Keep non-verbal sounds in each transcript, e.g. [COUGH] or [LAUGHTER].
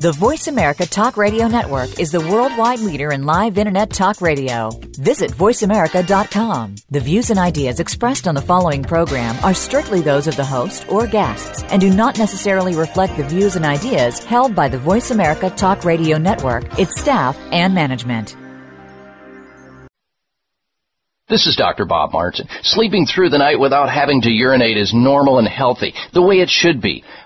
The Voice America Talk Radio Network is the worldwide leader in live Internet talk radio. Visit VoiceAmerica.com. The views and ideas expressed on the following program are strictly those of the host or guests and do not necessarily reflect the views and ideas held by the Voice America Talk Radio Network, its staff, and management. This is Dr. Bob Martin. Sleeping through the night without having to urinate is normal and healthy, the way it should be.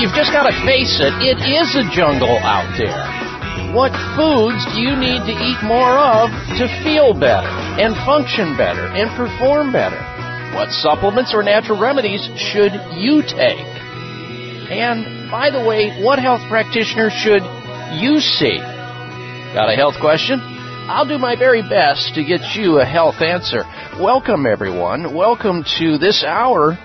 You've just got to face it. It is a jungle out there. What foods do you need to eat more of to feel better and function better and perform better? What supplements or natural remedies should you take? And by the way, what health practitioner should you see? Got a health question? I'll do my very best to get you a health answer. Welcome, everyone. Welcome to this hour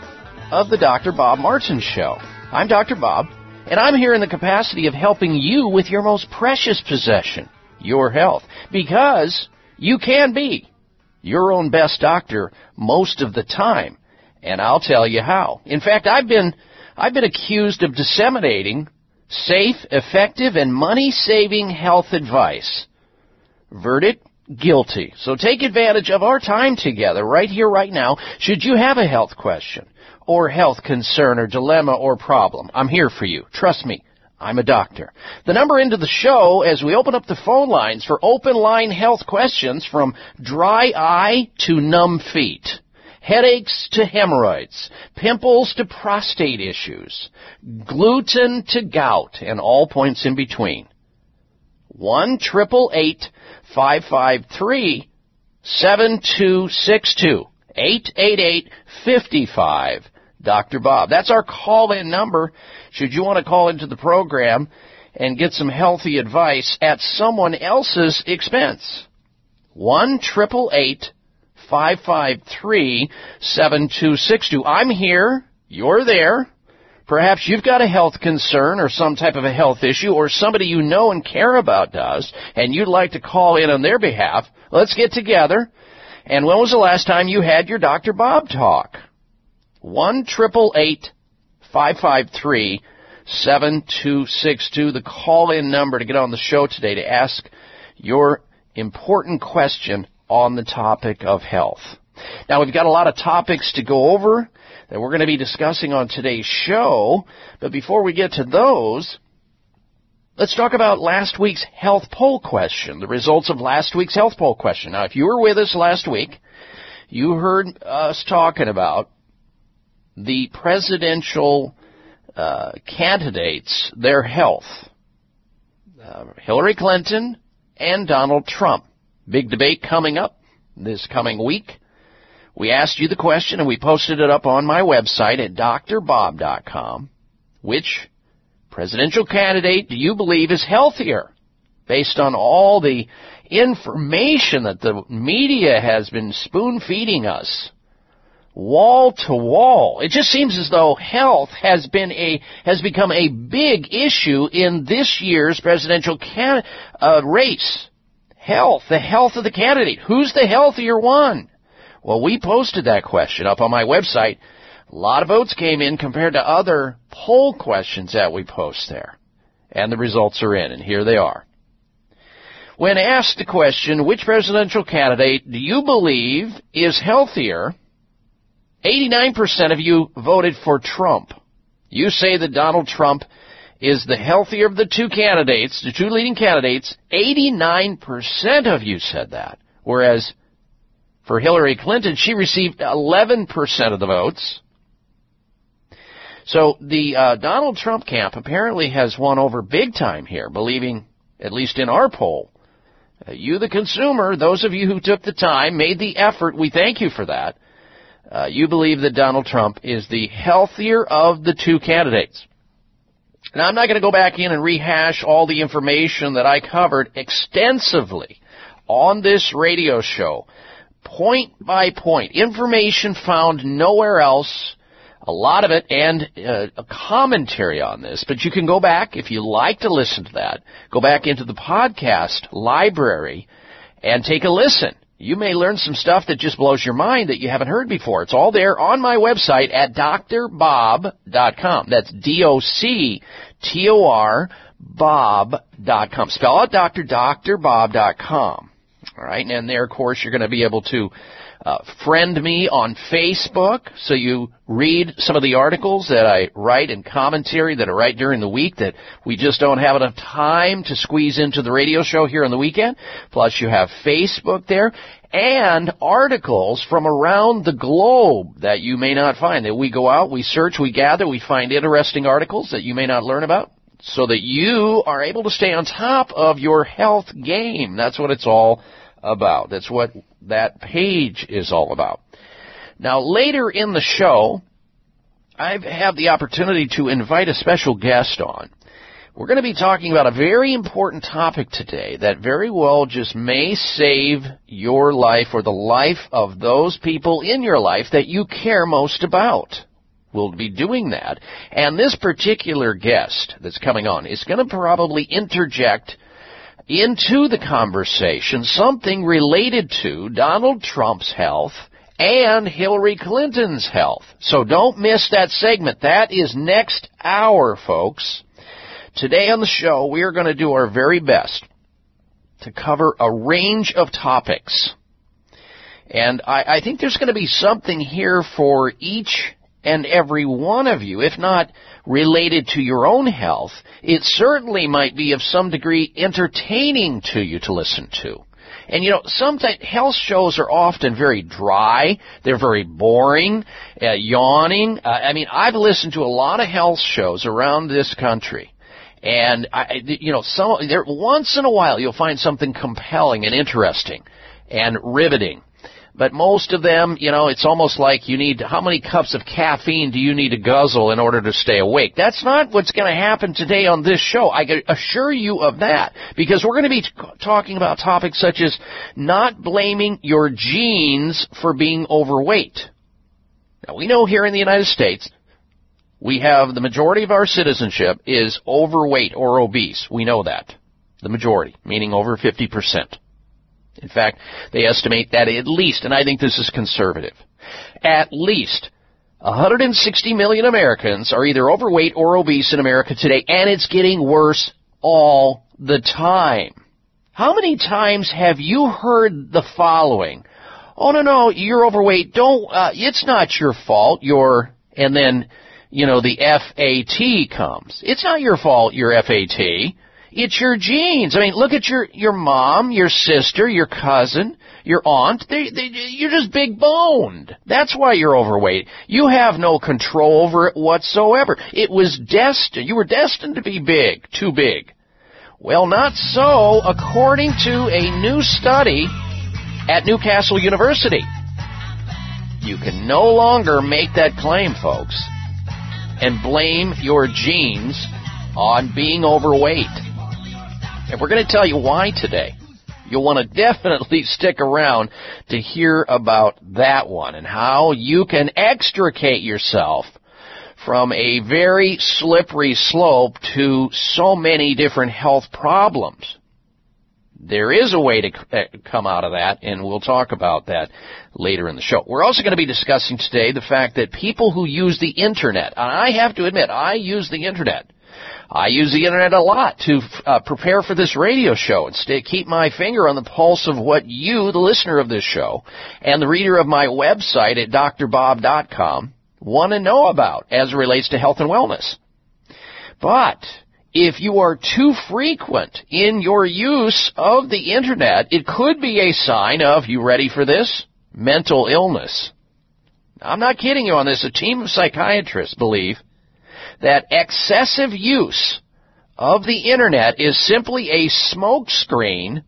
of the Dr. Bob Martin Show. I'm Dr. Bob, and I'm here in the capacity of helping you with your most precious possession, your health, because you can be your own best doctor most of the time, and I'll tell you how. In fact, I've been I've been accused of disseminating safe, effective, and money-saving health advice. Verdict guilty. So take advantage of our time together right here, right now, should you have a health question or health concern or dilemma or problem. I'm here for you. Trust me. I'm a doctor. The number into the show as we open up the phone lines for open line health questions from dry eye to numb feet, headaches to hemorrhoids, pimples to prostate issues, gluten to gout, and all points in between. 1 553 888 55 Dr. Bob. That's our call in number. Should you want to call into the program and get some healthy advice at someone else's expense. One triple eight five five three seven two six two. I'm here. You're there. Perhaps you've got a health concern or some type of a health issue or somebody you know and care about does and you'd like to call in on their behalf. Let's get together. And when was the last time you had your Dr. Bob talk? 1 553 7262, the call in number to get on the show today to ask your important question on the topic of health. Now we've got a lot of topics to go over that we're going to be discussing on today's show, but before we get to those, let's talk about last week's health poll question, the results of last week's health poll question. Now if you were with us last week, you heard us talking about the presidential uh, candidates, their health. Uh, Hillary Clinton and Donald Trump. Big debate coming up this coming week. We asked you the question and we posted it up on my website at drbob.com. Which presidential candidate do you believe is healthier? Based on all the information that the media has been spoon feeding us wall to wall. It just seems as though health has been a has become a big issue in this year's presidential can, uh, race. Health, the health of the candidate. Who's the healthier one? Well, we posted that question up on my website. A lot of votes came in compared to other poll questions that we post there. And the results are in, and here they are. When asked the question, which presidential candidate do you believe is healthier? 89% of you voted for Trump. You say that Donald Trump is the healthier of the two candidates, the two leading candidates. 89% of you said that. Whereas for Hillary Clinton, she received 11% of the votes. So the uh, Donald Trump camp apparently has won over big time here, believing, at least in our poll, uh, you the consumer, those of you who took the time, made the effort, we thank you for that, uh, you believe that Donald Trump is the healthier of the two candidates. Now, I'm not going to go back in and rehash all the information that I covered extensively on this radio show, point by point, information found nowhere else, a lot of it, and uh, a commentary on this. But you can go back, if you like to listen to that, go back into the podcast library and take a listen you may learn some stuff that just blows your mind that you haven't heard before. It's all there on my website at drbob.com. That's D-O-C-T-O-R bob.com. Spell out doctor, drbob.com. All right, and there, of course, you're going to be able to uh, friend me on Facebook so you read some of the articles that I write and commentary that I write during the week that we just don't have enough time to squeeze into the radio show here on the weekend. Plus you have Facebook there and articles from around the globe that you may not find. That we go out, we search, we gather, we find interesting articles that you may not learn about so that you are able to stay on top of your health game. That's what it's all about. That's what that page is all about. Now, later in the show, I have had the opportunity to invite a special guest on. We're going to be talking about a very important topic today that very well just may save your life or the life of those people in your life that you care most about. We'll be doing that. And this particular guest that's coming on is going to probably interject into the conversation something related to Donald Trump's health and Hillary Clinton's health. So don't miss that segment. That is next hour, folks. Today on the show, we are going to do our very best to cover a range of topics. And I, I think there's going to be something here for each and every one of you, if not related to your own health, it certainly might be of some degree entertaining to you to listen to. And you know, sometimes health shows are often very dry. They're very boring, uh, yawning. Uh, I mean, I've listened to a lot of health shows around this country. And I, you know, some there once in a while you'll find something compelling and interesting and riveting. But most of them, you know, it's almost like you need, how many cups of caffeine do you need to guzzle in order to stay awake? That's not what's going to happen today on this show. I can assure you of that. Because we're going to be t- talking about topics such as not blaming your genes for being overweight. Now we know here in the United States, We have the majority of our citizenship is overweight or obese. We know that. The majority, meaning over 50%. In fact, they estimate that at least, and I think this is conservative, at least 160 million Americans are either overweight or obese in America today, and it's getting worse all the time. How many times have you heard the following? Oh no, no, you're overweight. Don't, uh, it's not your fault. You're, and then, you know, the FAT comes. It's not your fault, your FAT. It's your genes. I mean, look at your your mom, your sister, your cousin, your aunt. They, they, you're just big boned. That's why you're overweight. You have no control over it whatsoever. It was destined. You were destined to be big, too big. Well, not so, according to a new study at Newcastle University. You can no longer make that claim, folks, and blame your genes on being overweight. And we're going to tell you why today. You'll want to [LAUGHS] definitely stick around to hear about that one and how you can extricate yourself from a very slippery slope to so many different health problems. There is a way to uh, come out of that, and we'll talk about that later in the show. We're also going to be discussing today the fact that people who use the internet, and I have to admit, I use the internet, I use the internet a lot to uh, prepare for this radio show and stay, keep my finger on the pulse of what you, the listener of this show, and the reader of my website at drbob.com want to know about as it relates to health and wellness. But if you are too frequent in your use of the internet, it could be a sign of, you ready for this? Mental illness. I'm not kidding you on this. A team of psychiatrists believe that excessive use of the internet is simply a smokescreen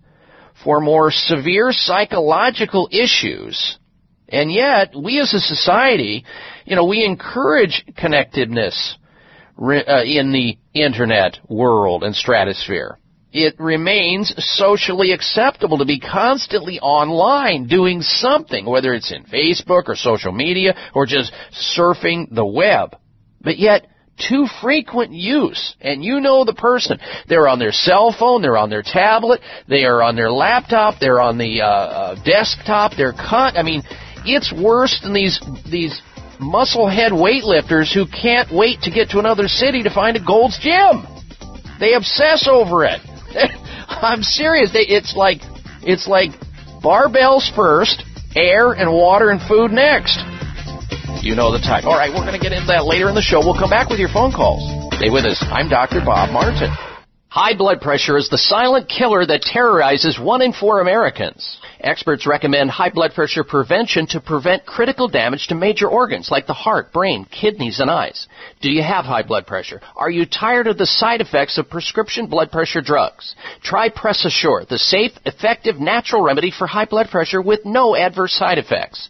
for more severe psychological issues. And yet, we as a society, you know, we encourage connectedness uh, in the internet world and stratosphere. It remains socially acceptable to be constantly online doing something, whether it's in Facebook or social media or just surfing the web. But yet, too frequent use. And you know the person. They're on their cell phone, they're on their tablet, they are on their laptop, they're on the uh, uh, desktop, they're cut. I mean, it's worse than these these musclehead weightlifters who can't wait to get to another city to find a Gold's Gym. They obsess over it. [LAUGHS] I'm serious. They, it's like it's like barbells first, air and water and food next. You know the type. All right, we're going to get into that later in the show. We'll come back with your phone calls. Stay with us. I'm Dr. Bob Martin. High blood pressure is the silent killer that terrorizes one in four Americans. Experts recommend high blood pressure prevention to prevent critical damage to major organs like the heart, brain, kidneys, and eyes. Do you have high blood pressure? Are you tired of the side effects of prescription blood pressure drugs? Try Press Assure, the safe, effective, natural remedy for high blood pressure with no adverse side effects.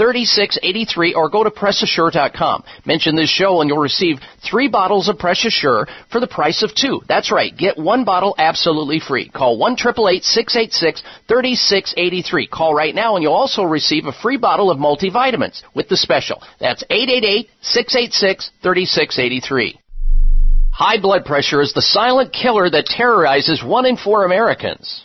3683 or go to PressAssure.com. Mention this show and you'll receive three bottles of Press Assure for the price of two. That's right. Get one bottle absolutely free. Call 1 686 3683. Call right now and you'll also receive a free bottle of multivitamins with the special. That's 888 686 3683. High blood pressure is the silent killer that terrorizes one in four Americans.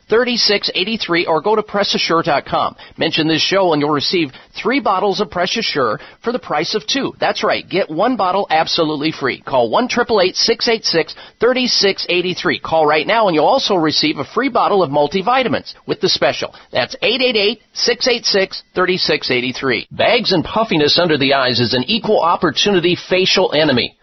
3683 or go to PressAssure.com. Mention this show and you'll receive three bottles of Press Assure for the price of two. That's right. Get one bottle absolutely free. Call 1 686 3683 3683. Call right now and you'll also receive a free bottle of multivitamins with the special. That's 888-686-3683. Bags and puffiness under the eyes is an equal opportunity facial enemy.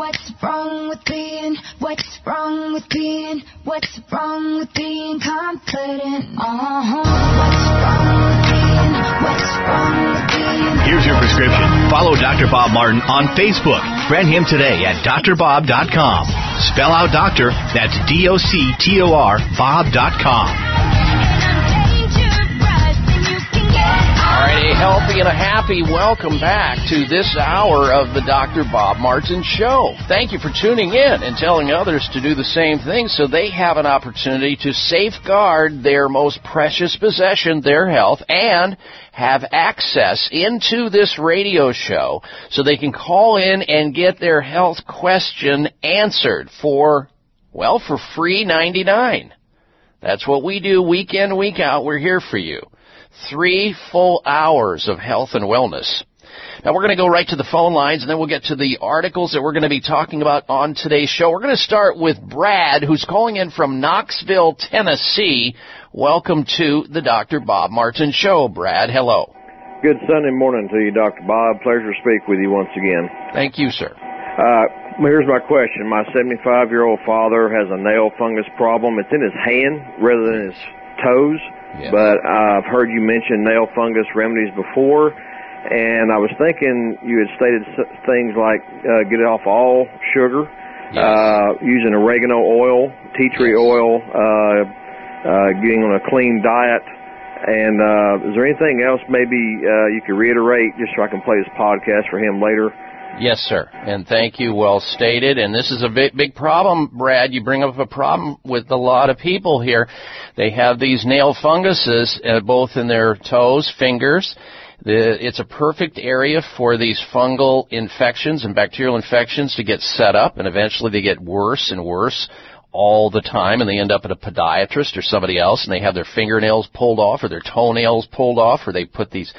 What's wrong with being, what's wrong with being, what's wrong with being confident? Uh-huh. What's wrong with being, what's wrong with being? Here's your prescription. Follow Dr. Bob Martin on Facebook. Friend him today at drbob.com. Spell out doctor, that's D-O-C-T-O-R, bob.com. All right, a healthy and a happy welcome back to this hour of the Dr. Bob Martin Show. Thank you for tuning in and telling others to do the same thing so they have an opportunity to safeguard their most precious possession, their health, and have access into this radio show so they can call in and get their health question answered for, well, for free 99. That's what we do week in, week out. We're here for you three full hours of health and wellness. Now we're going to go right to the phone lines and then we'll get to the articles that we're going to be talking about on today's show. We're going to start with Brad who's calling in from Knoxville, Tennessee. Welcome to the Dr. Bob Martin Show. Brad, hello. Good Sunday morning to you, Dr. Bob. Pleasure to speak with you once again. Thank you, sir. Uh, here's my question. My 75 year old father has a nail fungus problem. It's in his hand rather than his toes. But I've heard you mention nail fungus remedies before, and I was thinking you had stated things like uh, get it off all sugar, Yes. uh, using oregano oil, tea tree Yes. oil, uh, uh, getting on a clean diet. And uh, is there anything else maybe uh, you could reiterate just so I can play this podcast for him later? Yes, sir. And thank you. Well stated. And this is a big, big problem, Brad. You bring up a problem with a lot of people here. They have these nail funguses, uh, both in their toes, fingers. The, it's a perfect area for these fungal infections and bacterial infections to get set up, and eventually they get worse and worse all the time, and they end up at a podiatrist or somebody else, and they have their fingernails pulled off or their toenails pulled off, or they put these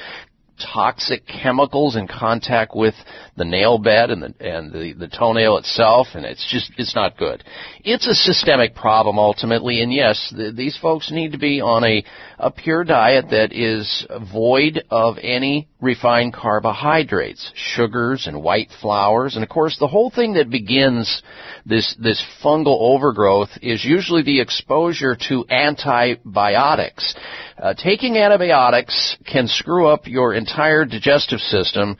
toxic chemicals in contact with the nail bed and the and the, the toenail itself and it's just it's not good. It's a systemic problem ultimately and yes th these folks need to be on a a pure diet that is void of any refined carbohydrates sugars and white flours and of course the whole thing that begins this this fungal overgrowth is usually the exposure to antibiotics. Uh, taking antibiotics can screw up your entire digestive system,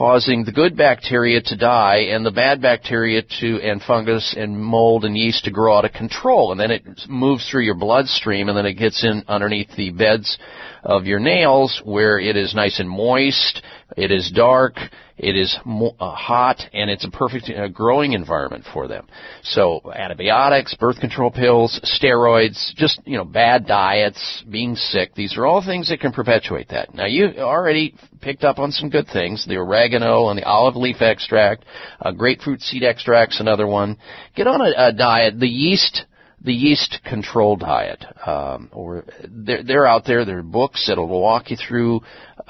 causing the good bacteria to die and the bad bacteria to and fungus and mold and yeast to grow out of control. And then it moves through your bloodstream and then it gets in underneath the beds of your nails where it is nice and moist, it is dark, it is mo- uh, hot, and it's a perfect uh, growing environment for them. So antibiotics, birth control pills, steroids, just you know bad diets, being sick. These are all things that can perpetuate that. Now you already picked up on some good things: the oregano and the olive leaf extract, uh, grapefruit seed extract's another one. Get on a, a diet. The yeast the yeast control diet. Um, or they're, they're out there. There are books that'll walk you through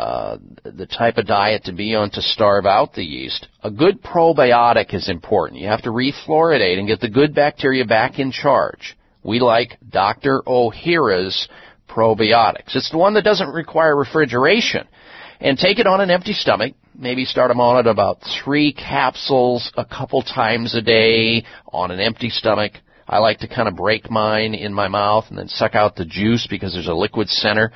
uh, the type of diet to be on to starve out the yeast. A good probiotic is important. You have to refluoridate and get the good bacteria back in charge. We like Dr. Ohhira's probiotics. It's the one that doesn't require refrigeration. And take it on an empty stomach. Maybe start them on at about three capsules a couple times a day on an empty stomach. I like to kind of break mine in my mouth and then suck out the juice because there's a liquid center.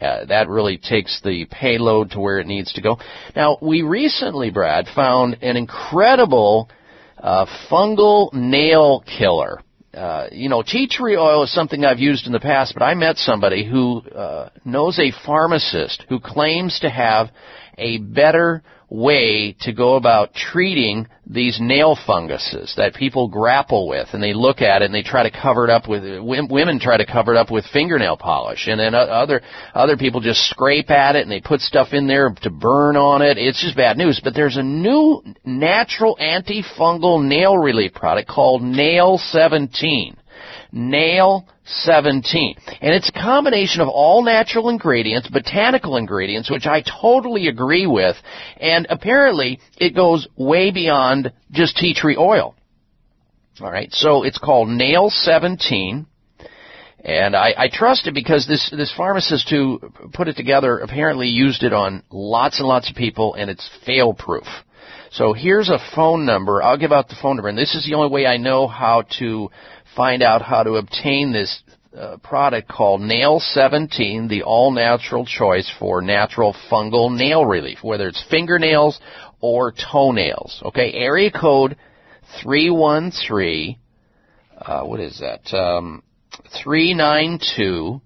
Uh, that really takes the payload to where it needs to go. Now, we recently, Brad, found an incredible uh, fungal nail killer. Uh, you know, tea tree oil is something I've used in the past, but I met somebody who uh, knows a pharmacist who claims to have a better way to go about treating these nail funguses that people grapple with and they look at it and they try to cover it up with women try to cover it up with fingernail polish and then other other people just scrape at it and they put stuff in there to burn on it. It's just bad news. But there's a new natural antifungal nail relief product called nail 17 nail 17. And it's a combination of all natural ingredients, botanical ingredients, which I totally agree with, and apparently it goes way beyond just tea tree oil. Alright, so it's called Nail 17. And I, I trust it because this, this pharmacist who put it together apparently used it on lots and lots of people and it's fail proof. So here's a phone number. I'll give out the phone number and this is the only way I know how to find out how to obtain this uh, product called Nail 17, the all natural choice for natural fungal nail relief, whether it's fingernails or toenails. Okay, area code 313, uh, what is that? Um, 392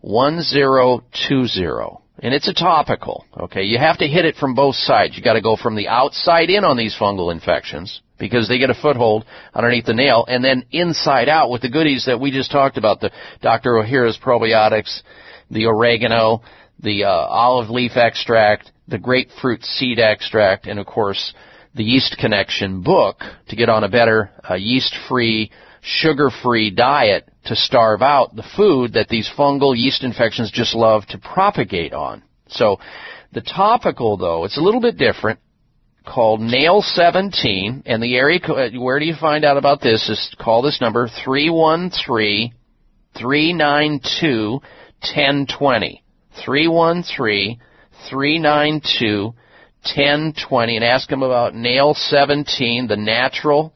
1020. And it's a topical, okay? You have to hit it from both sides. You gotta go from the outside in on these fungal infections because they get a foothold underneath the nail and then inside out with the goodies that we just talked about, the Dr. Ohhira's probiotics, the oregano, the uh, olive leaf extract, the grapefruit seed extract, and of course the Yeast Connection book to get on a better uh, yeast-free, sugar-free diet to starve out the food that these fungal yeast infections just love to propagate on. So the topical though, it's a little bit different called Nail 17, and the area, uh, where do you find out about this? Is call this number 313 392 1020. 313 392 1020 and ask them about Nail 17, the natural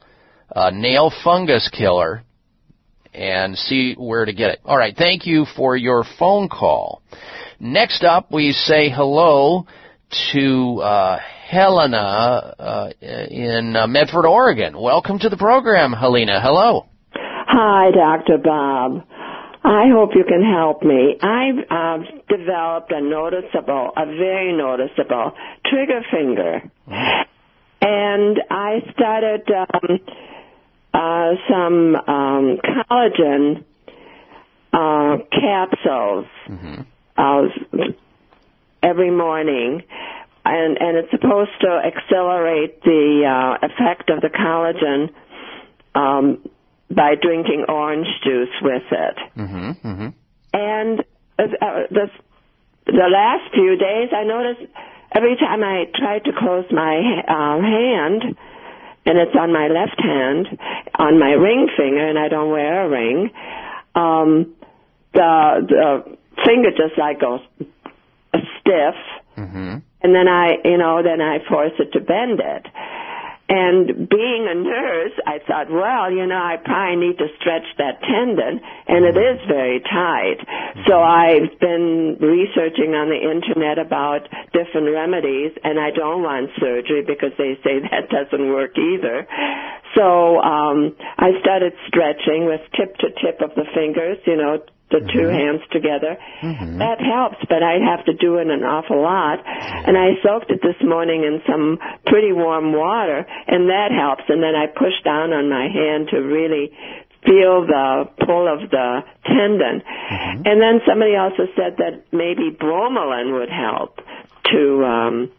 uh, nail fungus killer, and see where to get it. All right, thank you for your phone call. Next up, we say hello to uh, Helena uh, in uh, Medford, Oregon. Welcome to the program, Helena. Hello. Hi, Dr. Bob. I hope you can help me. I've uh, developed a noticeable, a very noticeable trigger finger. And I started um, uh, some um, collagen uh, capsules mm-hmm. uh, every morning and and it's supposed to accelerate the uh, effect of the collagen um, by drinking orange juice with it. Mm-hmm, mm-hmm. And uh, the the last few days, I noticed every time I tried to close my uh, hand, and it's on my left hand, on my ring finger, and I don't wear a ring. Um, the the finger just like goes stiff. Mm-hmm and then I, you know, then I force it to bend it. And being a nurse, I thought, well, you know, I probably need to stretch that tendon, and it is very tight. So I've been researching on the internet about different remedies, and I don't want surgery because they say [LAUGHS] that doesn't work either. So um, I started stretching with tip to tip of the fingers, you know, the mm-hmm. two hands together. Mm-hmm. That helps, but I have to do it an awful lot. And I soaked it this morning in some pretty warm water, and that helps. And then I push down on my hand to really feel the pull of the tendon. Mm-hmm. And then somebody also said that maybe bromelain would help to um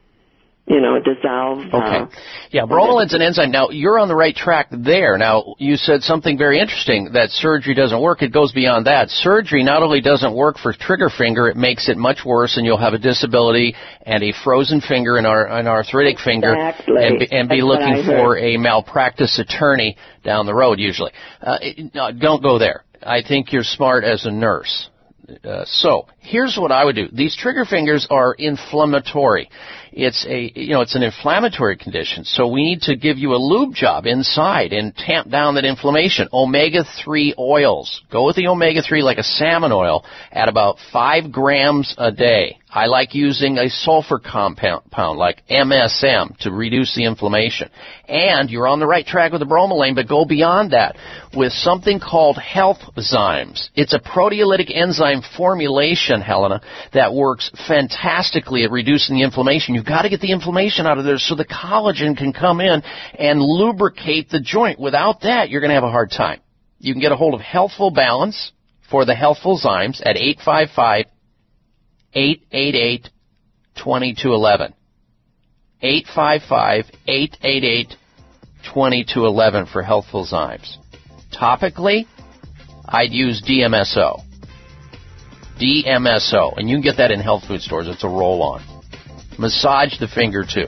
you know, dissolve. Uh, okay. Uh, yeah, bromelain's an enzyme. Now, you're on the right track there. Now, you said something very interesting, that surgery doesn't work. It goes beyond that. Surgery not only doesn't work for trigger finger, it makes it much worse, and you'll have a disability and a frozen finger and an arthritic exactly. finger and be, and be looking for a malpractice attorney down the road, usually. Uh, no, don't go there. I think you're smart as a nurse Uh, so here's what I would do. These trigger fingers are inflammatory. It's a, you know, it's an inflammatory condition. So we need to give you a lube job inside and tamp down that inflammation. Omega-3 oils. Go with the omega-3 like a salmon oil at about five grams a day. I like using a sulfur compound like MSM to reduce the inflammation. And you're on the right track with the bromelain, but go beyond that with something called health zymes. It's a proteolytic enzyme formulation, Helena, that works fantastically at reducing the inflammation. You've got to get the inflammation out of there so the collagen can come in and lubricate the joint. Without that, you're going to have a hard time. You can get a hold of Healthful Balance for the Healthful Zymes at 855 888 2211. 855 888 2211 for Healthful Zymes. Topically, I'd use DMSO. DMSO. And you can get that in health food stores. It's a roll on. Massage the finger too.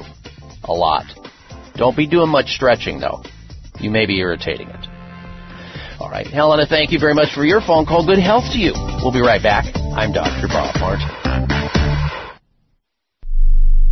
A lot. Don't be doing much stretching though. You may be irritating it. All right, Helena, thank you very much for your phone call. Good health to you. We'll be right back. I'm Dr. Bob Martin.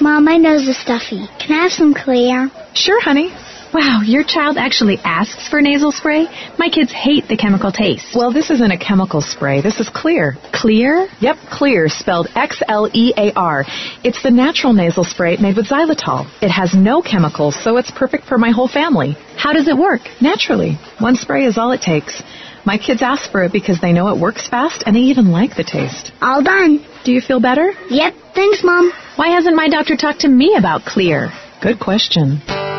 Mom, my nose is stuffy. Can I have some Xlear? Sure, honey. Wow, your child actually asks for nasal spray? My kids hate the chemical taste. Well, this isn't a chemical spray. This is Xlear. Xlear? Yep, Xlear, spelled X-L-E-A-R. It's the natural nasal spray made with xylitol. It has no chemicals, so it's perfect for my whole family. How does it work? Naturally. One spray is all it takes. My kids ask for it because they know it works fast and they even like the taste. All done. Do you feel better? Yep. Thanks, Mom. Why hasn't my doctor talked to me about Xlear? Good question.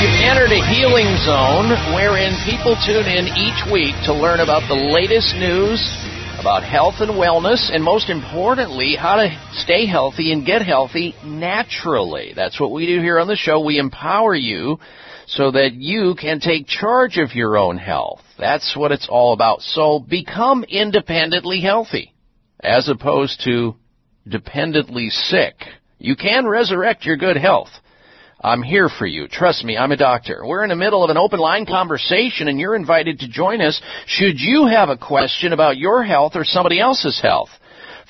You've entered a healing zone wherein people tune in each week to learn about the latest news about health and wellness, and most importantly, how to stay healthy and get healthy naturally. That's what we do here on the show. We empower you so that you can take charge of your own health. That's what it's all about. So become independently healthy as opposed to dependently sick. You can resurrect your good health. I'm here for you. Trust me, I'm a doctor. We're in the middle of an open line conversation and you're invited to join us should you have a question about your health or somebody else's health.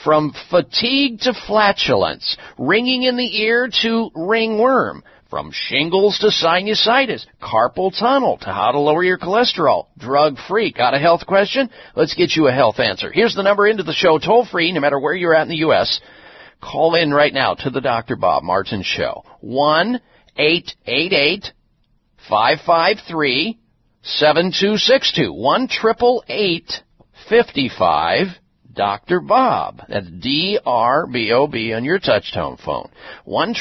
From fatigue to flatulence, ringing in the ear to ringworm, from shingles to sinusitis, carpal tunnel to how to lower your cholesterol, drug free. Got a health question? Let's get you a health answer. Here's the number into the show toll free, no matter where you're at in the U.S. Call in right now to the Dr. Bob Martin Show. 1 888 553 7262. 1 55 Dr. Bob. That's D R B O B on your touchtone phone. 1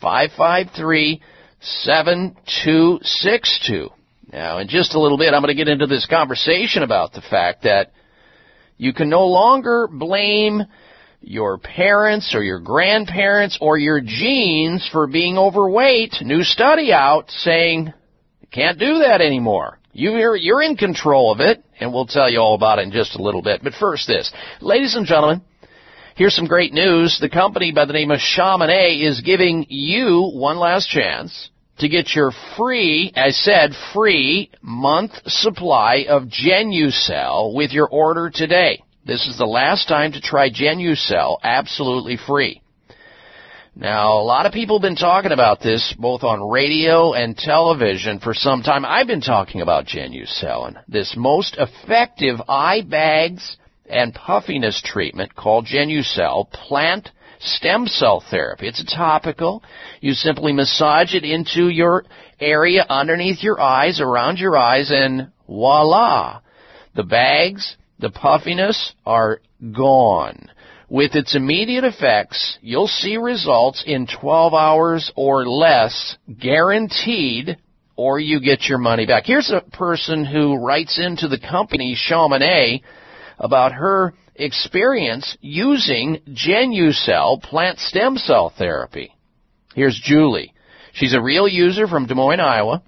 553 7262. Now, in just a little bit, I'm going to get into this conversation about the fact that you can no longer blame your parents or your grandparents or your genes for being overweight. New study out saying can't do that anymore. You're, you're in control of it, and we'll tell you all about it in just a little bit. But first this. Ladies and gentlemen, here's some great news. The company by the name of Chamonix is giving you one last chance to get your free, I said free, month supply of Genucell with your order today. This is the last time to try Genucell absolutely free. Now, a lot of people have been talking about this both on radio and television for some time. I've been talking about Genucell and this most effective eye bags and puffiness treatment called Genucell plant stem cell therapy. It's a topical. You simply massage it into your area underneath your eyes, around your eyes, and voila. The bags the puffiness are gone. With its immediate effects, you'll see results in 12 hours or less, guaranteed, or you get your money back. Here's a person who writes into the company Chamonix about her experience using Genucell plant stem cell therapy. Here's Julie. She's a real user from Des Moines, Iowa.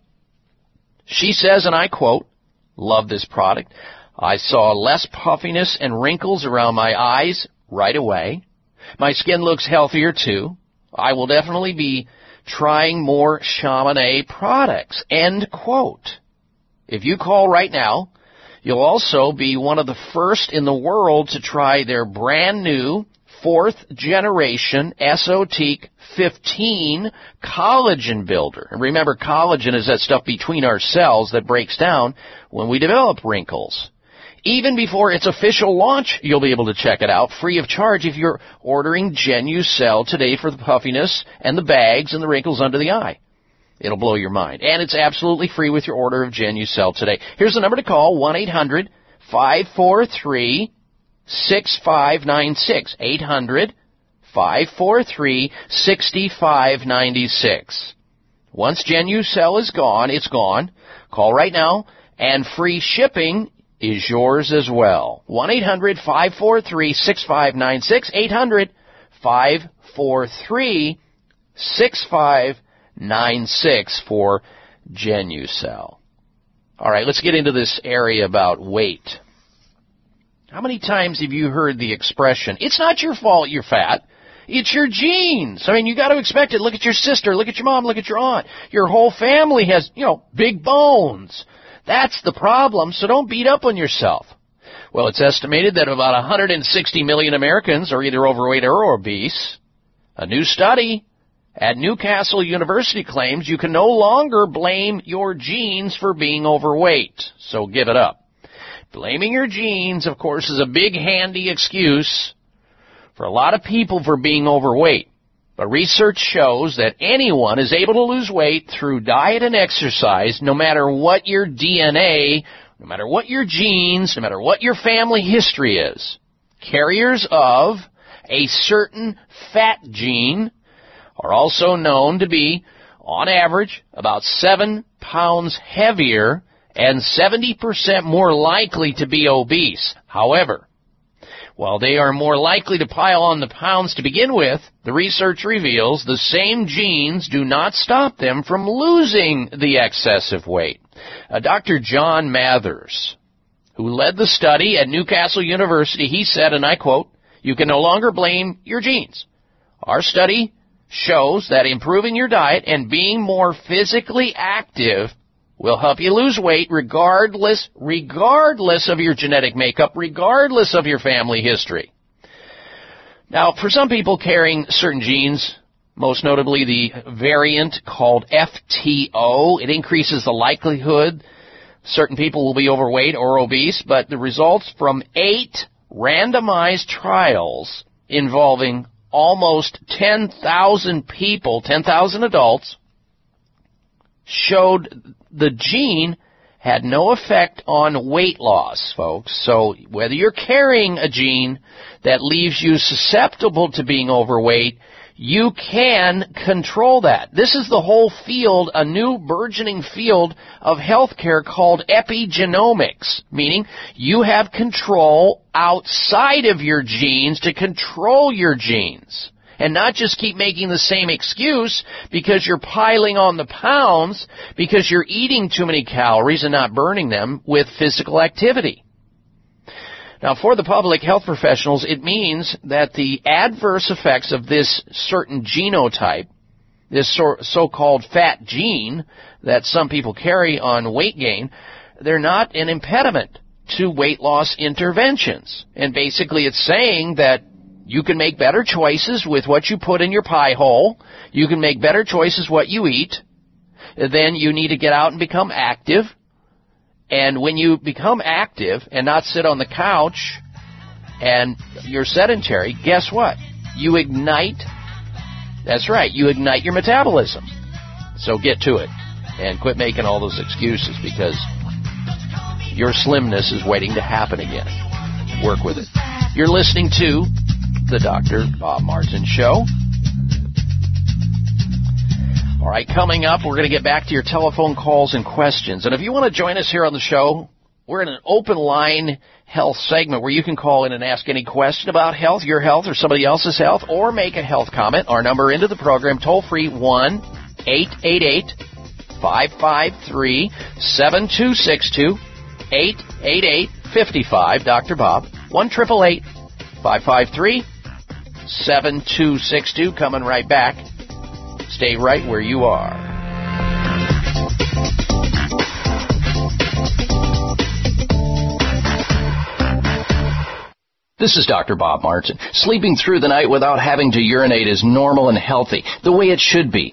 She says, and I quote, love this product. I saw less puffiness and wrinkles around my eyes right away. My skin looks healthier too. I will definitely be trying more Chamonix products. End quote. If you call right now, you'll also be one of the first in the world to try their brand new fourth generation Esotique 15 collagen builder. And remember, collagen is that stuff between our cells that breaks down when we develop wrinkles. Even before its official launch, you'll be able to check it out free of charge if you're ordering Genucell today for the puffiness and the bags and the wrinkles under the eye. It'll blow your mind. And it's absolutely free with your order of Genucell today. Here's the number to call, 1-800-543-6596. 800-543-6596. Once Genucell is gone, it's gone. Call right now. And free shipping is yours as well. 1 800 543 6596. 800 543 6596 for Genucell. All right, let's get into this area about weight. How many times have you heard the expression, it's not your fault you're fat, it's your genes. I mean, you got to expect it. Look at your sister, look at your mom, look at your aunt. Your whole family has, you know, big bones. That's the problem, so don't beat up on yourself. Well, it's estimated that about 160 million Americans are either overweight or obese. A new study at Newcastle University claims you can no longer blame your genes for being overweight, so give it up. Blaming your genes, of course, is a big handy excuse for a lot of people for being overweight. But research shows that anyone is able to lose weight through diet and exercise no matter what your DNA, no matter what your genes, no matter what your family history is. Carriers of a certain fat gene are also known to be, on average, about 7 pounds heavier and 70% more likely to be obese. However, while they are more likely to pile on the pounds to begin with, the research reveals the same genes do not stop them from losing the excessive weight. Uh, Dr. John Mathers, who led the study at Newcastle University, he said, and I quote, you can no longer blame your genes. Our study shows that improving your diet and being more physically active will help you lose weight regardless, regardless of your genetic makeup, regardless of your family history. Now, for some people carrying certain genes, most notably the variant called FTO, it increases the likelihood certain people will be overweight or obese, but the results from eight randomized trials involving almost 10,000 people, 10,000 adults, showed the gene had no effect on weight loss, folks. So whether you're carrying a gene that leaves you susceptible to being overweight, you can control that. This is the whole field, a new burgeoning field of healthcare called epigenomics, meaning you have control outside of your genes to control your genes and not just keep making the same excuse because you're piling on the pounds because you're eating too many calories and not burning them with physical activity. Now, for the public health professionals, it means that the adverse effects of this certain genotype, this so-called fat gene that some people carry on weight gain, they're not an impediment to weight loss interventions. And basically it's saying that you can make better choices with what you put in your pie hole. You can make better choices what you eat. Then you need to get out and become active. And when you become active and not sit on the couch and you're sedentary, guess what? You ignite. That's right. You ignite your metabolism. So get to it and quit making all those excuses because your slimness is waiting to happen again. Work with it. You're listening to the Dr. Bob Martin Show. All right, coming up, we're going to get back to your telephone calls and questions. And if you want to join us here on the show, we're in an open line health segment where you can call in and ask any question about health, your health, or somebody else's health, or make a health comment. Our number into the program, toll free 1 888 553 7262 888 55 Dr. Bob 1 553 7262. Coming right back. Stay right where you are. This is Dr. Bob Martin. Sleeping through the night without having to urinate is normal and healthy, the way it should be.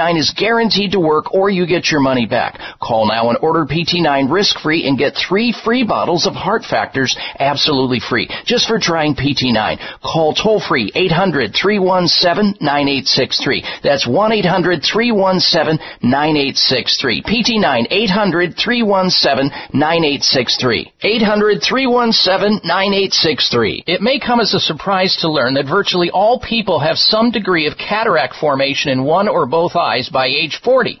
is guaranteed to work or you get your money back. Call now and order PT9 risk-free and get three free bottles of Heart Factors absolutely free just for trying PT9. Call toll free 800-317-9863. That's 1-800-317-9863. PT9 800-317-9863. 800-317-9863. It may come as a surprise to learn that virtually all people have some degree of cataract formation in one or both eyes by age 40.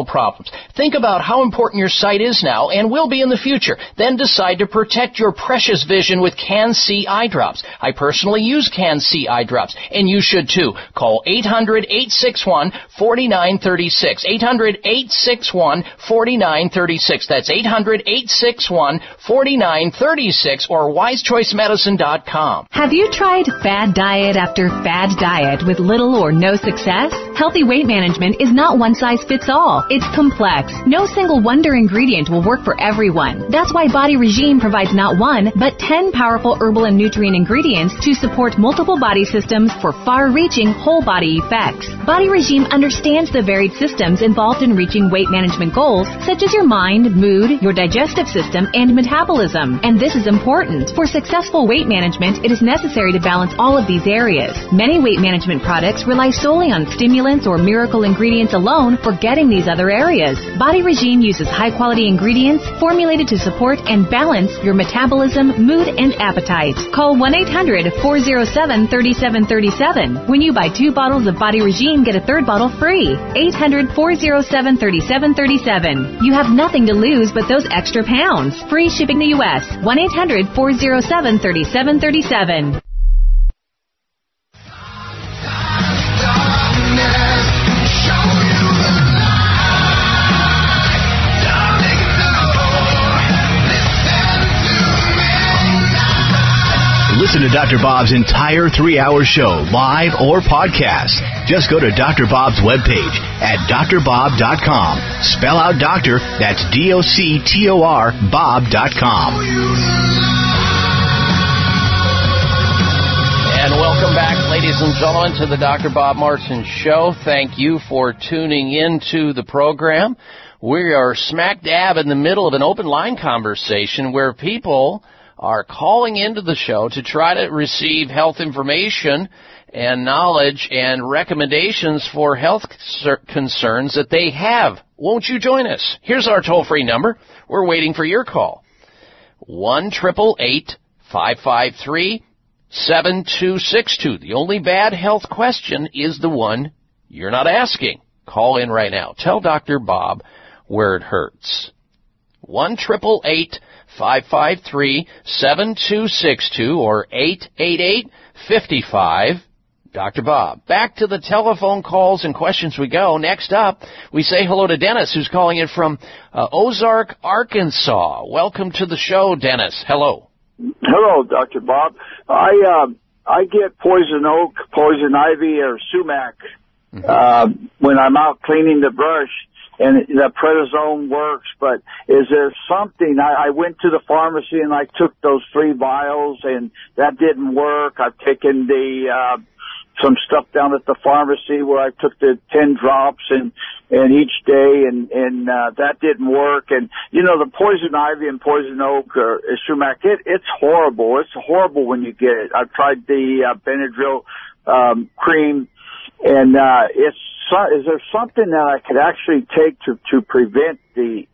problems. Think about how important your sight is now and will be in the future. Then decide to protect your precious vision with CAN-C eye drops. I personally use CAN-C eye drops, and you should too. Call 800-861-4936. 800-861-4936. That's 800-861-4936 or wisechoicemedicine.com. Have you tried fad diet after fad diet with little or no success? Healthy weight management is not one size fits all. It's complex. No single wonder ingredient will work for everyone. That's why Body Regime provides not one, but 10 powerful herbal and nutrient ingredients to support multiple body systems for far-reaching whole body effects. Body Regime understands the varied systems involved in reaching weight management goals, such as your mind, mood, your digestive system, and metabolism. And this is important. For successful weight management, it is necessary to balance all of these areas. Many weight management products rely solely on stimulants or miracle ingredients alone, forgetting these other areas. Body Regime uses high quality ingredients formulated to support and balance your metabolism, mood, and appetite. Call 1-800-407-3737. When you buy two bottles of Body Regime, get a third bottle free. 800-407-3737. You have nothing to lose but those extra pounds. Free shipping the U.S. 1-800-407-3737. Listen to Dr. Bob's entire three hour show, live or podcast. Just go to Dr. Bob's webpage at drbob.com. Spell out doctor, that's D O C T O R, Bob.com. And welcome back, ladies and gentlemen, to the Dr. Bob Martin Show. Thank you for tuning into the program. We are smack dab in the middle of an open line conversation where people are calling into the show to try to receive health information and knowledge and recommendations for health concerns that they have. Won't you join us? Here's our toll free number. We're waiting for your call. 1 553 7262. The only bad health question is the one you're not asking. Call in right now. Tell Dr. Bob where it hurts. 1 553 7262 or 888 55 Dr. Bob. Back to the telephone calls and questions we go. Next up, we say hello to Dennis, who's calling in from uh, Ozark, Arkansas. Welcome to the show, Dennis. Hello. Hello, Dr. Bob. I uh, I get poison oak, poison ivy, or sumac Mm-hmm. uh, when I'm out cleaning the brush, and the prednisone works. But is there something? I, I went to the pharmacy and I took those three vials, and that didn't work. I've taken the uh, some stuff down at the pharmacy where I took the ten drops and and each day and and uh, that didn't work and you know the poison ivy and poison oak or uh, sumac it it's horrible it's horrible when you get it I've tried the uh, Benadryl um, cream and uh, it's so- is there something that I could actually take to to prevent the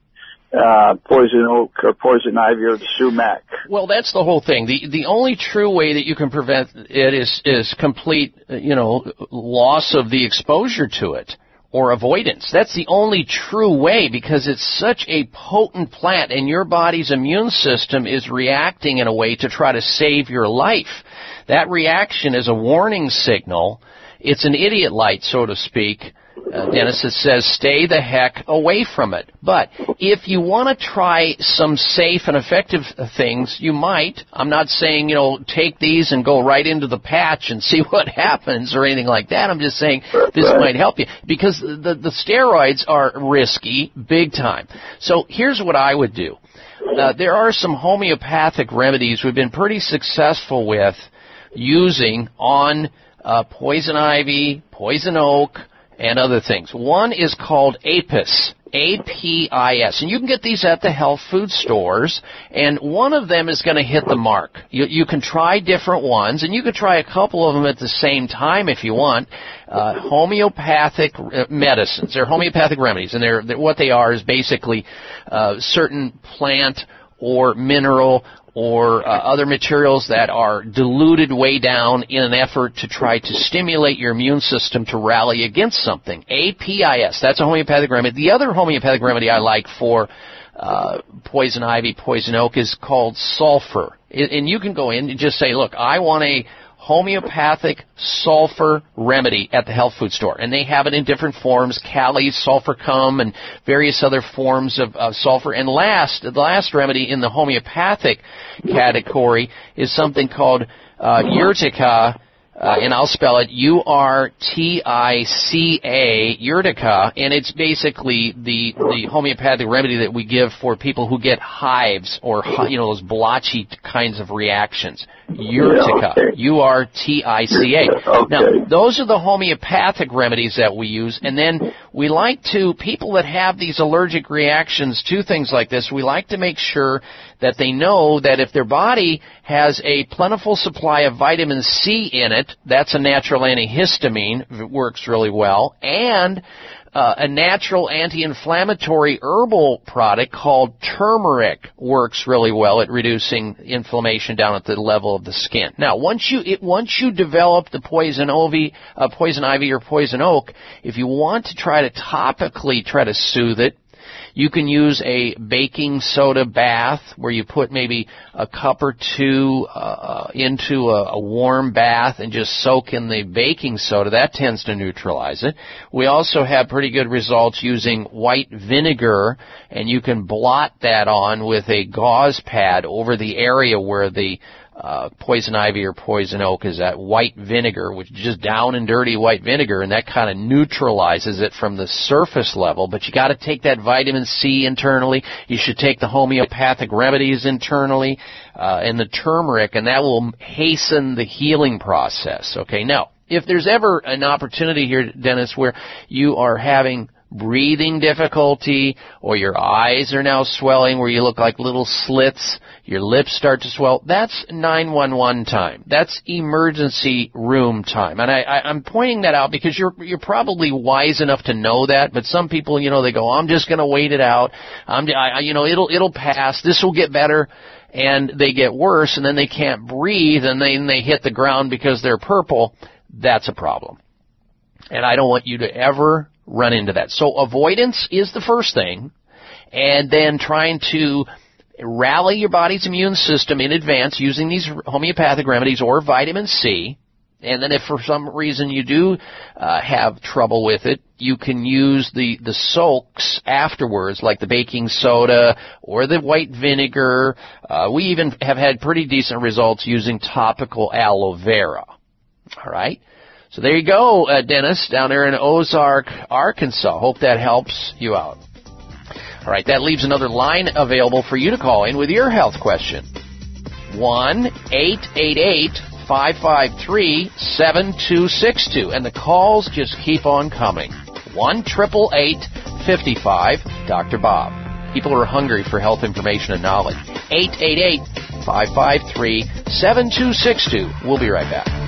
uh, poison oak or poison ivy or the sumac Well, that's the whole thing. The the only true way that you can prevent it is is complete, you know, loss of the exposure to it or avoidance. That's the only true way because it's such a potent plant and your body's immune system is reacting in a way to try to save your life. That reaction is a warning signal. It's an idiot light, so to speak. Uh, Dennis, it says stay the heck away from it. But if you want to try some safe and effective things, you might. I'm not saying, you know, take these and go right into the patch and [LAUGHS] see what happens or anything like that. I'm just saying this might help you because the, the steroids are risky big time. So here's what I would do. Uh, there are some homeopathic remedies we've been pretty successful with using on uh, poison ivy, poison oak, and other things. One is called Apis, APIS. And you can get these at the health food stores, and one of them is going to hit the mark. You, you can try different ones, and you can try a couple of them at the same time if you want. Uh, homeopathic medicines. They're homeopathic remedies, and they're, they're what they are is basically uh, certain plant or mineral or uh, other materials that are diluted way down in an effort to try to stimulate your immune system to rally against something. APIS, that's a homeopathic remedy. The other homeopathic remedy I like for uh, poison ivy, poison oak is called sulfur. And you can go in and just say, look, I want a homeopathic sulfur remedy at the health food store. And they have it in different forms, kali, sulfuricum, and various other forms of, of sulfur. And last, the last remedy in the homeopathic category is something called uh, urtica, uh, and I'll spell it U-R-T-I-C-A, Urtica, and it's basically the the homeopathic remedy that we give for people who get hives or you know those blotchy kinds of reactions. Urtica, U-R-T-I-C-A. Now, those are the homeopathic remedies that we use, and then we like to people that have these allergic reactions to things like this. We like to make sure that they know that if their body has a plentiful supply of vitamin C in it, that's a natural antihistamine, it works really well, and uh, a natural anti-inflammatory herbal product called turmeric works really well at reducing inflammation down at the level of the skin. Now, once you it, once you develop the poison ivy, uh, poison ivy or poison oak, if you want to try to topically try to soothe it, you can use a baking soda bath where you put maybe a cup or two uh, into a, a warm bath and just soak in the baking soda. That tends to neutralize it. We also have pretty good results using white vinegar, and you can blot that on with a gauze pad over the area where the uh, poison ivy or poison oak is that white vinegar, which is just down and dirty white vinegar, and that kind of neutralizes it from the surface level. But you got to take that vitamin C internally. You should take the homeopathic remedies internally, uh, and the turmeric, and that will hasten the healing process. Okay, now if there's ever an opportunity here, Dennis, where you are having breathing difficulty or your eyes are now swelling where you look like little slits, your lips start to swell, that's 911 time. That's emergency room time. And I, I, I'm pointing that out because you're, you're probably wise enough to know that, but some people, you know, they go, I'm just gonna wait it out. I'm, I, you know, it'll, it'll pass. This will get better. And they get worse and then they can't breathe and then they hit the ground because they're purple. That's a problem. And I don't want you to ever run into that. So avoidance is the first thing, and then trying to rally your body's immune system in advance using these homeopathic remedies or vitamin C. And then if for some reason you do uh, have trouble with it, you can use the, the soaks afterwards, like the baking soda or the white vinegar. Uh, we even have had pretty decent results using topical aloe vera. All right. So there you go, uh, Dennis, down there in Ozark, Arkansas. Hope that helps you out. All right, that leaves another line available for you to call in with your health question. 1 888 553 7262. And the calls just keep on coming. 1 55 Dr. Bob. People are hungry for health information and knowledge. 888 553 7262. We'll be right back.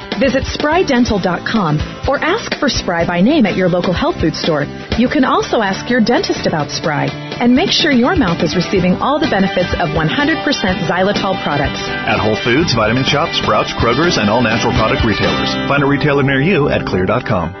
Visit sprydental.com or ask for Spry by name at your local health food store. You can also ask your dentist about Spry and make sure your mouth is receiving all the benefits of 100% xylitol products. At Whole Foods, Vitamin Shoppe, Sprouts, Kroger's, and all natural product retailers. Find a retailer near you at xlear.com.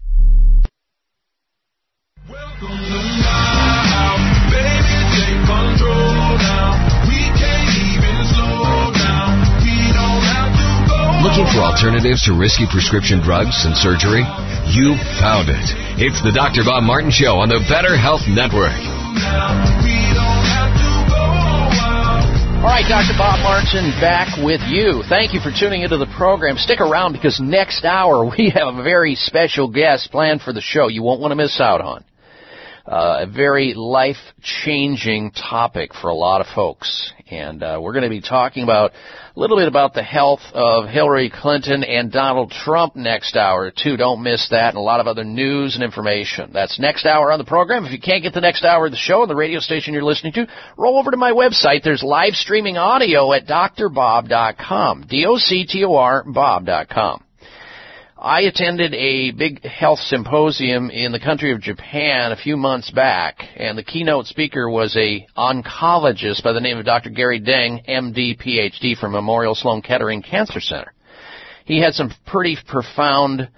Looking for alternatives to risky prescription drugs and surgery? You found it. It's the Dr. Bob Martin Show on the Better Health Network. All right, Dr. Bob Martin back with you. Thank you for tuning into the program. Stick around because next hour [LAUGHS] we have a very special guest planned for the show you won't want to miss out on. Uh, a very life changing topic for a lot of folks. And uh, we're going to be talking about a little bit about the health of Hillary Clinton and Donald Trump next hour, too. Don't miss that and a lot of other news and information. That's next hour on the program. If you can't get the next hour of the show on the radio station you're listening to, roll over to my website. There's live streaming audio at drbob.com. D-O-C-T-O-R Bob.com. I attended a big health symposium in the country of Japan a few months back, and the keynote speaker was a oncologist by the name of Dr. Gary Deng, MD, PhD from Memorial Sloan Kettering Cancer Center. He had some pretty profound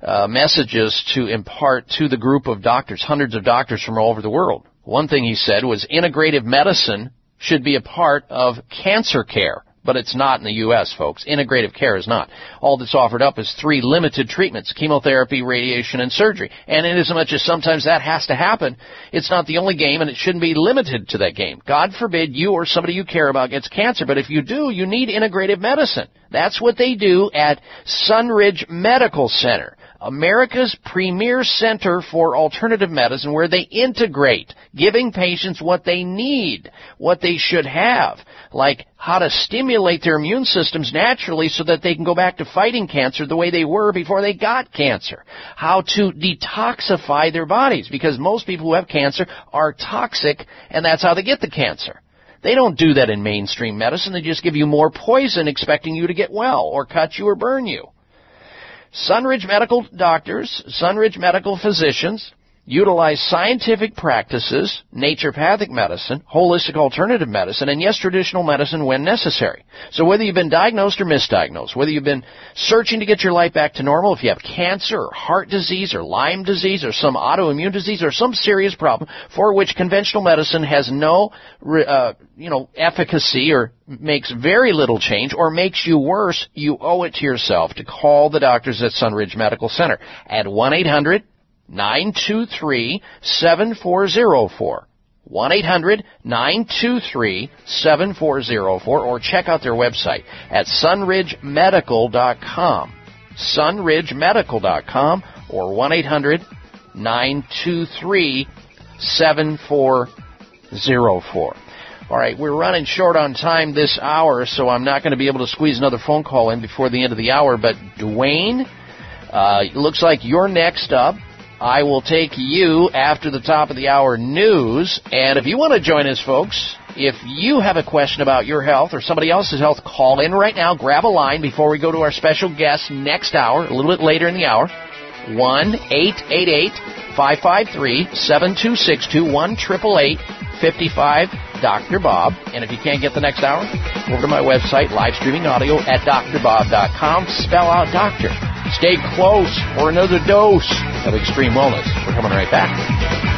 uh, messages to impart to the group of doctors, hundreds of doctors from all over the world. One thing he said was integrative medicine should be a part of cancer care but it's not in the U.S., folks. Integrative care is not. All that's offered up is three limited treatments, chemotherapy, radiation, and surgery. And in as much as sometimes that has to happen, it's not the only game and it shouldn't be limited to that game. God forbid you or somebody you care about gets cancer, but if you do, you need integrative medicine. That's what they do at Sunridge Medical Center. America's premier center for alternative medicine where they integrate giving patients what they need, what they should have, like how to stimulate their immune systems naturally so that they can go back to fighting cancer the way they were before they got cancer, how to detoxify their bodies because most people who have cancer are toxic and that's how they get the cancer. They don't do that in mainstream medicine. They just give you more poison expecting you to get well or cut you or burn you. Sunridge Medical doctors, Sunridge Medical physicians utilize scientific practices, naturopathic medicine, holistic alternative medicine, and yes, traditional medicine when necessary. So whether you've been diagnosed or misdiagnosed, whether you've been searching to get your life back to normal, if you have cancer or heart disease or Lyme disease or some autoimmune disease or some serious problem for which conventional medicine has no, uh, you know, efficacy or makes very little change or makes you worse, you owe it to yourself to call the doctors at Sunridge Medical Center at 1-800 923 7404. 1 800 923 7404 or check out their website at sunridgemedical.com. sunridgemedical.com or 1 800 923 7404. All right, we're running short on time this hour, so I'm not going to be able to squeeze another phone call in before the end of the hour. But Dwayne, uh, looks like you're next up. I will take you after the top of the hour news. And if you want to join us, folks, if you have a question about your health or somebody else's health, call in right now. Grab a line before we go to our special guest next hour, a little bit later in the hour. 1 888 553 7262 1 55 Dr. Bob. And if you can't get the next hour, over to my website, live streaming audio at drbob.com. Spell out doctor. Stay close for another dose of extreme wellness. We're coming right back.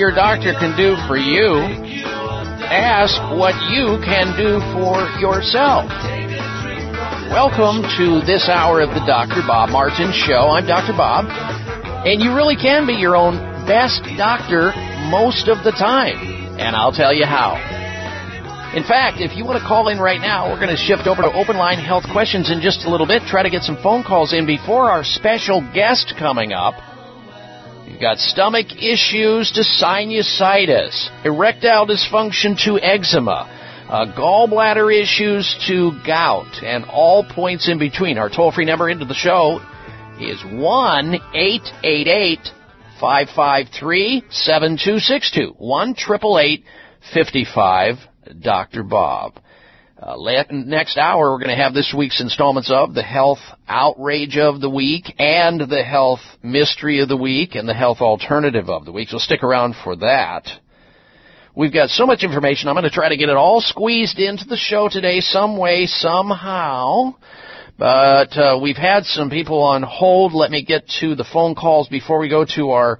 Your doctor can do for you. Ask what you can do for yourself. Welcome to this hour of the Dr. Bob Martin Show. I'm Dr. Bob, and you really can be your own best doctor most of the time. And I'll tell you how. In fact, if you want to call in right now, we're going to shift over to open line health questions in just a little bit. Try to get some phone calls in before our special guest coming up. Got stomach issues to sinusitis, erectile dysfunction to eczema, uh, gallbladder issues to gout, and all points in between. Our toll free number into the show is 1 888 553 7262. 1 888 55 Dr. Bob. Uh, next hour, we're going to have this week's installments of the Health Outrage of the Week and the Health Mystery of the Week and the Health Alternative of the Week. So stick around for that. We've got so much information. I'm going to try to get it all squeezed into the show today, some way, somehow. But uh, we've had some people on hold. Let me get to the phone calls before we go to our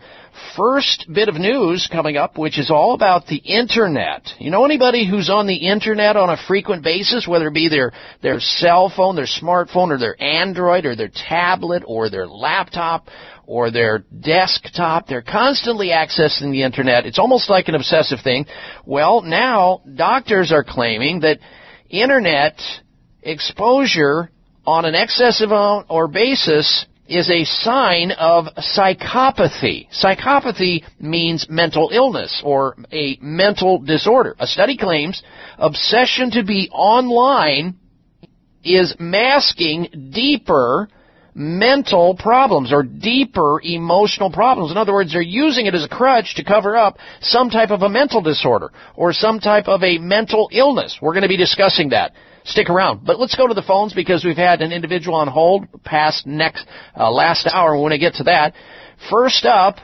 first bit of news coming up, which is all about the internet. You know anybody who's on the internet on a frequent basis, whether it be their their cell phone, their smartphone, or their Android, or their tablet, or their laptop, or their desktop. They're constantly accessing the internet. It's almost like an obsessive thing. Well, now doctors are claiming that internet exposure on an excessive or basis is a sign of psychopathy. Psychopathy means mental illness or a mental disorder. A study claims obsession to be online is masking deeper mental problems or deeper emotional problems. In other words, they're using it as a crutch to cover up some type of a mental disorder or some type of a mental illness. We're going to be discussing that stick around. But let's go to the phones because we've had an individual on hold past next uh, last hour. When I get to that, first up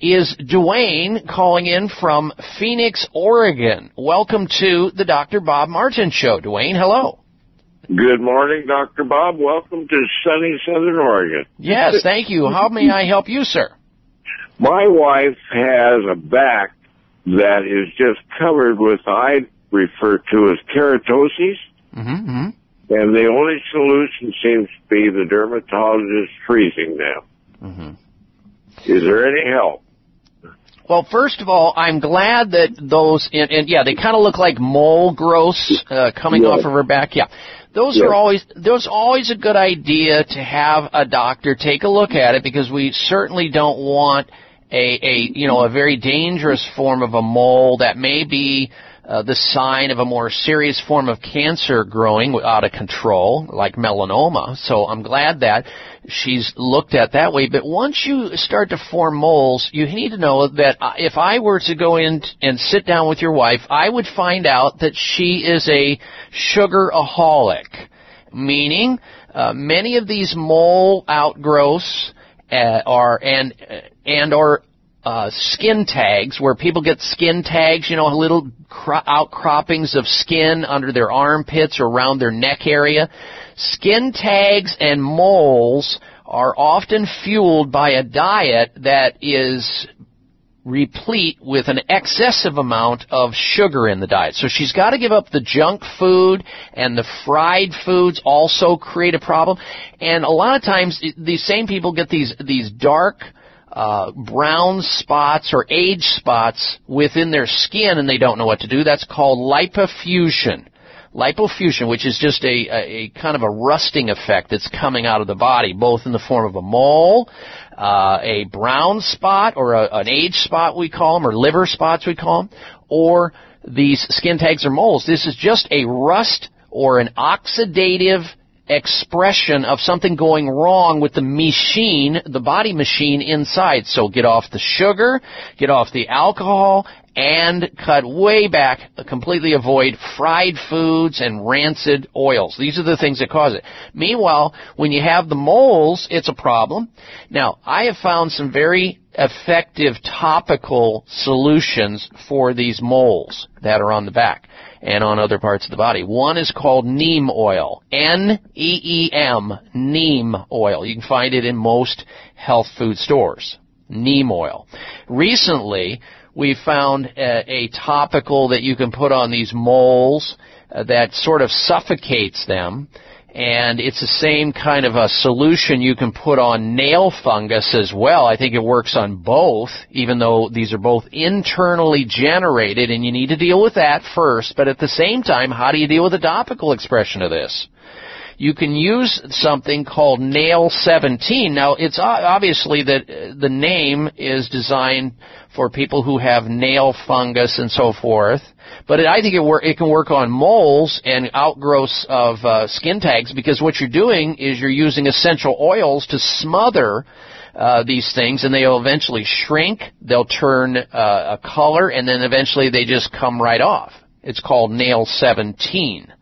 is Dwayne calling in from Phoenix, Oregon. Welcome to the Dr. Bob Martin Show. Dwayne, hello. Good morning, Dr. Bob. Welcome to sunny Southern Oregon. Yes, thank you. How may I help you, sir? My wife has a back that is just covered with, I refer to as keratosis. Mm-hmm. And the only solution seems to be the dermatologist freezing them. Mm-hmm. Is there any help? Well, first of all, I'm glad that those, and, and yeah, they kind of look like mole growths uh, coming Yes. off of her back. Yeah, those Yes. are always those always a good idea to have a doctor take a look at it because we certainly don't want a a you know a very dangerous form of a mole that may be uh, the sign of a more serious form of cancer growing out of control, like melanoma. So I'm glad that she's looked at that way. But once you start to form moles, you need to know that uh, if I were to go in and sit down with your wife, I would find out that she is a sugaraholic, meaning uh, many of these mole outgrowths uh, are and and or uh, skin tags where people get skin tags, you know, little cro- outcroppings of skin under their armpits or around their neck area. Skin tags and moles are often fueled by a diet that is replete with an excessive amount of sugar in the diet. So she's got to give up the junk food and the fried foods also create a problem. And a lot of times these same people get these these dark uh, brown spots or age spots within their skin and they don't know what to do. That's called lipofuscin. Lipofuscin, which is just a, a, a kind of a rusting effect that's coming out of the body, both in the form of a mole, uh, a brown spot, or a, an age spot we call them, or liver spots we call them, or these skin tags or moles. This is just a rust or an oxidative expression of something going wrong with the machine, the body machine inside. So get off the sugar, get off the alcohol, and cut way back, completely avoid fried foods and rancid oils. These are the things that cause it. Meanwhile, when you have the moles, it's a problem. Now, I have found some very effective topical solutions for these moles that are on the back and on other parts of the body. One is called neem oil. N-E-E-M, neem oil. You can find it in most health food stores. Neem oil. Recently, we found a, a topical that you can put on these moles uh, that sort of suffocates them. And it's the same kind of a solution you can put on nail fungus as well. I think it works on both, even though these are both internally generated and you need to deal with that first. But at the same time, how do you deal with the topical expression of this? you can use something called Nail 17. Now, it's obviously that uh, the name is designed for people who have nail fungus and so forth. But it, I think it, wor- it can work on moles and outgrowths of uh, skin tags because what you're doing is you're using essential oils to smother uh, these things, and they'll eventually shrink. They'll turn uh, a color, and then eventually they just come right off. It's called Nail 17.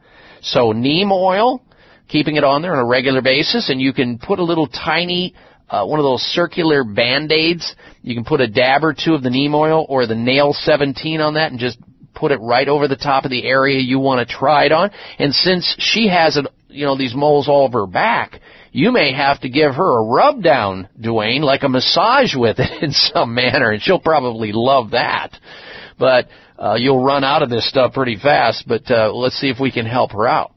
So neem oil, keeping it on there on a regular basis, and you can put a little tiny uh, one of those circular band-aids. You can put a dab or two of the neem oil or the nail 17 on that and just put it right over the top of the area you want to try it on. And since she has it, you know, these moles all over her back, you may have to give her a rub down, Dwayne, like a massage with it [LAUGHS] in some manner, and she'll probably love that. But uh, you'll run out of this stuff pretty fast. But uh, let's see if we can help her out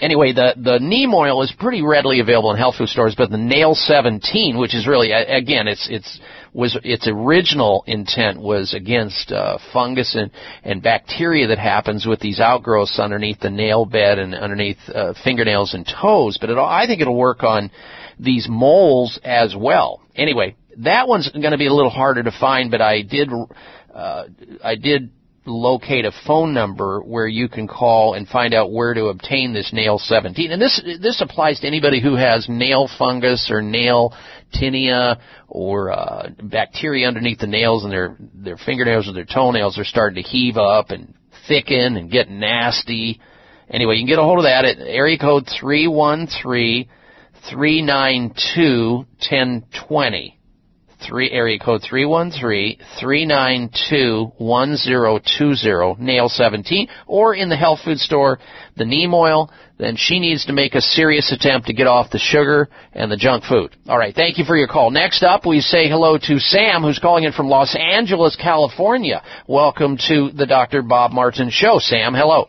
anyway, the the neem oil is pretty readily available in health food stores, but the Nail 17, which is really again, it's it's was its original intent was against uh, fungus and and bacteria that happens with these outgrowths underneath the nail bed and underneath uh, fingernails and toes. But it, I think it'll work on these moles as well. Anyway, that one's going to be a little harder to find, but I did. Uh, I did locate a phone number where you can call and find out where to obtain this nail 17. And this this applies to anybody who has nail fungus or nail tinea or uh, bacteria underneath the nails and their their fingernails or their toenails are starting to heave up and thicken and get nasty. Anyway, you can get a hold of that at area code three one three three nine two ten twenty three area code three one three three nine two one zero two zero nail seventeen. Or in the health food store the neem oil then she needs to make a serious attempt to get off the sugar and the junk food. All right thank you for your call. Next up we say hello to sam who's calling in from los angeles california. Welcome to the dr bob martin show. Sam hello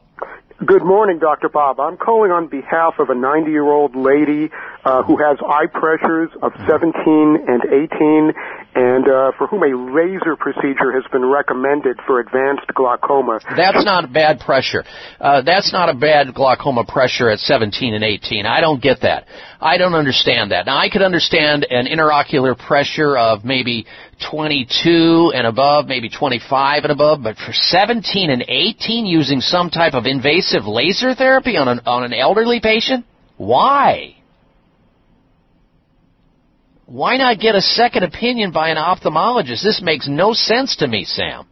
Good morning, Dr. Bob. I'm calling on behalf of a 90 year old lady uh, who has eye pressures of 17 and 18 and uh, for whom a laser procedure has been recommended for advanced glaucoma. That's not bad pressure. Uh, that's not a bad glaucoma pressure at 17 and 18. I don't get that. I don't understand that. Now, I could understand an interocular pressure of maybe 22 and above, maybe 25 and above, but for 17 and 18 using some type of invasive laser therapy on an, on an elderly patient? Why? Why not get a second opinion by an ophthalmologist? This makes no sense to me, Sam.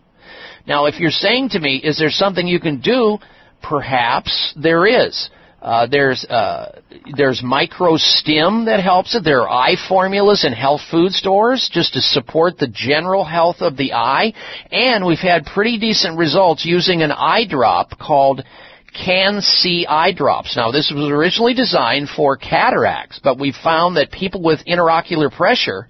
Now, if you're saying to me, is there something you can do? Perhaps there is. Uh, there's uh, there's microstim that helps it. There are eye formulas in health food stores just to support the general health of the eye, and we've had pretty decent results using an eye drop called CAN-C eye drops. Now, this was originally designed for cataracts, but we found that people with interocular pressure,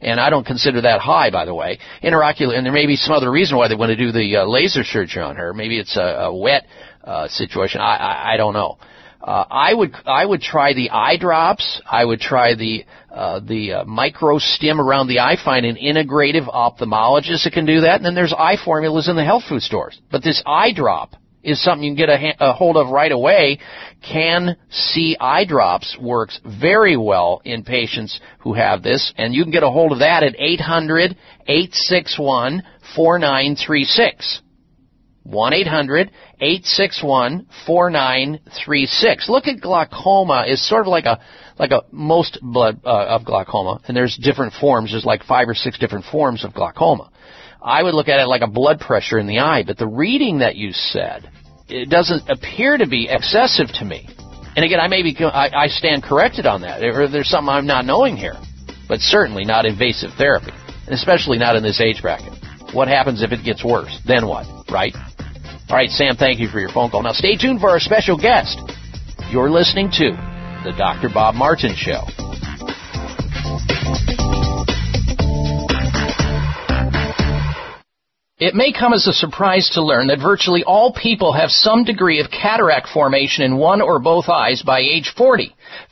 and I don't consider that high, by the way, interocular, and there may be some other reason why they want to do the uh, laser surgery on her. Maybe it's a, a wet uh, situation. I, I, I don't know. Uh, I would I would try the eye drops. I would try the uh, the uh, micro stim around the eye. Find an integrative ophthalmologist that can do that. And then there's eye formulas in the health food stores. But this eye drop is something you can get a, a hold of right away. Can see eye drops works very well in patients who have this, and you can get a hold of that at 800 861 4936. 1-800-861-4936. Look at glaucoma is sort of like a like a most blood uh, of glaucoma, and there's different forms. There's like five or six different forms of glaucoma. I would look at it like a blood pressure in the eye, but the reading that you said it doesn't appear to be excessive to me. And again, I may be I, I stand corrected on that, or there's something I'm not knowing here, but certainly not invasive therapy, and especially not in this age bracket. What happens if it gets worse? Then what? Right? All right, Sam, thank you for your phone call. Now stay tuned for our special guest. You're listening to The Dr. Bob Martin Show. It may come as a surprise to learn that virtually all people have some degree of cataract formation in one or both eyes by age 40.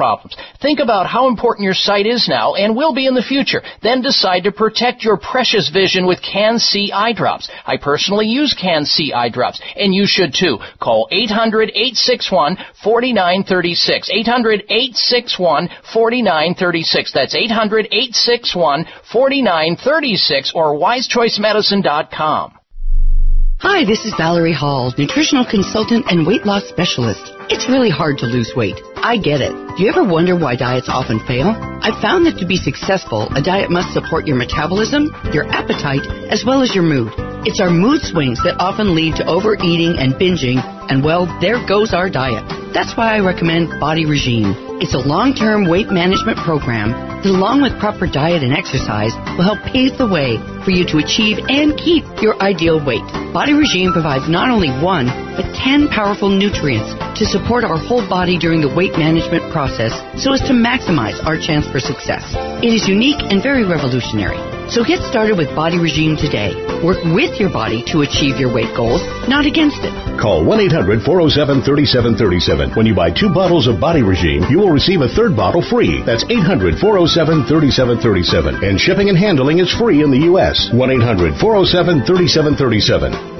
problems. Think about how important your sight is now and will be in the future. Then decide to protect your precious vision with CAN-C eye drops. I personally use CAN-C eye drops, and you should too. Call 800-861-4936. 800-861-4936. That's 800-861-4936 or wisechoicemedicine.com. Hi, this is Valerie Hall, nutritional consultant and weight loss specialist. It's really hard to lose weight. I get it. Do you ever wonder why diets often fail? I've found that to be successful, a diet must support your metabolism, your appetite, as well as your mood. It's our mood swings that often lead to overeating and binging, and well, there goes our diet. That's why I recommend Body Regime. It's a long-term weight management program that along with proper diet and exercise will help pave the way for you to achieve and keep your ideal weight. Body Regime provides not only one, but 10 powerful nutrients to support our whole body during the weight management process so as to maximize our chance for success. It is unique and very revolutionary. So get started with Body Regime today. Work with your body to achieve your weight goals, not against it. Call 1 800 407 3737. When you buy two bottles of Body Regime, you will receive a third bottle free. That's 800 407 3737. And shipping and handling is free in the U.S. 1 800 407 3737.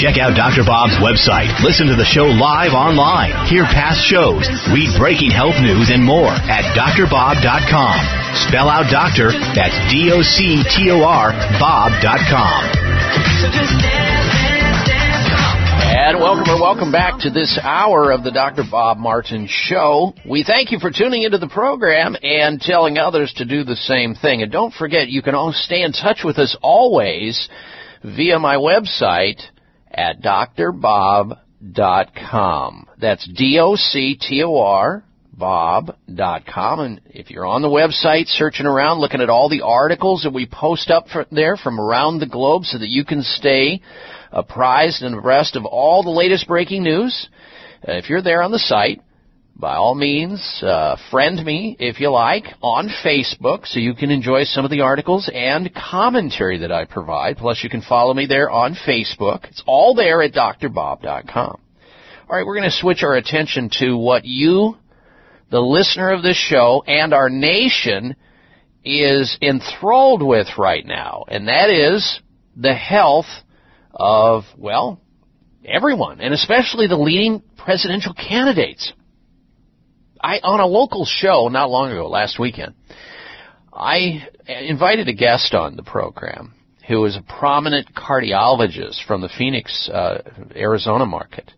Check out Dr. Bob's website. Listen to the show live online. Hear past shows. Read breaking health news and more at drbob.com. Spell out doctor, that's D-O-C-T-O-R, bob.com. And welcome or welcome back to this hour of the Dr. Bob Martin Show. We thank you for tuning into the program and telling others to do the same thing. And don't forget, you can all stay in touch with us always via my website at drbob.com. That's D-O-C-T-O-R, bob.com. And if you're on the website searching around, looking at all the articles that we post up there from around the globe so that you can stay apprised and abreast of all the latest breaking news, uh, if you're there on the site, by all means, uh, friend me if you like on Facebook so you can enjoy some of the articles and commentary that I provide. Plus, you can follow me there on Facebook. It's all there at drbob.com. All right, we're going to switch our attention to what you, the listener of this show, and our nation is enthralled with right now, and that is the health of, well, everyone, and especially the leading presidential candidates. I on a local show not long ago, last weekend, I invited a guest on the program who is a prominent cardiologist from the Phoenix, uh, Arizona market,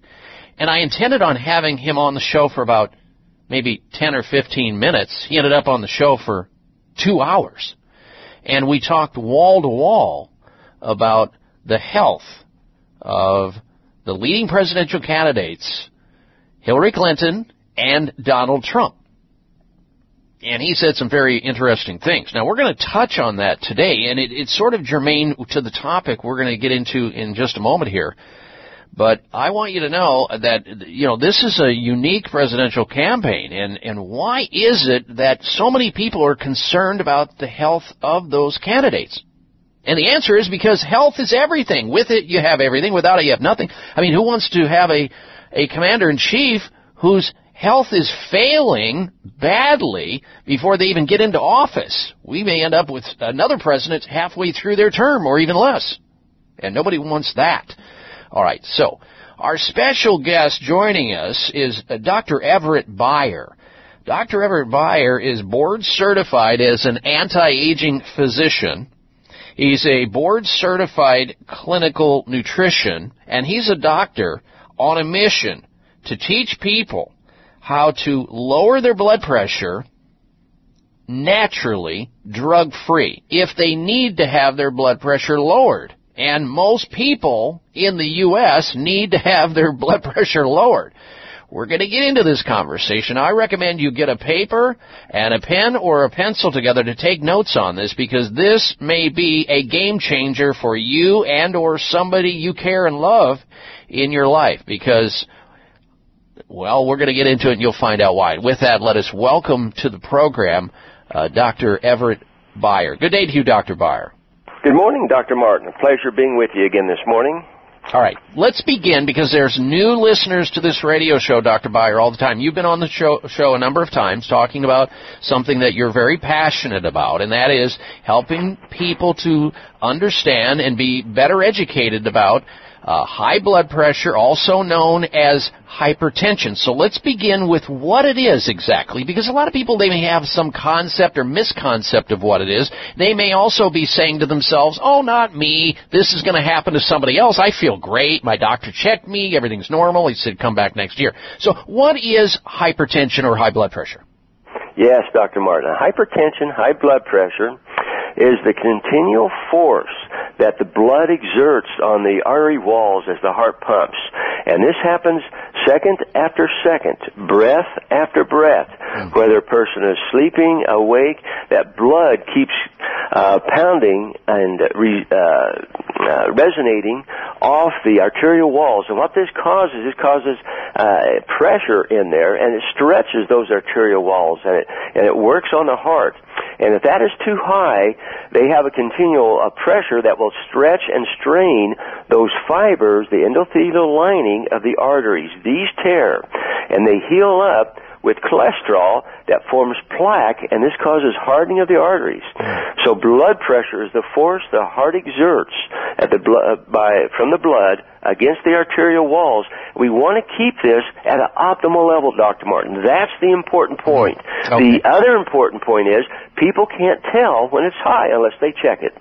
and I intended on having him on the show for about maybe 10 or 15 minutes. He ended up on the show for two hours, and we talked wall to wall about the health of the leading presidential candidates, Hillary Clinton and Donald Trump. and he said some very interesting things. Now we're going to touch on that today, and it, it's sort of germane to the topic we're going to get into in just a moment here. But I want you to know that you know this is a unique presidential campaign, and and why is it that so many people are concerned about the health of those candidates? And the answer is because health is everything. With it, you have everything. Without it, you have nothing. I mean, who wants to have a a commander in chief whose health is failing badly before they even get into office. We may end up with another president halfway through their term or even less. And nobody wants that. All right, so our special guest joining us is Dr. Everett Beyer. Dr. Everett Beyer is board certified as an anti-aging physician. He's a board certified clinical nutrition, and he's a doctor on a mission to teach people how to lower their blood pressure naturally, drug free, if they need to have their blood pressure lowered. And most people in the U.S. need to have their [LAUGHS] blood pressure lowered. We're going to get into this conversation. I recommend you get a paper and a pen or a pencil together to take notes on this because this may be a game changer for you and or somebody you care and love in your life because well, we're going to get into it and you'll find out why. With that, let us welcome to the program uh, Dr. Everett Beyer. Good day to you, Dr. Beyer. Good morning, Dr. Martin. A pleasure being with you again this morning. All right, let's begin because there's new listeners to this radio show, Dr. Beyer, all the time. You've been on the show, show a number of times talking about something that you're very passionate about, and that is helping people to understand and be better educated about uh, high blood pressure, also known as hypertension. So let's begin with what it is exactly, because a lot of people they may have some concept or misconcept of what it is. They may also be saying to themselves, "Oh, not me. This is going to happen to somebody else. I feel great. My doctor checked me. Everything's normal. He said come back next year." So what is hypertension or high blood pressure? Yes, Dr. Martin. Hypertension, high blood pressure is the continual force that the blood exerts on the artery walls as the heart pumps. And this happens second after second, breath after breath. Whether a person is sleeping, awake, that blood keeps uh, pounding and re, uh, uh, resonating off the arterial walls. And what this causes, it causes uh, pressure in there, and it stretches those arterial walls, and it and it works on the heart. And if that is too high, they have a continual uh, pressure that will stretch and strain those fibers, the endothelial lining of the arteries. These tear, and they heal up with cholesterol that forms plaque, and this causes hardening of the arteries. So blood pressure is the force the heart exerts at the blood, uh, by, from the blood against the arterial walls. We want to keep this at an optimal level, Dr. Martin. That's the important mm. point. The other important point is people can't tell when it's high unless they check it.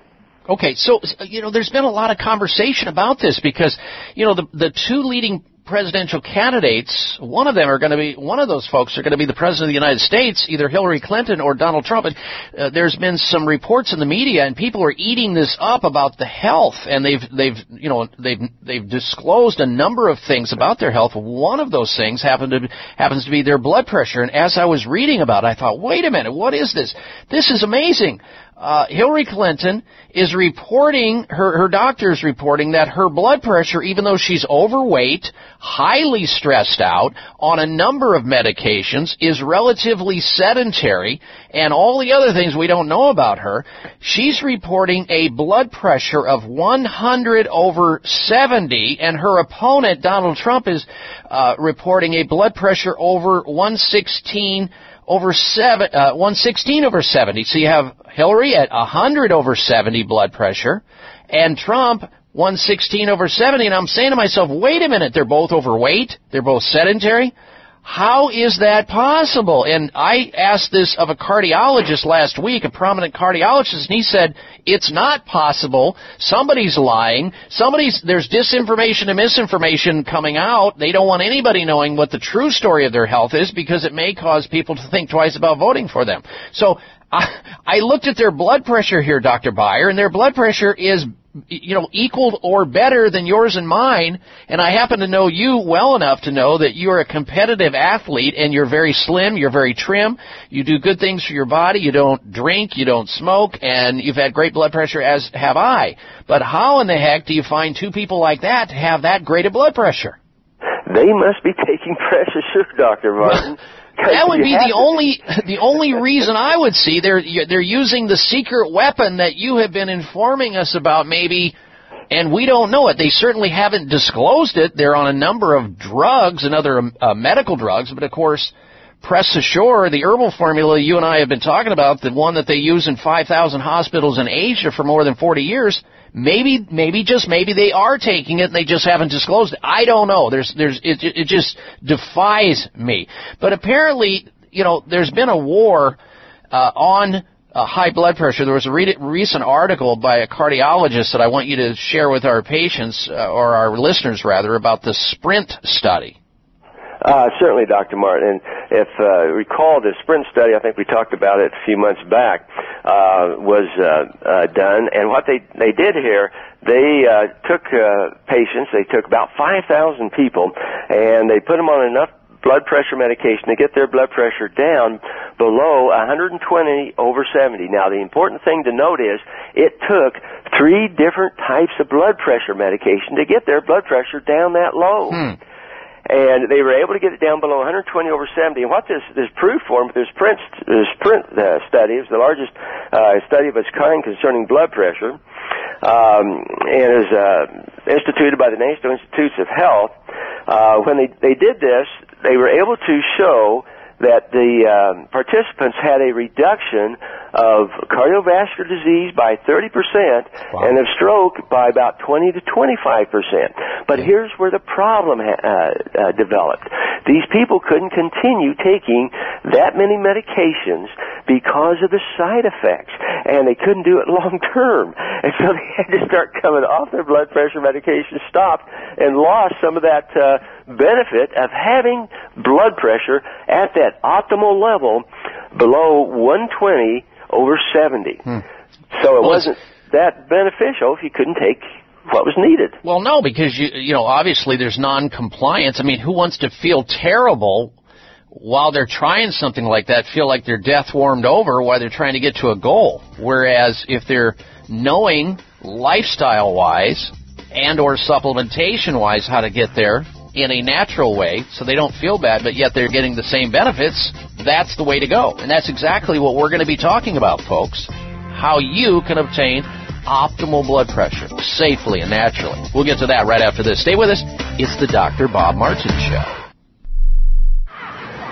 Okay, so you know, there's been a lot of conversation about this because you know the the two leading presidential candidates, one of them are going to be one of those folks are going to be the president of the United States, either Hillary Clinton or Donald Trump. And, uh, there's been some reports in the media, and people are eating this up about the health, and they've they've you know they've they've disclosed a number of things about their health. One of those things happened to happens to be their blood pressure. And as I was reading about it, I thought, wait a minute, what is this? This is amazing uh, Hillary Clinton is reporting, her, her doctor is reporting that her blood pressure, even though she's overweight, highly stressed out, on a number of medications, is relatively sedentary, and all the other things we don't know about her, she's reporting a blood pressure of 100 over 70, and her opponent, Donald Trump, is uh, reporting a blood pressure over 116 over seven, uh, 116 over 70. So you have Hillary at 100 over 70 blood pressure, and Trump 116 over 70. And I'm saying to myself, wait a minute, they're both overweight, they're both sedentary. How is that possible? And I asked this of a cardiologist last week, a prominent cardiologist, and he said, it's not possible. Somebody's lying. Somebody's, there's disinformation and misinformation coming out. They don't want anybody knowing what the true story of their health is because it may cause people to think twice about voting for them. So [LAUGHS] I, I looked at their blood pressure here, Dr. Beyer, and their blood pressure is you know, equal or better than yours and mine. And I happen to know you well enough to know that you're a competitive athlete and you're very slim, you're very trim, you do good things for your body, you don't drink, you don't smoke, and you've had great blood pressure as have I. But how in the heck do you find two people like that to have that great a blood pressure? They must be taking [LAUGHS] Press Assure, Dr. Martin. [LAUGHS] That would be the to- only [LAUGHS] the only reason I would see they're they're using the secret weapon that you have been informing us about maybe and we don't know it. They certainly haven't disclosed it. They're on a number of drugs and other uh, medical drugs, but of course Press Assure, the herbal formula you and I have been talking about, the one that they use in 5,000 hospitals in Asia for more than 40 years, maybe, maybe just maybe they are taking it and they just haven't disclosed it. I don't know. There's, there's, it, it just defies me. But apparently, you know, there's been a war, uh, on uh, high blood pressure. There was a re- recent article by a cardiologist that I want you to share with our patients, uh, or our listeners rather, about the SPRINT study. Uh, certainly, Dr. Martin. And if uh, recall, the sprint study, I think we talked about it a few months back, uh, was uh, uh, done. And what they they did here, they uh, took uh, patients. They took about 5,000 people, and they put them on enough blood pressure medication to get their blood pressure down below 120 over 70. Now, the important thing to note is it took three different types of blood pressure medication to get their blood pressure down that low and they were able to get it down below 120 over 70. And what this this proved for them, this SPRINT this SPRINT uh, study is the largest uh, study of its kind concerning blood pressure, um, and is uh, instituted by the National Institutes of Health. Uh, when they they did this, they were able to show that the um, participants had a reduction of cardiovascular disease by 30% and of stroke by about 20 to 25%. But here's where the problem ha- uh, uh, developed. These people couldn't continue taking that many medications because of the side effects, and they couldn't do it [LAUGHS] long term. And so they had to start coming off their blood pressure medication, stopped, and lost some of that uh, benefit of having blood pressure at that optimal level below 120 over 70. Hmm. So it Well, wasn't that beneficial if you couldn't take what was needed. Well, no, because you you know obviously there's non-compliance. I mean, who wants to feel terrible while they're trying something like that? Feel like their death warmed over while they're trying to get to a goal. Whereas if they're knowing lifestyle-wise and or supplementation-wise how to get there in a natural way, so they don't feel bad, but yet they're getting the same benefits. That's the way to go, and that's exactly what we're going to be talking about, folks. How you can obtain optimal blood pressure safely and naturally. We'll get to that right after this. Stay with us. It's the Dr. Bob Martin Show.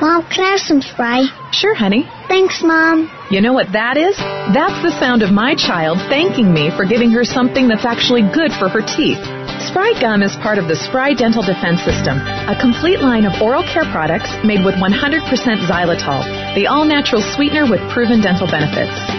Mom, can I have some Spry? Sure, honey. Thanks, Mom. You know what that is? That's the sound of my child thanking me for giving her something that's actually good for her teeth. Spry Gum is part of the Spry Dental Defense System, a complete line of oral care products made with 100% xylitol, the all-natural sweetener with proven dental benefits.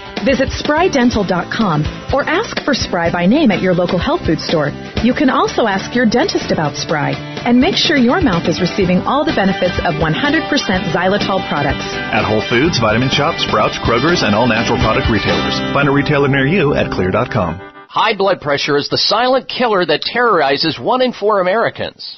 Visit sprydental.com or ask for Spry by name at your local health food store. You can also ask your dentist about Spry and make sure your mouth is receiving all the benefits of 100% xylitol products. At Whole Foods, Vitamin Shoppe, Sprouts, Kroger's, and all natural product retailers. Find a retailer near you at xlear.com. High blood pressure is the silent killer that terrorizes one in four Americans.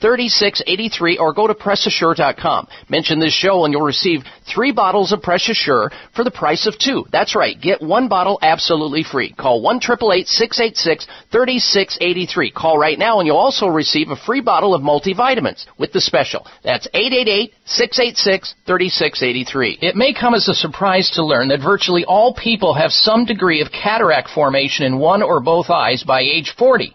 3683 or go to PressAssure.com. Mention this show and you'll receive three bottles of Press Assure for the price of two. That's right. Get one bottle absolutely free. Call 1 686 3683 3683. Call right now and you'll also receive a free bottle of multivitamins with the special. That's 888-686-3683. It may come as a surprise to learn that virtually all people have some degree of cataract formation in one or both eyes by age 40.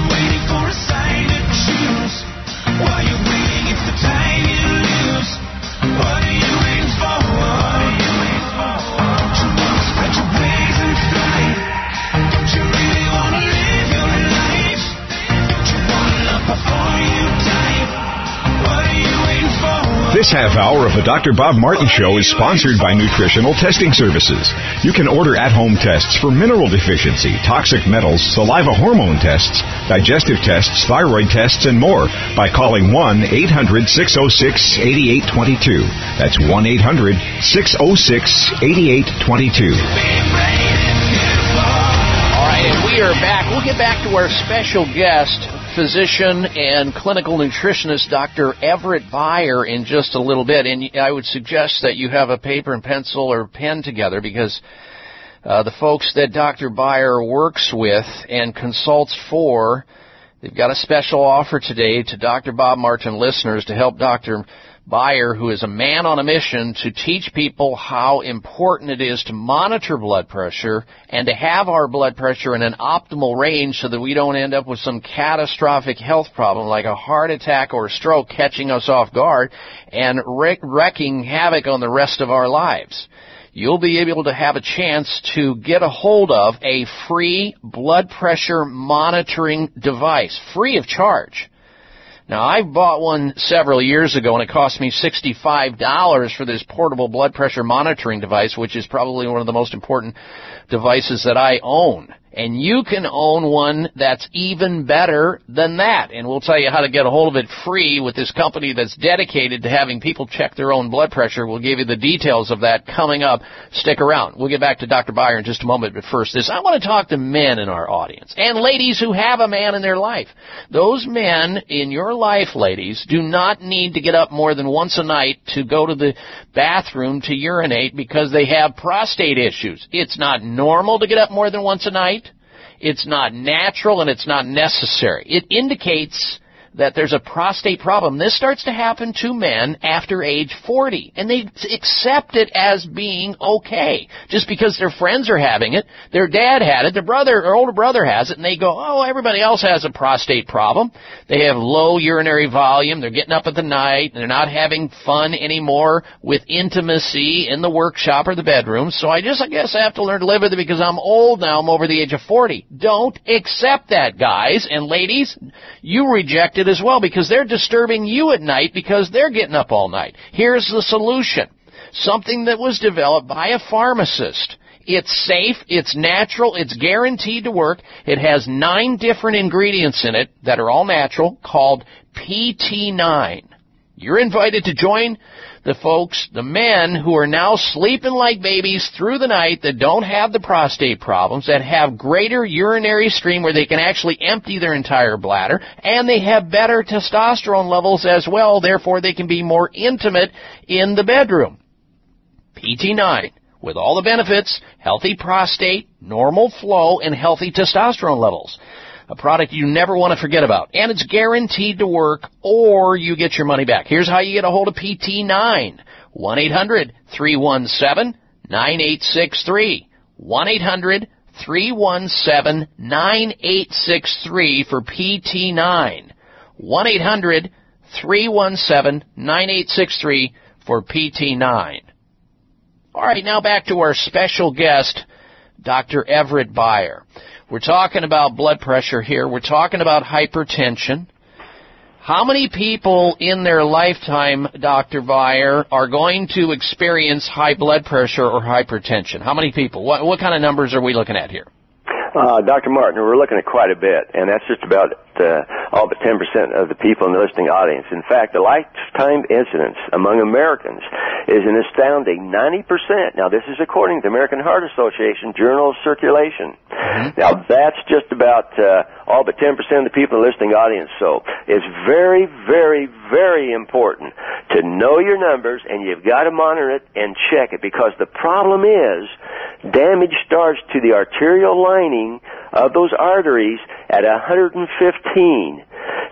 This half hour of the Dr. Bob Martin Show is sponsored by Nutritional Testing Services. You can order at home tests for mineral deficiency, toxic metals, saliva hormone tests, digestive tests, thyroid tests, and more by calling 1 800 606 8822. That's 1 800 606 8822. All right, and we are back. We'll get back to our special guest, physician and clinical nutritionist Dr. Everett Beyer in just a little bit. And I would suggest that you have a paper and pencil or pen together because uh, the folks that Dr. Beyer works with and consults for, they've got a special offer today to Dr. Bob Martin listeners to help Dr. Beyer, who is a man on a mission to teach people how important it is to monitor blood pressure and to have our blood pressure in an optimal range so that we don't end up with some catastrophic health problem like a heart attack or a stroke catching us off guard and wreak- wreaking havoc on the rest of our lives. You'll be able to have a chance to get a hold of a free blood pressure monitoring device, free of charge. Now, I bought one several years ago and it cost me $65 for this portable blood pressure monitoring device, which is probably one of the most important devices that I own. And you can own one that's even better than that. And we'll tell you how to get a hold of it free with this company that's dedicated to having people check their own blood pressure. We'll give you the details of that coming up. Stick around. We'll get back to Dr. Beyer in just a moment, but first this, I want to talk to men in our audience and ladies who have a man in their life. Those men in your life, ladies, do not need to get up more than once a night to go to the bathroom to urinate because they have prostate issues. It's not normal to get up more than once a night. It's not natural and it's not necessary. It indicates that there's a prostate problem. This starts to happen to men after age 40, and they accept it as being okay. Just because their friends are having it, their dad had it, their brother or older brother has it, and they go, oh, everybody else has a prostate problem. They have low urinary volume, they're getting up at the night, they're not having fun anymore with intimacy in the workshop or the bedroom, so I just, I guess I have to learn to live with it because I'm old now, I'm over the age of 40. Don't accept that, guys and ladies. You reject it as well because they're disturbing you at night because they're getting up all night. Here's the solution. Something that was developed by a pharmacist. It's safe, it's natural, it's guaranteed to work. It has nine different ingredients in it that are all natural called PT9. You're invited to join the folks, the men who are now sleeping like babies through the night that don't have the prostate problems, that have greater urinary stream where they can actually empty their entire bladder, and they have better testosterone levels as well, therefore they can be more intimate in the bedroom. PT9, with all the benefits, healthy prostate, normal flow, and healthy testosterone levels a product you never want to forget about. And it's guaranteed to work or you get your money back. Here's how you get a hold of PT9. 1-800-317-9863. 1-800-317-9863 for PT9. 1 800 317 9863 for PT9. All right, now back to our special guest, Dr. Everett Beyer. We're talking about blood pressure here. We're talking about hypertension. How many people in their lifetime, Dr. Beyer, are going to experience high blood pressure or hypertension? How many people? What, what kind of numbers are we looking at here? Uh, Dr. Martin, we're looking at quite a bit, and that's just about uh, all but 10% of the people in the listening audience. In fact, the lifetime incidence among Americans is an astounding 90%. Now, this is according to the American Heart Association Journal of Circulation. Now, that's just about uh, all but 10% of the people in the listening audience. So it's very, very, very important to know your numbers, and you've got to monitor it and check it because the problem is damage starts to the arterial lining of those arteries at 115.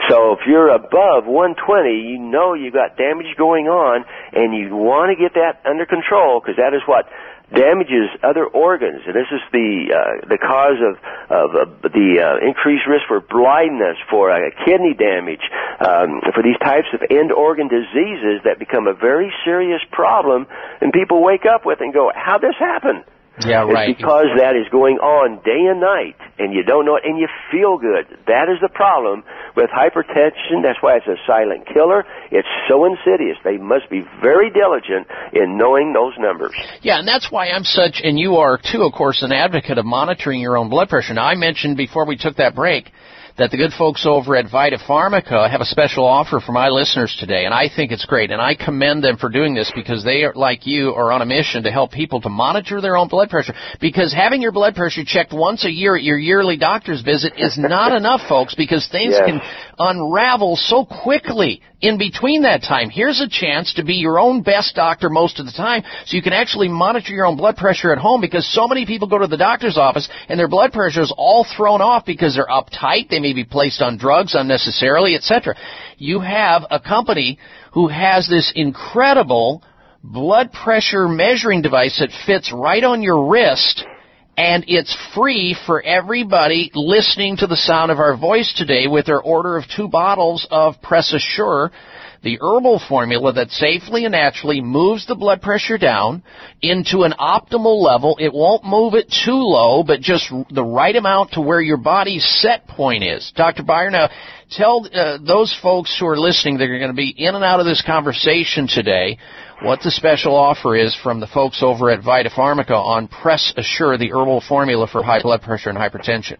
So if you're above 120, you know you've got damage going on, and you want to get that under control because that is what damages other organs, and this is the uh, the cause of of uh, the uh, increased risk for blindness, for uh, kidney damage, um, for these types of end organ diseases that become a very serious problem, and people wake up with and go, "How this happen?" Yeah, It's right. because that is going on day and night, and you don't know it, and you feel good. That is the problem with hypertension. That's why it's a silent killer. It's so insidious. They must be very diligent in knowing those numbers. Yeah, and that's why I'm such, and you are too, of course, an advocate of monitoring your own blood pressure. Now, I mentioned before we took that break that the good folks over at Vita Pharmaca have a special offer for my listeners today, and I think it's great, and I commend them for doing this because they are, like you, are on a mission to help people to monitor their own blood pressure. Because having your blood pressure checked once a year at your yearly doctor's visit is not [LAUGHS] enough, folks, because things can unravel so quickly in between that time. Here's a chance to be your own best doctor most of the time so you can actually monitor your own blood pressure at home because so many people go to the doctor's office and their blood pressure is all thrown off because they're uptight, they may be placed on drugs unnecessarily, etc. You have a company who has this incredible blood pressure measuring device that fits right on your wrist and it's free for everybody listening to the sound of our voice today with their order of two bottles of Press Assure, the herbal formula that safely and naturally moves the blood pressure down into an optimal level. It won't move it too low, but just the right amount to where your body's set point is. Dr. Beyer, now tell uh, those folks who are listening that are going to be in and out of this conversation today what the special offer is from the folks over at Vita Pharmaca on Press Assure, the herbal formula for high blood pressure and hypertension.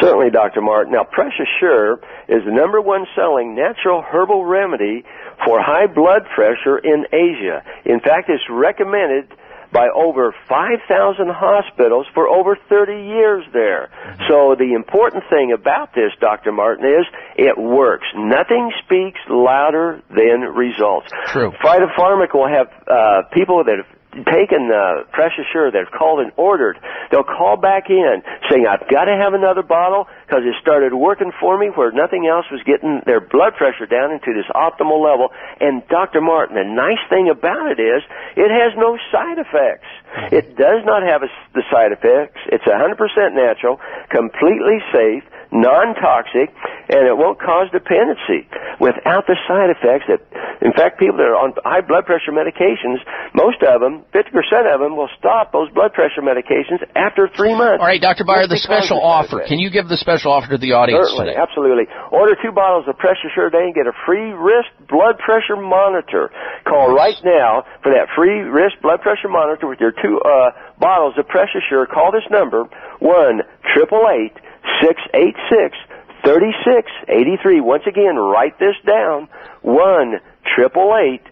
Certainly, Dr. Martin. Now, Press Assure is the number one selling natural herbal remedy for high blood pressure in Asia. In fact, it's recommended by over 5,000 hospitals for over 30 years there. So the important thing about this, Dr. Martin, is it works. Nothing speaks louder than results. True. Vitapharmaca will have uh, people that have taken the Press Assure that have called and ordered. They'll call back in saying, I've got to have another bottle because it started working for me where nothing else was getting their blood pressure down into this optimal level. And Dr. Martin, the nice thing about it is it has no side effects. It does not have a, the side effects. It's 100% natural, completely safe, non-toxic, and it won't cause dependency without the side effects that, in fact, people that are on high blood pressure medications, most of them, 50% of them will stop those blood pressure medications after three months. All right, Dr. Beyer, the special offer. Can you give the special offer to the audience Certainly, today? absolutely. Order two bottles of Press Assure today and get a free wrist blood pressure monitor. Call right now for that free wrist blood pressure monitor with your two uh, bottles of Press Assure. Call this number one triple eight six eight six thirty six eighty three. Once again, write this down one triple eight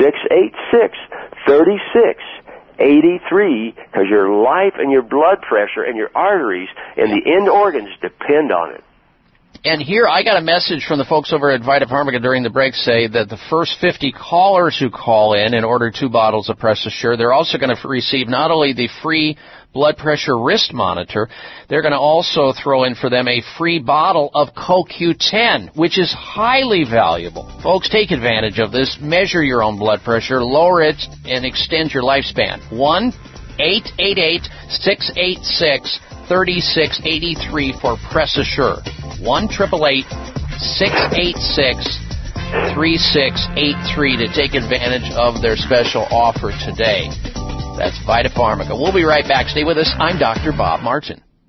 six eight six thirty six. 83 because your life and your blood pressure and your arteries and the end organs depend on it. And here I got a message from the folks over at Vita Pharmaca during the break say that the first 50 callers who call in and order two bottles of Press Assure, they're also going to receive not only the free blood pressure wrist monitor, they're going to also throw in for them a free bottle of CoQ10, which is highly valuable. Folks, take advantage of this. Measure your own blood pressure, lower it, and extend your lifespan. 1 888 686 3683 for Press Assure. 1 888 686 3683 to take advantage of their special offer today. That's Vita Pharmaca. We'll be right back. Stay with us. I'm Dr. Bob Martin.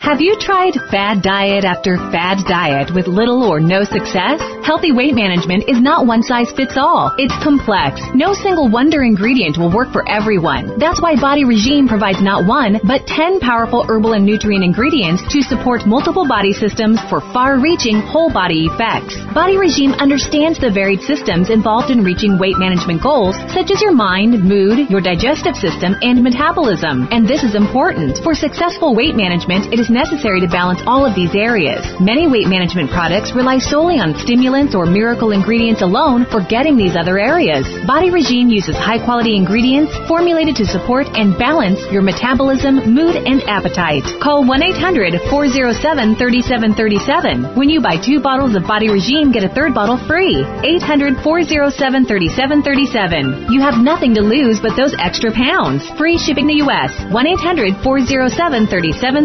Have you tried fad diet after fad diet with little or no success? Healthy weight management is not one size fits all. It's complex. No single wonder ingredient will work for everyone. That's why Body Regime provides not one, but 10 powerful herbal and nutrient ingredients to support multiple body systems for far-reaching whole body effects. Body Regime understands the varied systems involved in reaching weight management goals, such as your mind, mood, your digestive system, and metabolism. And this is important. For successful weight management, it is necessary to balance all of these areas. Many weight management products rely solely on stimulants or miracle ingredients alone, forgetting these other areas. Body Regime uses high quality ingredients formulated to support and balance your metabolism, mood, and appetite. Call 1-800-407-3737. When you buy two bottles of Body Regime, get a third bottle free. 800-407-3737. You have nothing to lose but those extra pounds. Free shipping the U.S.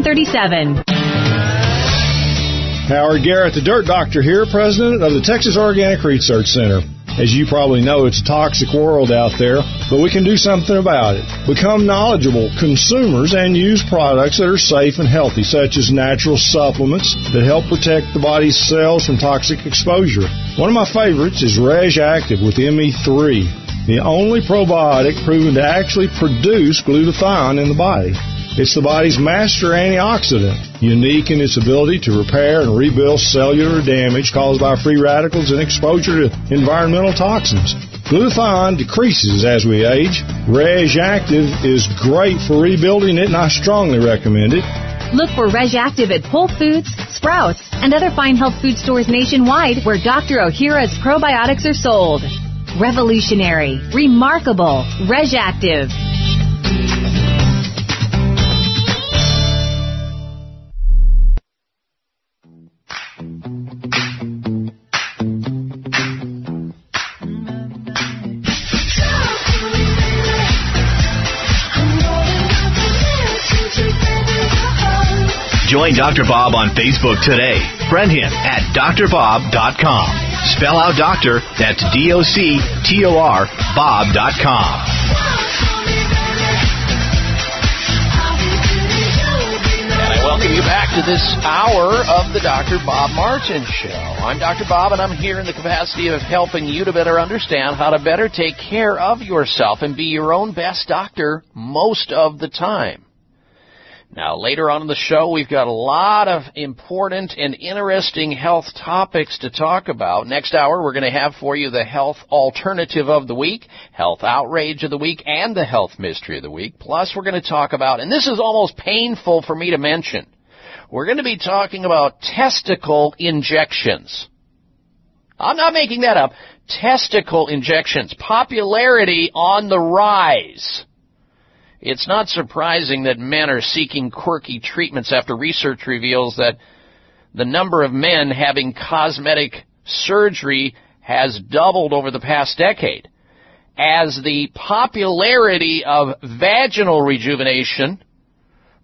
1-800-407-3737. Howard Garrett, the Dirt Doctor here, president of the Texas Organic Research Center. As you probably know, it's a toxic world out there, but we can do something about it. Become knowledgeable consumers and use products that are safe and healthy, such as natural supplements that help protect the body's cells from toxic exposure. One of my favorites is Reg Active with ME3, the only probiotic proven to actually produce glutathione in the body. It's the body's master antioxidant, unique in its ability to repair and rebuild cellular damage caused by free radicals and exposure to environmental toxins. Glutathione decreases as we age. Reg Active is great for rebuilding it, and I strongly recommend it. Look for Reg Active at Whole Foods, Sprouts, and other fine health food stores nationwide where Dr. Ohhira's probiotics are sold. Revolutionary, remarkable, Reg Active. Join Dr. Bob on Facebook today. Friend him at drbob.com. Spell out doctor, that's D O C T O R, Bob.com. Welcome you back to this hour of the Dr. Bob Martin Show. I'm Dr. Bob, and I'm here in the capacity of helping you to better understand how to better take care of yourself and be your own best doctor most of the time. Now, later on in the show, we've got a lot of important and interesting health topics to talk about. Next hour, we're going to have for you the health alternative of the week, health outrage of the week, and the health mystery of the week. Plus, we're going to talk about, and this is almost painful for me to mention, we're going to be talking about testicle injections. I'm not making that up. Testicle injections. Popularity on the rise. It's not surprising that men are seeking quirky treatments after research reveals that the number of men having cosmetic surgery has doubled over the past decade. As the popularity of vaginal rejuvenation,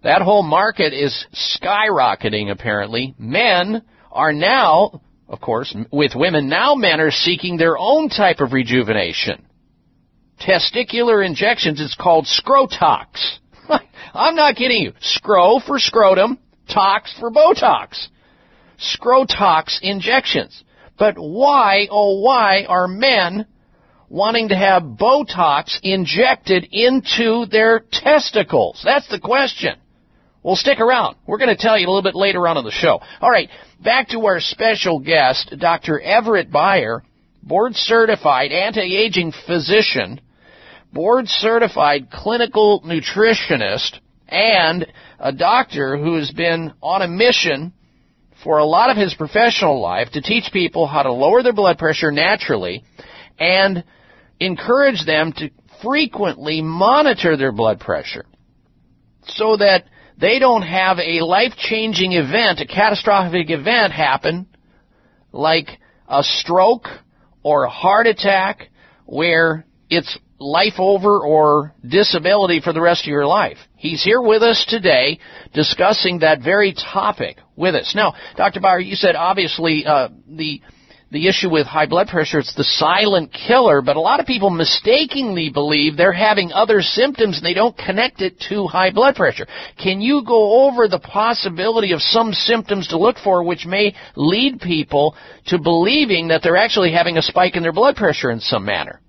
that whole market is skyrocketing apparently. Men are now, of course, with women, now men are seeking their own type of rejuvenation testicular injections. It's called Scrotox. [LAUGHS] I'm not kidding you. Scro for scrotum, tox for Botox. Scrotox injections. But why, oh why, are men wanting to have Botox injected into their testicles? That's the question. Well, stick around. We're going to tell you a little bit later on in the show. All right, back to our special guest, Dr. Everett Beyer, board certified anti-aging physician, board certified clinical nutritionist, and a doctor who has been on a mission for a lot of his professional life to teach people how to lower their blood pressure naturally and encourage them to frequently monitor their blood pressure so that they don't have a life-changing event, a catastrophic event happen like a stroke or a heart attack where it's life over or disability for the rest of your life. He's here with us today discussing that very topic with us. Now, Dr. Beyer, you said obviously uh, the the issue with high blood pressure, it's the silent killer, but a lot of people mistakenly believe they're having other symptoms and they don't connect it to high blood pressure. Can you go over the possibility of some symptoms to look for which may lead people to believing that they're actually having a spike in their blood pressure in some manner?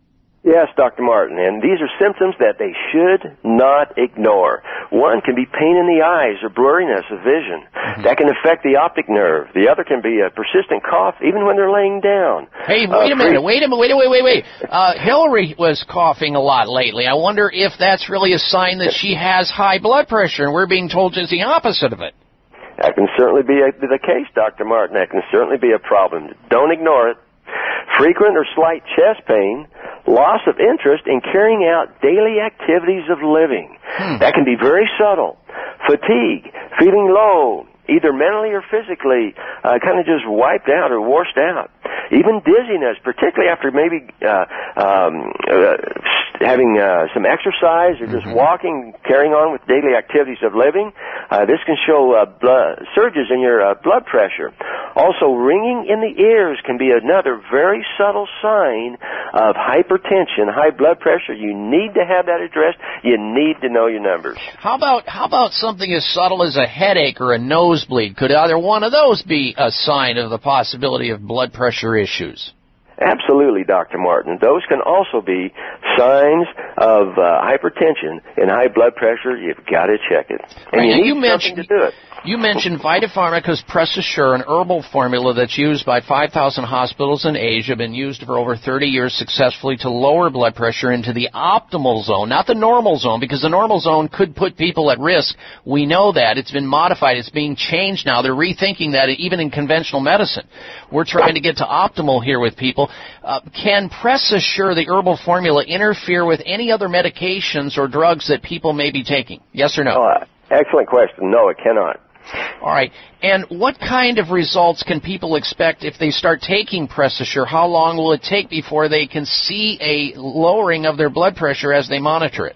Yes, Dr. Martin, and these are symptoms that they should not ignore. One can be pain in the eyes or blurriness of vision. Mm-hmm. That can affect the optic nerve. The other can be a persistent cough even when they're laying down. Hey, wait uh, a minute, wait a minute, wait, wait, wait, wait. Uh, Hillary was coughing a lot lately. I wonder if that's really a sign that she has high blood pressure and we're being told it's the opposite of it. That can certainly be a, the case, Dr. Martin. That can certainly be a problem. Don't ignore it. Frequent or slight chest pain loss of interest in carrying out daily activities of living. Hmm. That can be very subtle. Fatigue, feeling low, either mentally or physically, uh, kind of just wiped out or washed out. Even dizziness, particularly after maybe uh, um, uh, having uh, some exercise or just mm-hmm. walking, carrying on with daily activities of living. Uh, this can show uh, blood, surges in your uh, blood pressure. Also, ringing in the ears can be another very subtle sign of hypertension, high blood pressure. You need to have that addressed. You need to know your numbers. How about how about something as subtle as a headache or a nosebleed? Could either one of those be a sign of the possibility of blood pressure issues? Absolutely, Dr. Martin. Those can also be signs of uh, hypertension and high blood pressure. You've got to check it. And right, you you mentioned, to do it. You mentioned Vitapharmaca's Press Assure, an herbal formula that's used by 5,000 hospitals in Asia, been used for over 30 years successfully to lower blood pressure into the optimal zone, not the normal zone, because the normal zone could put people at risk. We know that. It's been modified. It's being changed now. They're rethinking that even in conventional medicine. We're trying to get to optimal here with people. Uh, can PressAssure, the herbal formula, interfere with any other medications or drugs that people may be taking? Yes or no? Oh, excellent question. No, it cannot. All right. And what kind of results can people expect if they start taking Press Assure? How long will it take before they can see a lowering of their blood pressure as they monitor it?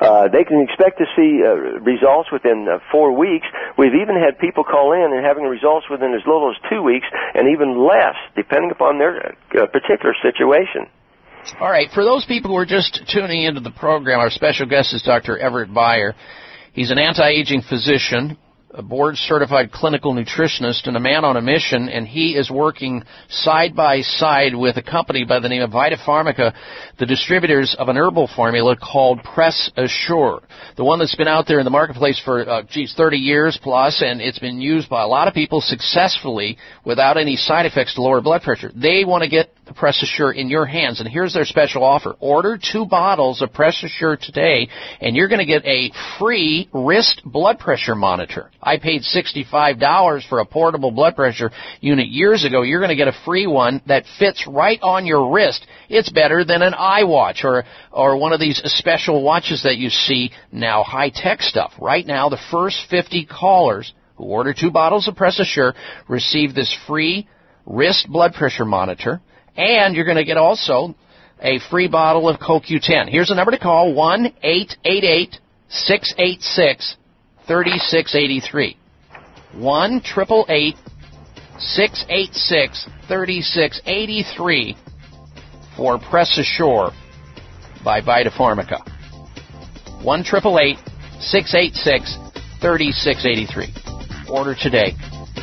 Uh, they can expect to see uh, results within uh, four weeks. We've even had people call in and having results within as little as two weeks and even less, depending upon their uh, particular situation. All right. For those people who are just tuning into the program, our special guest is Dr. Everett Beyer. He's an anti-aging physician a board certified clinical nutritionist and a man on a mission, and he is working side by side with a company by the name of Vitapharmaca, the distributors of an herbal formula called Press Assure. The one that's been out there in the marketplace for, uh, geez, 30 years plus, and it's been used by a lot of people successfully without any side effects to lower blood pressure. They want to get Press Assure in your hands, and here's their special offer. Order two bottles of Press Assure today, and you're going to get a free wrist blood pressure monitor. I paid $65 for a portable blood pressure unit years ago. You're going to get a free one that fits right on your wrist. It's better than an iWatch or, or one of these special watches that you see now, high-tech stuff. Right now, the first 50 callers who order two bottles of Press Assure receive this free wrist blood pressure monitor and you're going to get also a free bottle of CoQ10. Here's the number to call, 1-888-686-3683. 1-888-686-3683 for Press Assure by Vitapharmaca. 1-888-686-3683. Order today.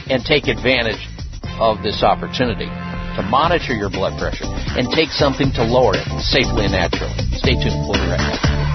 and take advantage of this opportunity to monitor your blood pressure and take something to lower it safely and naturally. Stay tuned. We'll be right back.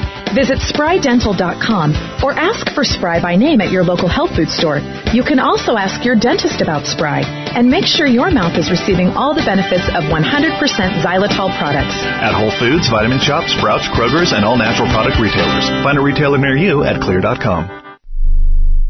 Visit sprydental.com or ask for Spry by name at your local health food store. You can also ask your dentist about Spry and make sure your mouth is receiving all the benefits of 100% xylitol products. At Whole Foods, Vitamin Shoppe, Sprouts, Kroger's, and all natural product retailers. Find a retailer near you at xlear.com.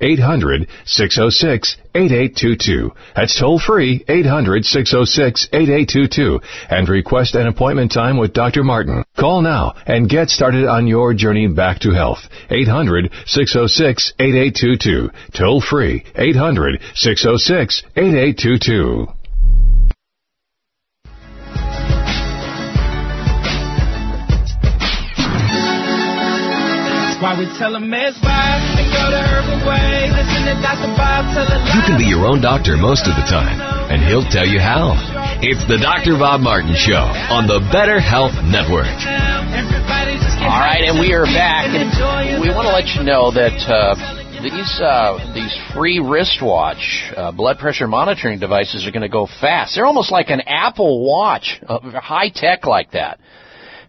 800-606-8822. That's toll free 800-606-8822 and request an appointment time with Dr. Martin. Call now and get started on your journey back to health. 800-606-8822. Toll free 800-606-8822. Why we tell them it's fine You can be your own doctor most of the time, and he'll tell you how. It's the Dr. Bob Martin Show on the Better Health Network. All right, and we are back, and we want to let you know that uh, these uh, these free wristwatch uh, blood pressure monitoring devices are going to go fast. They're almost like an Apple Watch, uh, high tech like that.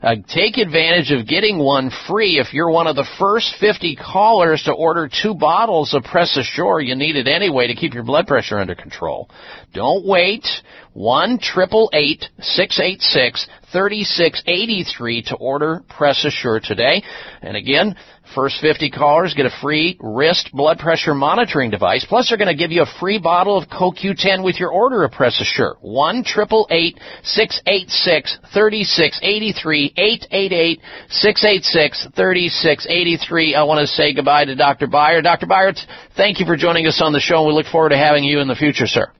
Uh, take advantage of getting one free if you're one of the first 50 callers to order two bottles of Press Assure. You need it anyway to keep your blood pressure under control. Don't wait. One triple eight six eight six thirty six eighty three to order Press Assure today. And again, first 50 callers get a free wrist blood pressure monitoring device. Plus, they're going to give you a free bottle of CoQ10 with your order of Press Assure. One triple eight six eight six thirty six eighty three eight eight eight six eight six thirty six eighty three. I want to say goodbye to Dr. Byer. Dr. Byer, thank you for joining us on the show, and we look forward to having you in the future, sir.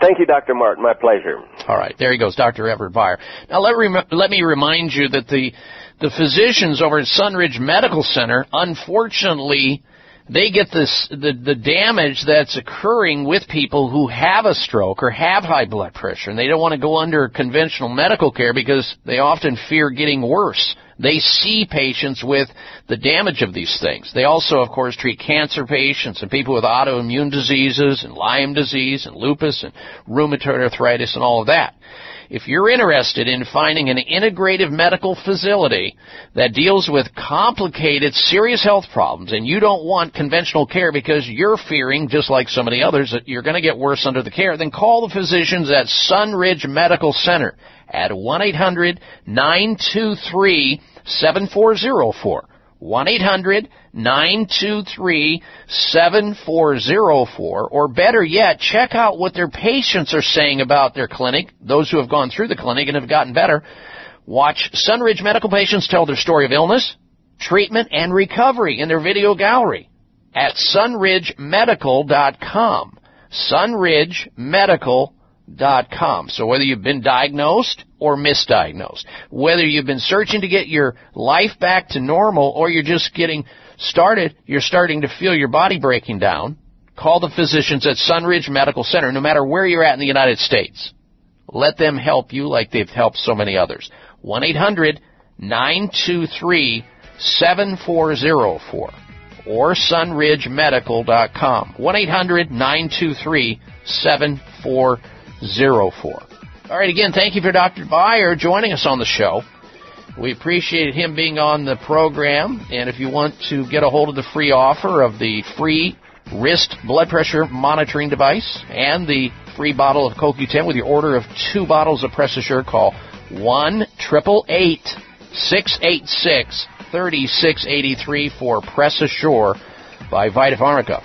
Thank you, Dr. Martin. My pleasure. All right, there he goes, Dr. Everett Byer. Now let, rem- let me remind you that the the physicians over at Sunridge Medical Center, unfortunately, they get this the the damage that's occurring with people who have a stroke or have high blood pressure, and they don't want to go under conventional medical care because they often fear getting worse They see patients with the damage of these things. They also, of course, treat cancer patients and people with autoimmune diseases and Lyme disease and lupus and rheumatoid arthritis and all of that. If you're interested in finding an integrative medical facility that deals with complicated, serious health problems and you don't want conventional care because you're fearing, just like so many others, that you're going to get worse under the care, then call the physicians at Sunridge Medical Center at 1-800-923-7404. 1-800-923-7404 or better yet, check out what their patients are saying about their clinic, those who have gone through the clinic and have gotten better. Watch Sunridge medical patients tell their story of illness, treatment, and recovery in their video gallery at sunridgemedical.com. sunridgemedical.com. So whether you've been diagnosed or misdiagnosed, whether you've been searching to get your life back to normal or you're just getting started, you're starting to feel your body breaking down, call the physicians at Sunridge Medical Center, no matter where you're at in the United States. Let them help you like they've helped so many others. 1-800-923-7404 or sunridgemedical.com. 1-800-923-7404. All right, again, thank you for Dr. Beyer joining us on the show. We appreciated him being on the program, and if you want to get a hold of the free offer of the free wrist blood pressure monitoring device and the free bottle of CoQ10 with your order of two bottles of Press Assure, call 1 686 3683 for Press Assure by Vita.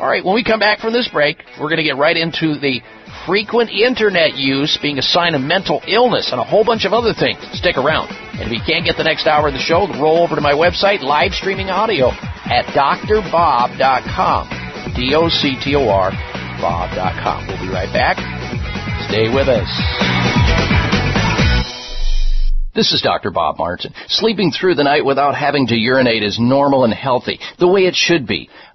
All right, when we come back from this break, we're going to get right into the frequent internet use being a sign of mental illness and a whole bunch of other things. Stick around. And if you can't get the next hour of the show, roll over to my website, live streaming audio at drbob.com. D-O-C-T-O-R, bob.com. We'll be right back. Stay with us. This is Dr. Bob Martin. Sleeping through the night without having to urinate is normal and healthy, the way it should be.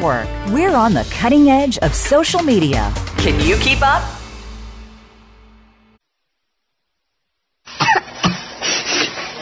We're on the cutting edge of social media. Can you keep up?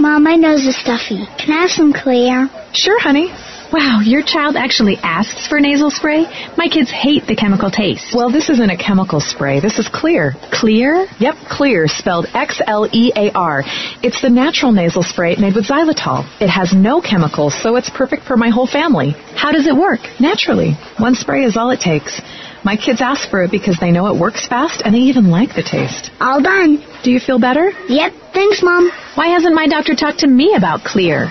Mom, my nose is stuffy. Can I have some Xlear? Sure, honey. Wow, your child actually asks for nasal spray? My kids hate the chemical taste. Well, this isn't a chemical spray. This is Xlear. Xlear? Yep, Xlear, spelled X L E A R. It's the natural nasal spray made with xylitol. It has no chemicals, so it's perfect for my whole family. How does it work? Naturally. One spray is all it takes. My kids ask for it because they know it works fast and they even like the taste. All done. Do you feel better? Yep. Thanks, Mom. Why hasn't my doctor talked to me about Xlear?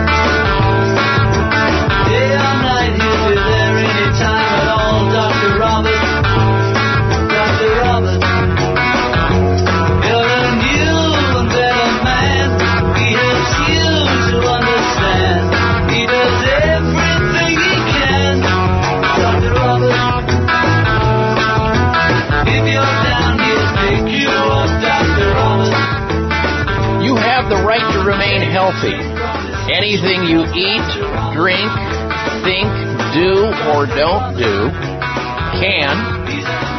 Remain healthy. Anything you eat, drink, think, do, or don't do can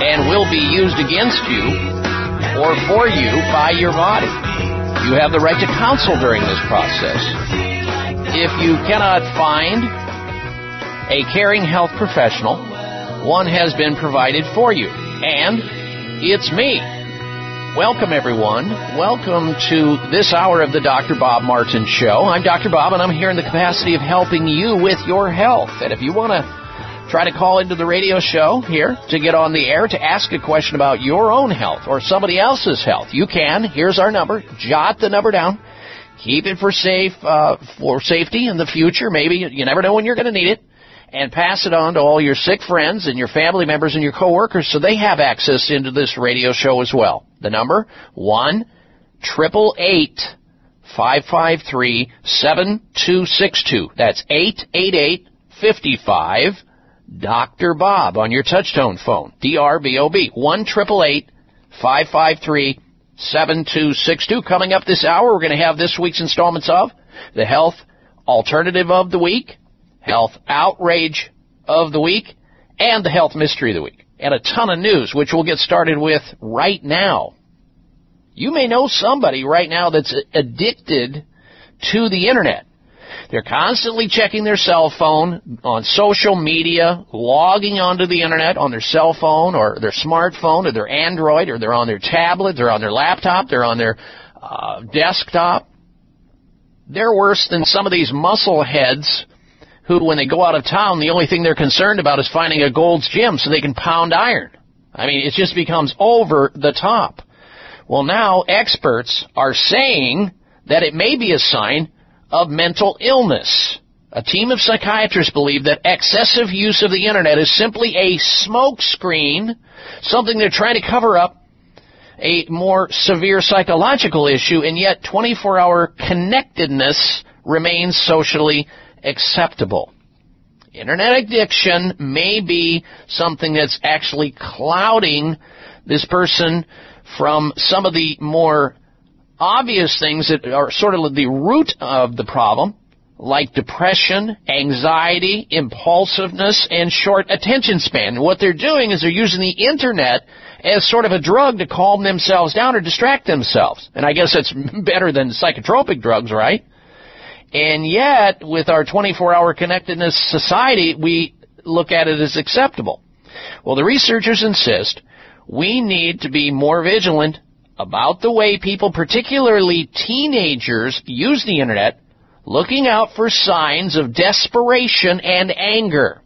and will be used against you or for you by your body. You have the right to counsel during this process. If you cannot find a caring health professional, one has been provided for you, and it's me. Welcome, everyone. Welcome to this hour of the Dr. Bob Martin Show. I'm Dr. Bob, and I'm here in the capacity of helping you with your health. And if you want to try to call into the radio show here to get on the air to ask a question about your own health or somebody else's health, you can. Here's our number. Jot the number down. Keep it for safe uh, for safety in the future. Maybe you never know when you're going to need it and pass it on to all your sick friends and your family members and your coworkers so they have access into this radio show as well. The number one triple eight five five three seven two six two. That's eight eight eight fifty five. Dr. Bob on your touchtone phone. D R B O B. One triple eight five five three seven two six two. Coming up this hour, we're going to have this week's installments of the health alternative of the week health outrage of the week, and the health mystery of the week. And a ton of news, which we'll get started with right now. You may know somebody right now that's addicted to the internet. They're constantly checking their cell phone on social media, logging onto the internet on their cell phone or their smartphone or their Android or they're on their tablet, they're on their laptop, they're on their uh, desktop. They're worse than some of these muscle heads who, when they go out of town, the only thing they're concerned about is finding a Gold's Gym so they can pound iron. I mean, it just becomes over the top. Well, now experts are saying that it may be a sign of mental illness. A team of psychiatrists believe that excessive use of the internet is simply a smokescreen, something they're trying to cover up a more severe psychological issue, and yet 24 hour connectedness remains socially acceptable. Internet addiction may be something that's actually clouding this person from some of the more obvious things that are sort of the root of the problem, like depression, anxiety, impulsiveness, and short attention span. And what they're doing is they're using the internet as sort of a drug to calm themselves down or distract themselves. And I guess that's [LAUGHS] better than psychotropic drugs, right? And yet, with our 24 hour connectedness society, we look at it as acceptable. Well, the researchers insist we need to be more vigilant about the way people, particularly teenagers, use the internet, looking out for signs of desperation and anger.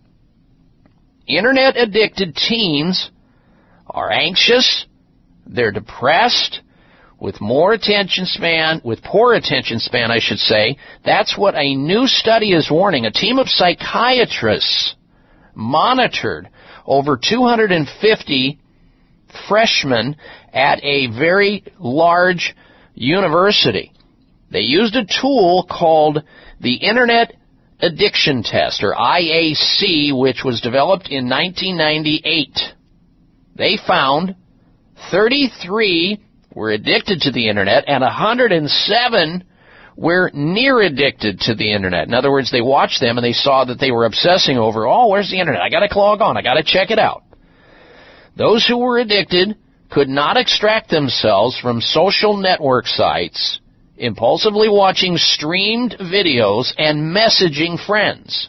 Internet addicted teens are anxious, they're depressed, with more attention span, with poor attention span, I should say. That's what a new study is warning. A team of psychiatrists monitored over 250 freshmen at a very large university. They used a tool called the Internet Addiction Test, or IAT, which was developed in 1998. They found 33 were addicted to the internet and 107 were near addicted to the internet. In other words, they watched them and they saw that they were obsessing over, oh, where's the internet? I gotta log on. I gotta check it out. Those who were addicted could not extract themselves from social network sites, impulsively watching streamed videos and messaging friends.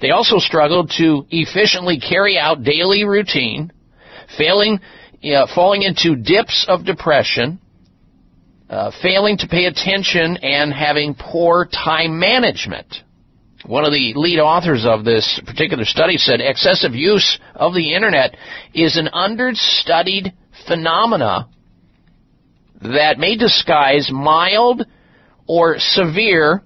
They also struggled to efficiently carry out daily routine, failing, uh, falling into dips of depression, uh, failing to pay attention and having poor time management. One of the lead authors of this particular study said excessive use of the internet is an understudied phenomena that may disguise mild or severe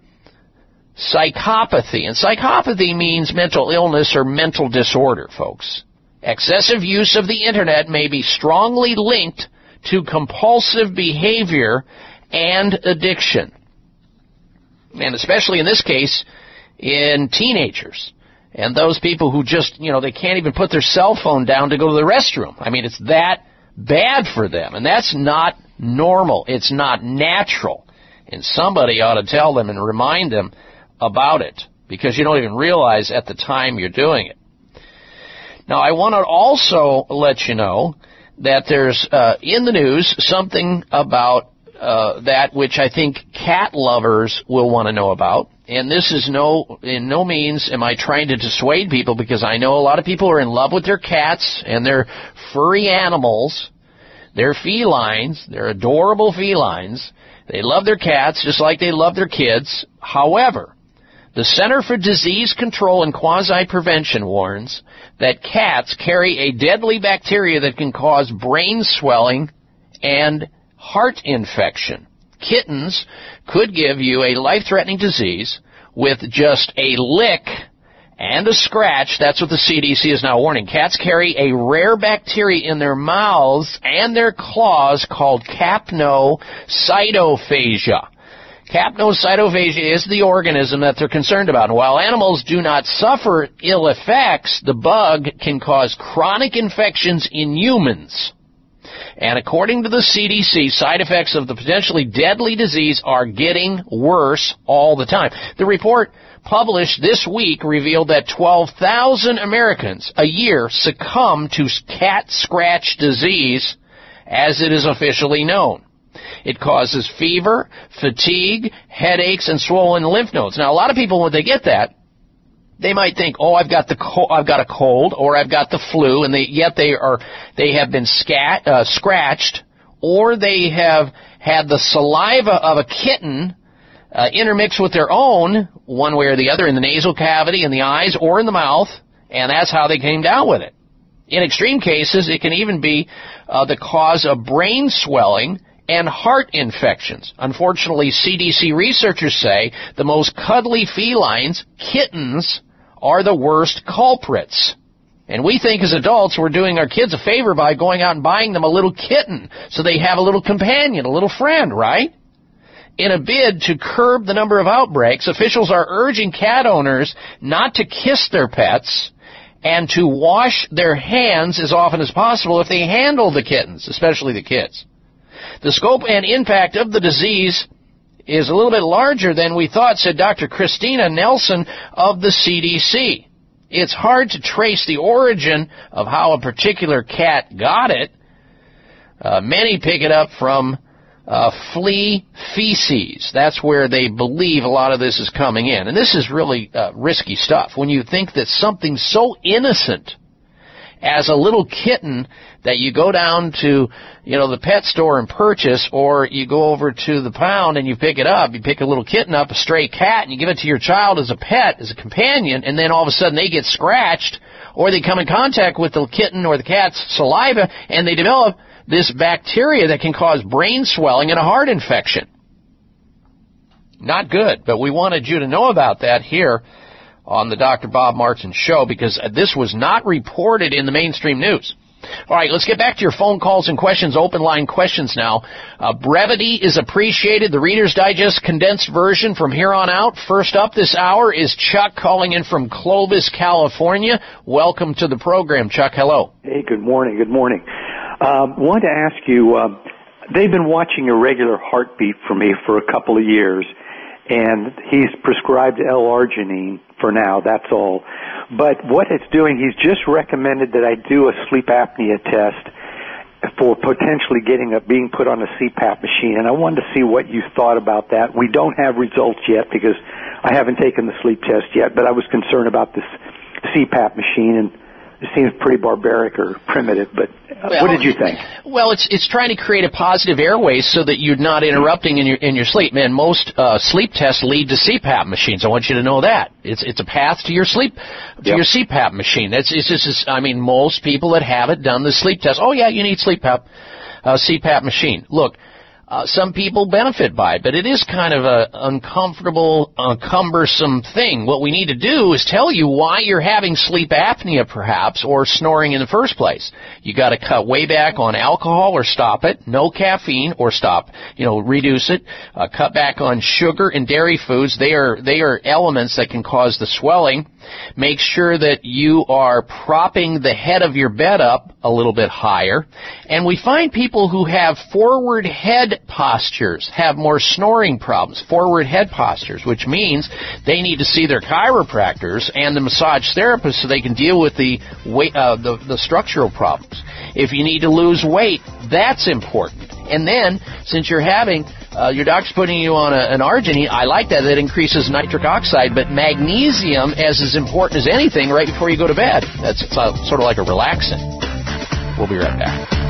psychopathy. And psychopathy means mental illness or mental disorder, folks. Excessive use of the internet may be strongly linked to compulsive behavior and addiction. And especially in this case, in teenagers. And those people who just, you know, they can't even put their cell phone down to go to the restroom. I mean, it's that bad for them. And that's not normal. It's not natural. And somebody ought to tell them and remind them about it because you don't even realize at the time you're doing it. Now, I want to also let you know that there's uh, in the news something about uh, that which I think cat lovers will want to know about. And this is no, in no means am I trying to dissuade people because I know a lot of people are in love with their cats and their furry animals. They're felines. They're adorable felines. They love their cats just like they love their kids. However, the Center for Disease Control and Quasi Prevention warns that cats carry a deadly bacteria that can cause brain swelling and heart infection. Kittens could give you a life-threatening disease with just a lick and a scratch. That's what the CDC is now warning. Cats carry a rare bacteria in their mouths and their claws called Capnocytophaga. Capnocytophaga is the organism that they're concerned about. And while animals do not suffer ill effects, the bug can cause chronic infections in humans. And according to the CDC, side effects of the potentially deadly disease are getting worse all the time. The report published this week revealed that 12,000 Americans a year succumb to cat scratch disease as it is officially known. It causes fever, fatigue, headaches, and swollen lymph nodes. Now, a lot of people, when they get that, they might think, "Oh, I've got the co- I've got a cold, or I've got the flu," and they, yet they are they have been scat, uh, scratched, or they have had the saliva of a kitten uh, intermixed with their own, one way or the other, in the nasal cavity, in the eyes, or in the mouth, and that's how they came down with it. In extreme cases, it can even be uh, the cause of brain swelling and heart infections. Unfortunately, CDC researchers say the most cuddly felines, kittens, are the worst culprits. And we think as adults we're doing our kids a favor by going out and buying them a little kitten so they have a little companion, a little friend, right? In a bid to curb the number of outbreaks, officials are urging cat owners not to kiss their pets and to wash their hands as often as possible if they handle the kittens, especially the kids. The scope and impact of the disease is a little bit larger than we thought, said Dr. Christina Nelson of the CDC. It's hard to trace the origin of how a particular cat got it. Uh, many pick it up from uh, flea feces. That's where they believe a lot of this is coming in. And this is really uh, risky stuff. When you think that something so innocent as a little kitten that you go down to, you know, the pet store and purchase, or you go over to the pound and you pick it up. You pick a little kitten up, a stray cat, and you give it to your child as a pet, as a companion, and then all of a sudden they get scratched, or they come in contact with the kitten or the cat's saliva, and they develop this bacteria that can cause brain swelling and a heart infection. Not good, but we wanted you to know about that here on the Dr. Bob Martin show because this was not reported in the mainstream news. All right, let's get back to your phone calls and questions, open line questions now. Uh, brevity is appreciated. The Reader's Digest condensed version from here on out. First up this hour is Chuck calling in from Clovis, California. Welcome to the program, Chuck. Hello. Hey, good morning. Good morning. Um, wanted to ask you, uh, they've been watching a regular heartbeat for me for a couple of years, and he's prescribed L-arginine for now, that's all. But what it's doing, he's just recommended that I do a sleep apnea test for potentially getting a being put on a CPAP machine, and I wanted to see what you thought about that. We don't have results yet because I haven't taken the sleep test yet, but I was concerned about this CPAP machine and seems pretty barbaric or primitive, but uh, Well, what did you think? Well, it's it's trying to create a positive airway so that you're not interrupting in your in your sleep. Man, most uh, sleep tests lead to CPAP machines. I want you to know that it's it's a path to your sleep to your CPAP machine. That's it's just it's, I mean most people that have it done the sleep test. Oh yeah, you need sleep PAP, uh, CPAP machine. Look. Uh, some people benefit by it, but it is kind of a uncomfortable, uh, cumbersome thing. What we need to do is tell you why you're having sleep apnea, perhaps, or snoring in the first place. You got to cut way back on alcohol or stop it. No caffeine or stop. You know, reduce it. Uh, cut back on sugar and dairy foods. They are they are elements that can cause the swelling. Make sure that you are propping the head of your bed up a little bit higher. And we find people who have forward head postures have more snoring problems. Forward head postures, which means they need to see their chiropractors and the massage therapist so they can deal with the weight, uh, the, the structural problems. If you need to lose weight, that's important. And then, since you're having uh, your doctor's putting you on a, an arginine. I like that. That increases nitric oxide, but magnesium as as important as anything right before you go to bed. That's uh, sort of like a relaxant. We'll be right back.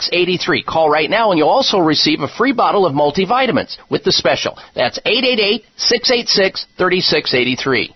Call right now and you'll also receive a free bottle of multivitamins with the special. That's 888 686 3683.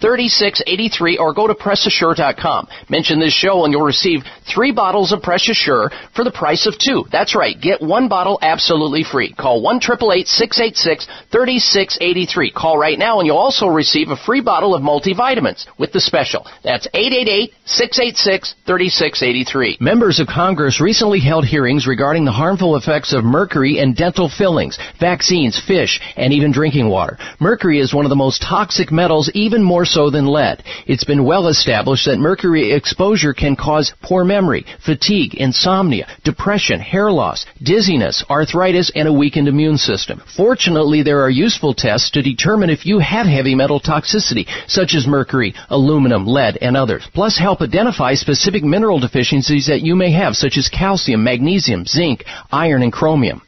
3683 or go to PressAssure.com. Mention this show and you'll receive three bottles of Press Assure for the price of two. That's right. Get one bottle absolutely free. Call 1-888-686-3683. Call right now and you'll also receive a free bottle of multivitamins with the special. That's 888 686 3683. Members of Congress recently held hearings regarding the harmful effects of mercury in dental fillings, vaccines, fish, and even drinking water. Mercury is one of the most toxic metals, even more so than lead. It's been well established that mercury exposure can cause poor memory, fatigue, insomnia, depression, hair loss, dizziness, arthritis, and a weakened immune system. Fortunately, there are useful tests to determine if you have heavy metal toxicity, such as mercury, aluminum, lead, and others. Plus, help identify specific mineral deficiencies that you may have, such as calcium, magnesium, zinc, iron, and chromium.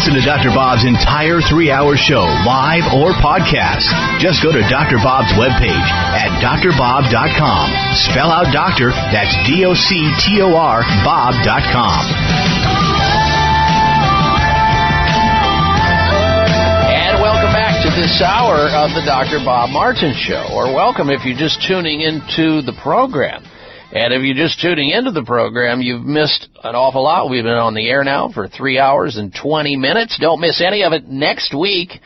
Listen to Dr. Bob's entire three hour show, live or podcast. Just go to Dr. Bob's webpage at drbob.com. Spell out doctor, that's D O C T O R, Bob.com. And welcome back to this hour of the Dr. Bob Martin Show, or welcome if you're just tuning into the program. And if you're just tuning into the program, you've missed an awful lot. We've been on the air now for three hours and 20 minutes. Don't miss any of it next week.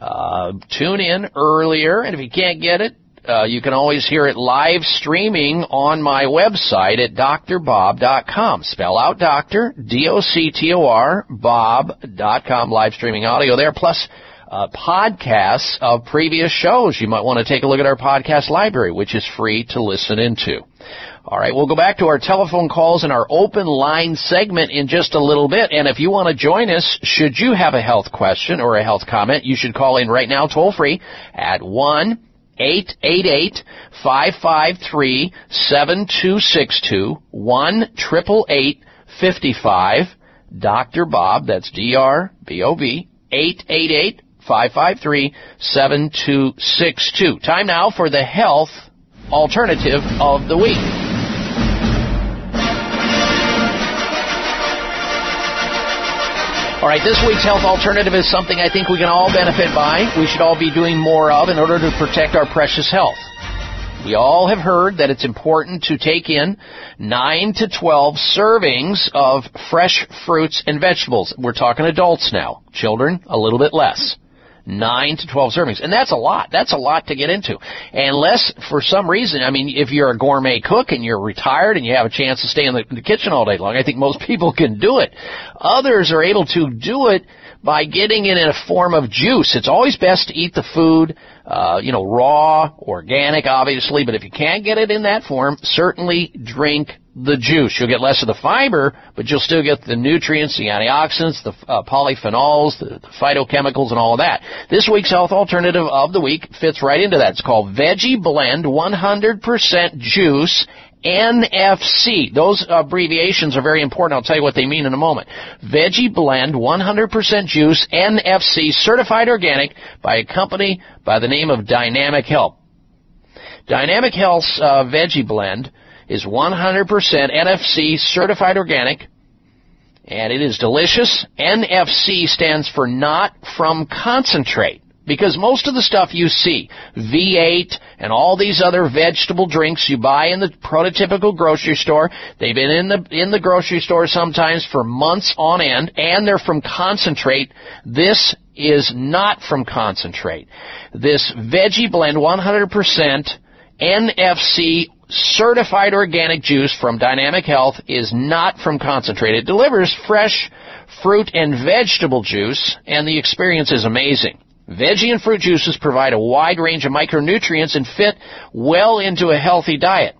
Uh, tune in earlier, and if you can't get it, uh, you can always hear it live streaming on my website at drbob.com. Spell out doctor, D-O-C-T-O-R, bob.com, live streaming audio there, plus uh, podcasts of previous shows. You might want to take a look at our podcast library, which is free to listen into. All right, we'll go back to our telephone calls and our open line segment in just a little bit. And if you want to join us, should you have a health question or a health comment, you should call in right now toll free at 1 888 553 7262 1 55 Dr. Bob, that's D R B O B 888 553 7262. Time now for the health alternative of the week. All right, this week's health alternative is something I think we can all benefit by. We should all be doing more of in order to protect our precious health. We all have heard that it's important to take in 9 to 12 servings of fresh fruits and vegetables. We're talking adults now. Children, a little bit less. 9 to 12 servings. And that's a lot. That's a lot to get into. Unless, for some reason, I mean, if you're a gourmet cook and you're retired and you have a chance to stay in the, the kitchen all day long, I think most [LAUGHS] people can do it. Others are able to do it by getting it in a form of juice. It's always best to eat the food, uh, you know, raw, organic, obviously, but if you can't get it in that form, certainly drink the juice. You'll get less of the fiber, but you'll still get the nutrients, the antioxidants, the uh, polyphenols, the, the phytochemicals, and all of that. This week's health alternative of the week fits right into that. It's called Veggie Blend 100% Juice NFC. Those abbreviations are very important. I'll tell you what they mean in a moment. Veggie Blend 100% Juice NFC certified organic by a company by the name of Dynamic Health. Dynamic Health's uh, Veggie Blend is 100% NFC certified organic and it is delicious. NFC stands for not from concentrate. Because most of the stuff you see, V8 and all these other vegetable drinks you buy in the prototypical grocery store, they've been in the, in the grocery store sometimes for months on end, and they're from concentrate. This is not from concentrate. This veggie blend 100% NFC certified organic juice from Dynamic Health is not from concentrate. It delivers fresh fruit and vegetable juice, and the experience is amazing. Veggie and fruit juices provide a wide range of micronutrients and fit well into a healthy diet.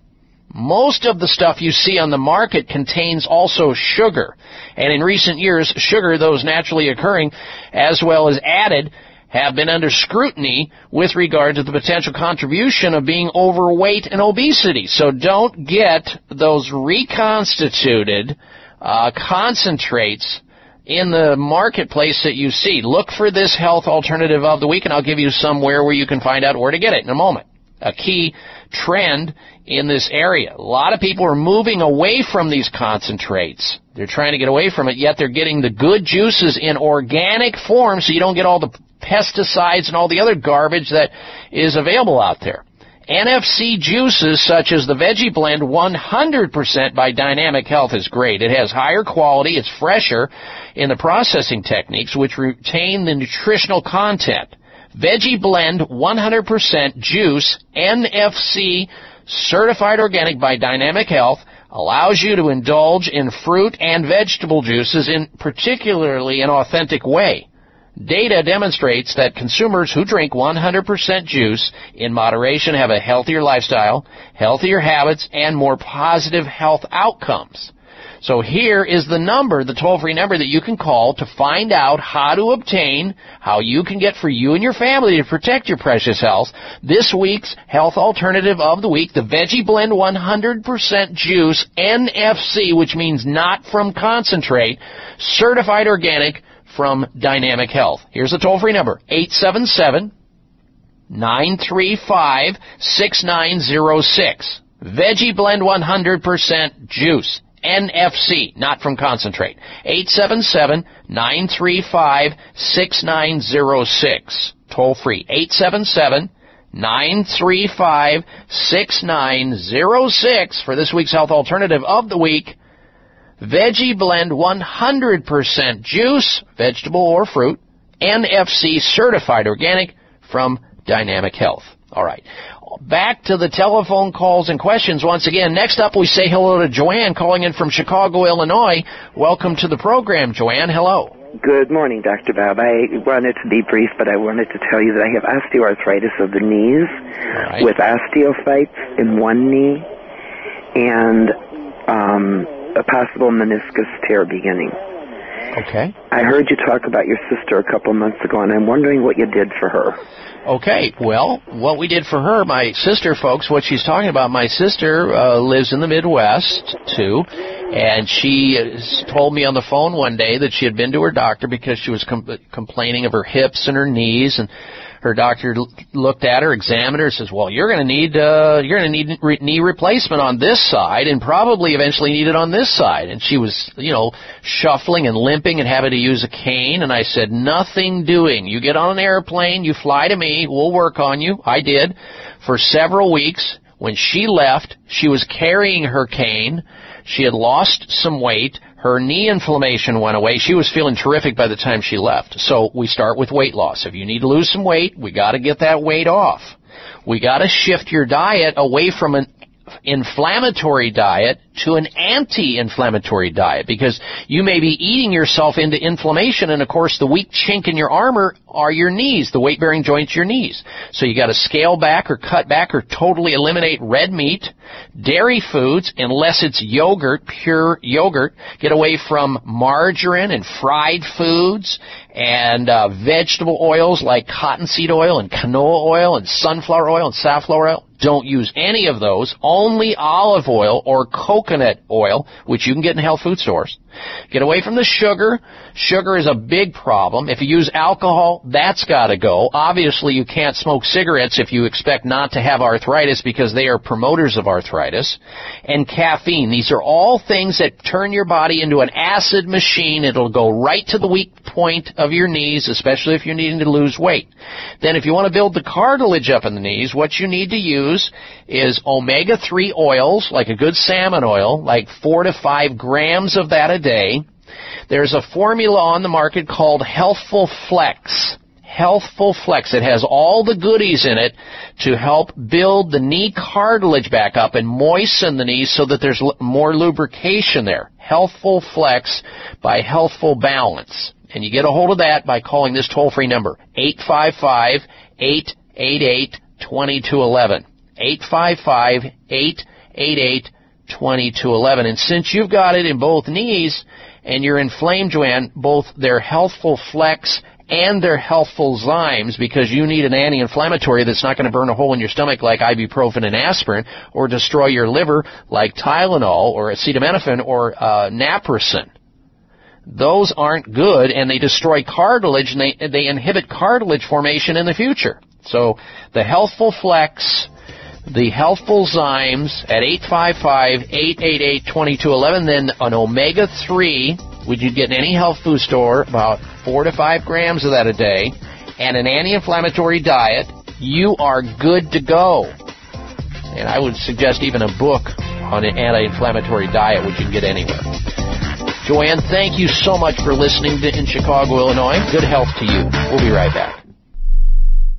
Most of the stuff you see on the market contains also sugar. And in recent years, sugar, those naturally occurring, as well as added, have been under scrutiny with regard to the potential contribution of being overweight and obesity. So don't get those reconstituted uh, concentrates in the marketplace that you see. Look for this health alternative of the week, and I'll give you somewhere where you can find out where to get it in a moment. A key trend in this area. A lot of people are moving away from these concentrates. They're trying to get away from it, yet they're getting the good juices in organic form so you don't get all the pesticides and all the other garbage that is available out there. NFC juices such as the Veggie Blend 100% by Dynamic Health is great. It has higher quality, it's fresher in the processing techniques which retain the nutritional content. Veggie Blend 100% juice NFC certified organic by Dynamic Health allows you to indulge in fruit and vegetable juices in particularly an authentic way. Data demonstrates that consumers who drink 100% juice in moderation have a healthier lifestyle, healthier habits, and more positive health outcomes. So here is the number, the toll-free number that you can call to find out how to obtain, how you can get for you and your family to protect your precious health. This week's health alternative of the week, the Veggie Blend 100% Juice NFC, which means not from concentrate, certified organic, from Dynamic Health. Here's the toll free number 877 935 6906. Veggie Blend 100% Juice. NFC, not from concentrate. 877 935 6906. Toll free. 877 935 6906 for this week's health alternative of the week. Veggie Blend 100% juice, vegetable or fruit, NFC certified organic from Dynamic Health. All right. Back to the telephone calls and questions once again. Next up, we say hello to Joanne calling in from Chicago, Illinois. Welcome to the program, Joanne. Hello. Good morning, Dr. Bob. I wanted to be brief, but I wanted to tell you that I have osteoarthritis of the knees right. with osteophytes in one knee and um, a possible meniscus tear beginning. Okay. I heard you talk about your sister a couple months ago, and I'm wondering what you did for her. Okay, well, what we did for her, my sister, folks, what she's talking about, my sister uh, lives in the Midwest too, and she uh, told me on the phone one day that she had been to her doctor because she was com- complaining of her hips and her knees, and her doctor looked at her, examined her, says, "Well, you're going to need uh, you're going to need re- knee replacement on this side, and probably eventually need it on this side." And she was, you know, shuffling and limping and having to use a cane. And I said, "Nothing doing. You get on an airplane, you fly to me. We'll work on you." I did for several weeks. When she left, she was carrying her cane. She had lost some weight. Her knee inflammation went away. She was feeling terrific by the time she left. So we start with weight loss. If you need to lose some weight, we got to get that weight off. We got to shift your diet away from an inflammatory diet to an anti-inflammatory diet because you may be eating yourself into inflammation and of course the weak chink in your armor are your knees, the weight bearing joints your knees. So you got to scale back or cut back or totally eliminate red meat, dairy foods unless it's yogurt, pure yogurt. Get away from margarine and fried foods and uh, vegetable oils like cottonseed oil and canola oil and sunflower oil and safflower oil. Don't use any of those. Only olive oil or coconut oil, which you can get in health food stores. Get away from the sugar. Sugar is a big problem. If you use alcohol, that's got to go. Obviously, you can't smoke cigarettes if you expect not to have arthritis because they are promoters of arthritis. And caffeine. These are all things that turn your body into an acid machine. It'll go right to the weak point of your knees, especially if you're needing to lose weight. Then if you want to build the cartilage up in the knees, what you need to use is omega-3 oils, like a good salmon oil, like four to five grams of that a day. There's a formula on the market called Healthful Flex. Healthful Flex. It has all the goodies in it to help build the knee cartilage back up and moisten the knees so that there's more lubrication there. Healthful Flex by Healthful Balance. And you get a hold of that by calling this toll-free number, 855-888-2211. 855-888-2211. And since you've got it in both knees and you're inflamed, Joanne, both their Healthful Flex and their Healthful Zymes, because you need an anti-inflammatory that's not going to burn a hole in your stomach like ibuprofen and aspirin, or destroy your liver like Tylenol or acetaminophen or uh, naproxen those aren't good and they destroy cartilage and they, they inhibit cartilage formation in the future. So the Healthful Flex, the Healthful Zymes at 855-888-2211, then an omega-3, which you'd get in any health food store, about four to five grams of that a day, and an anti-inflammatory diet, you are good to go. And I would suggest even a book on an anti-inflammatory diet, which you can get anywhere. Joanne, thank you so much for listening to, in Chicago, Illinois. Good health to you. We'll be right back.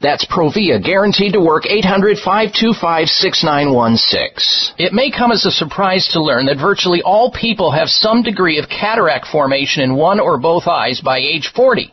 That's Provia, guaranteed to work 800 525 6916. It may come as a surprise to learn that virtually all people have some degree of cataract formation in one or both eyes by age 40.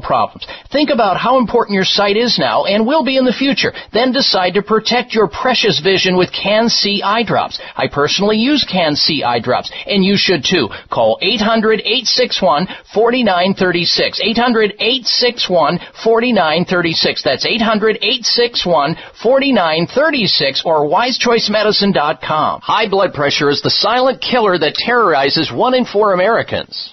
problems. Think about how important your sight is now and will be in the future. Then decide to protect your precious vision with CAN-C eye drops. I personally use CAN-C eye drops, and you should too. Call 800-861-4936. 800-861-4936. That's 800-861-4936 or wisechoicemedicine.com. High blood pressure is the silent killer that terrorizes one in four Americans.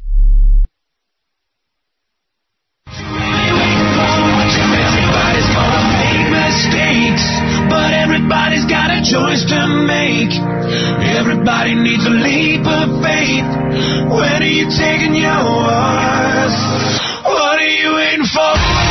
everybody's got a choice to make. Everybody needs a leap of faith. When are you taking yours? What are you waiting for?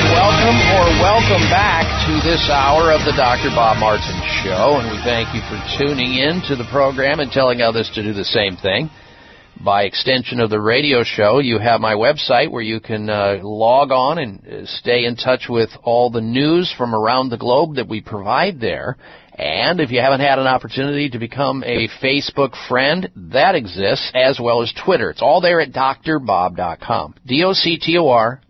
Right, welcome or welcome back to this hour of the Dr. Bob Martin Show, and we thank you for tuning in to the program and telling others to do the same thing. By extension of the radio show, you have my website where you can uh, log on and uh, stay in touch with all the news from around the globe that we provide there. And if you haven't had an opportunity to become a Facebook friend, that exists, as well as Twitter. It's all there at drbob.com. D-O-C-T-O-R,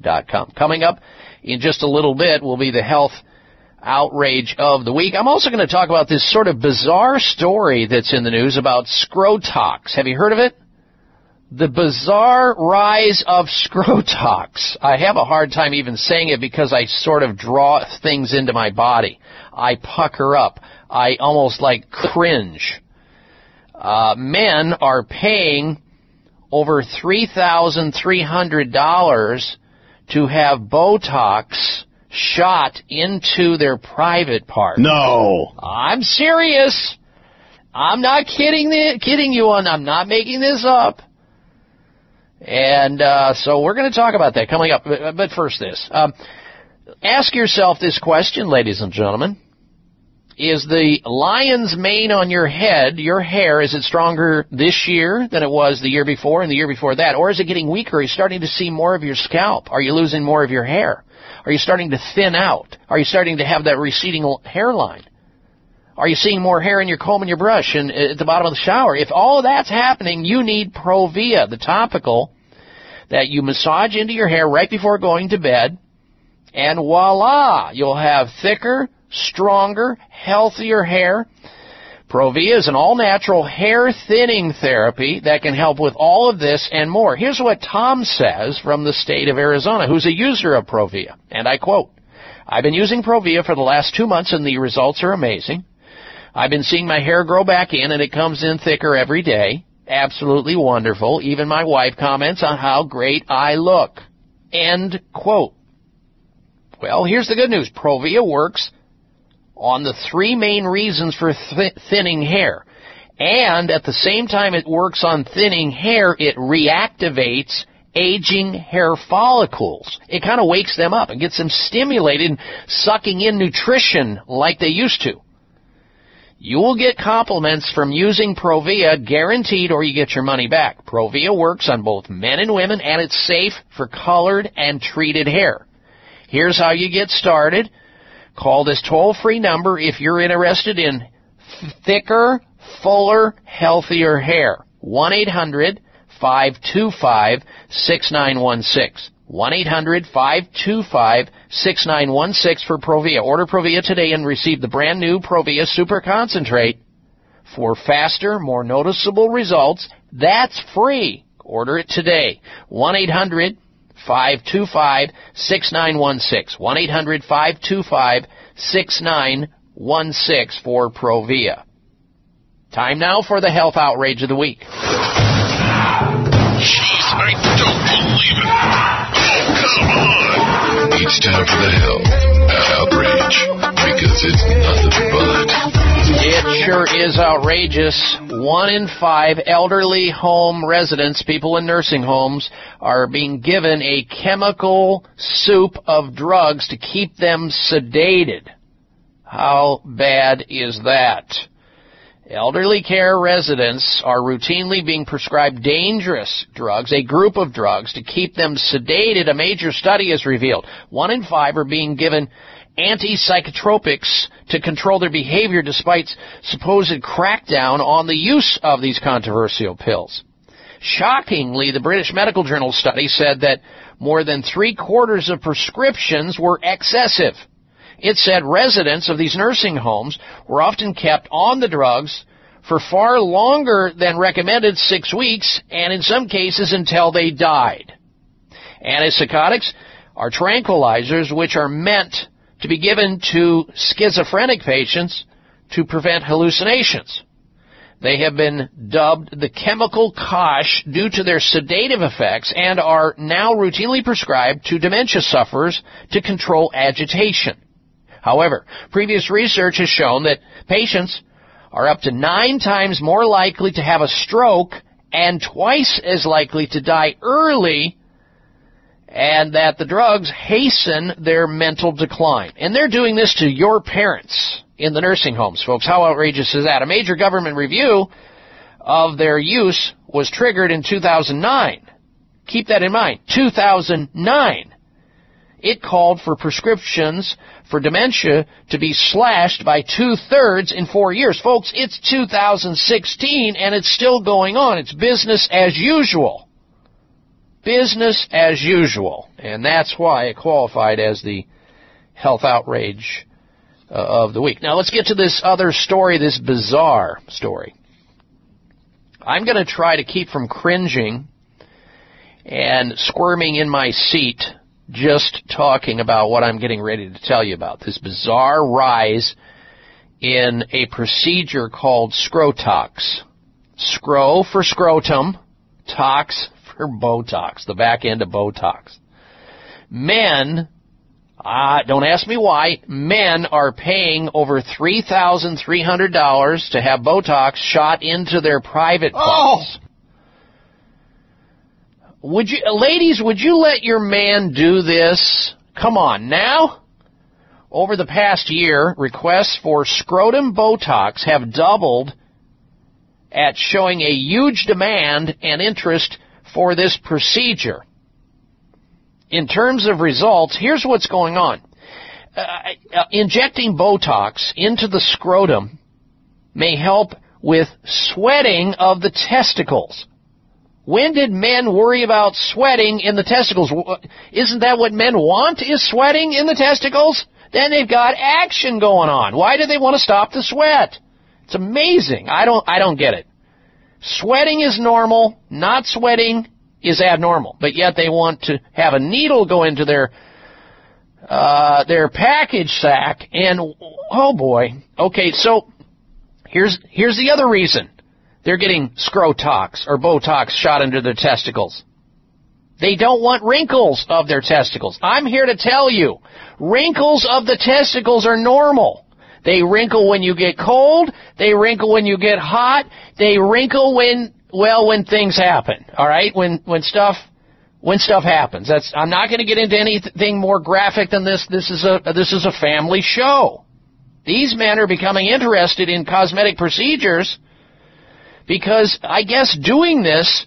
bob.com. Coming up in just a little bit will be the health outrage of the week. I'm also going to talk about this sort of bizarre story that's in the news about scrotox. Have you heard of it? The bizarre rise of [LAUGHS] scrotox. I have a hard time even saying it because I sort of draw things into my body. I pucker up. I almost like cringe. Uh, men are paying over $3,300 to have Botox shot into their private part. No. I'm serious. I'm not kidding the, kidding you on. I'm not making this up. And uh, so we're going to talk about that coming up. But, but first, this. Um, ask yourself this question, ladies and gentlemen. Is the lion's mane on your head, your hair, is it stronger this year than it was the year before and the year before that? Or is it getting weaker? Are you starting to see more of your scalp? Are you losing more of your hair? Are you starting to thin out? Are you starting to have that receding hairline? Are you seeing more hair in your comb and your brush and uh, at the bottom of the shower? If all that's happening, you need Provia, the topical that you massage into your hair right before going to bed, and voila, you'll have thicker, stronger, healthier hair. Provia is an all-natural hair thinning therapy that can help with all of this and more. Here's what Tom says from the state of Arizona, who's a user of Provia, and I quote, I've been using Provia for the last two months and the results are amazing. I've been seeing my hair grow back in and it comes in thicker every day. absolutely wonderful. Even my wife comments on how great I look. End quote. Well, here's the good news. Provia works on the three main reasons for th- thinning hair. And at the same time it works on thinning hair, it reactivates aging hair follicles. It kind of wakes them up and gets them stimulated, sucking in nutrition like they used to. You will get compliments from using Provia guaranteed or you get your money back. Provia works on both men and women and it's safe for colored and treated hair. Here's how you get started. Call this toll free number if you're interested in thicker, fuller, healthier hair. 1 800 525 6916. 1 800 525 6916 for Provia. Order Provia today and receive the brand new Provia Super Concentrate for faster, more noticeable results. That's free. Order it today. 1 800 525 6916. 1 800 525 6916 for Provia. Time now for the health outrage of the week. Jeez, I don't believe it. Oh, come on. It's time for the health outrage because it's nothing but. It sure is outrageous. One in five elderly home residents, people in nursing homes, are being given a chemical soup of drugs to keep them sedated. How bad is that? Elderly care residents are routinely being prescribed dangerous drugs, a group of drugs, to keep them sedated. A major study has revealed one in five are being given antipsychotropics to control their behavior despite supposed crackdown on the use of these controversial pills. Shockingly, the British Medical Journal study said that more than three quarters of prescriptions were excessive. It said residents of these nursing homes were often kept on the drugs for far longer than recommended six weeks, and in some cases until they died. Antipsychotics are tranquilizers which are meant to be given to schizophrenic patients to prevent hallucinations. They have been dubbed the chemical kosh due to their sedative effects and are now routinely prescribed to dementia sufferers to control agitation. However, previous research has shown that patients are up to nine times more likely to have a stroke and twice as likely to die early and that the drugs hasten their mental decline. And they're doing this to your parents in the nursing homes, folks. How outrageous is that? A major government review of their use was triggered in 2009. Keep that in mind. 2009. It called for prescriptions for dementia to be slashed by two thirds in four years. Folks, it's 2016 and it's still going on. It's business as usual. Business as usual. And that's why it qualified as the health outrage uh, of the week. Now let's get to this other story, this bizarre story. I'm going to try to keep from cringing and squirming in my seat just talking about what I'm getting ready to tell you about. This bizarre rise in a procedure called scrotox. Scro for scrotum, tox for Botox, the back end of Botox. Men, uh, don't ask me why, men are paying over $3,300 to have Botox shot into their private parts. Oh would you, ladies, would you let your man do this? Come on, now? Over the past year, requests for scrotum Botox have doubled at showing a huge demand and interest for this procedure. In terms of results, here's what's going on. Uh, uh, injecting Botox into the scrotum may help with sweating of the testicles. When did men worry about sweating in the testicles? Isn't that what men want is sweating in the testicles? Then they've got action going on. Why do they want to stop the sweat? It's amazing. I don't I don't get it. Sweating is normal, not sweating is abnormal. But yet they want to have a needle go into their uh, their package sack and oh boy. Okay, so here's here's the other reason they're getting scrotox or Botox shot under their testicles. They don't want wrinkles of their testicles. I'm here to tell you, wrinkles of the testicles are normal. They wrinkle when you get cold. They wrinkle when you get hot. They wrinkle when, well, when things happen. All right? When, when stuff, when stuff happens. That's, I'm not going to get into anything more graphic than this. This is a, this is a family show. These men are becoming interested in cosmetic procedures because I guess doing this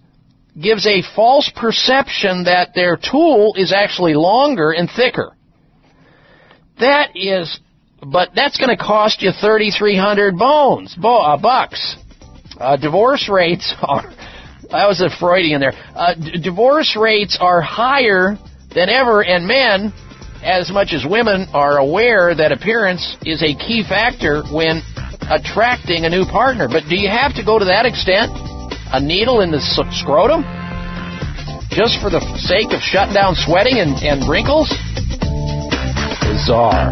gives a false perception that their tool is actually longer and thicker. That is, but that's going to cost you 3,300 bones, bo- uh, bucks. Uh, divorce rates [LAUGHS] are, that was a Freudian there. Uh, d- divorce rates are higher than ever, and men, as much as women, are aware that appearance is a key factor when attracting a new partner. But do you have to go to that extent? A needle in the scrotum? Just for the sake of shutting down sweating and, and wrinkles? Bizarre.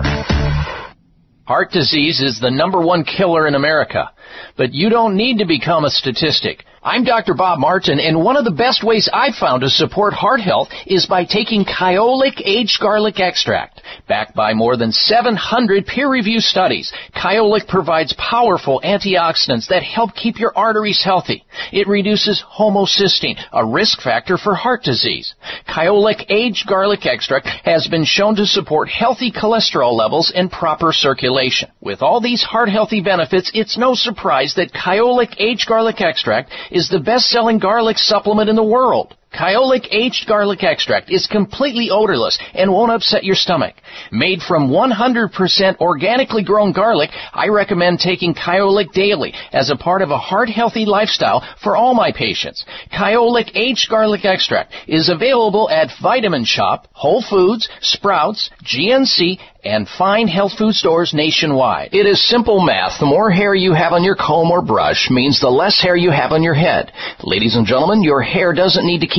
Heart disease is the number one killer in America. But you don't need to become a statistic. I'm Dr. Bob Martin, and one of the best ways I've found to support heart health is by taking Kyolic aged garlic extract. Backed by more than 700 peer-reviewed studies, Kyolic provides powerful antioxidants that help keep your arteries healthy. It reduces homocysteine, a risk factor for heart disease. Kyolic aged garlic extract has been shown to support healthy cholesterol levels and proper circulation. With all these heart-healthy benefits, it's no surprise that Kyolic aged garlic extract is the best-selling garlic supplement in the world. Kyolic aged garlic extract is completely odorless and won't upset your stomach. Made from 100% organically grown garlic, I recommend taking Kyolic daily as a part of a heart-healthy lifestyle for all my patients. Kyolic aged garlic extract is available at Vitamin Shoppe, Whole Foods, Sprouts, GNC, and fine health food stores nationwide. It is simple math. The more hair you have on your comb or brush means the less hair you have on your head. Ladies and gentlemen, your hair doesn't need to keep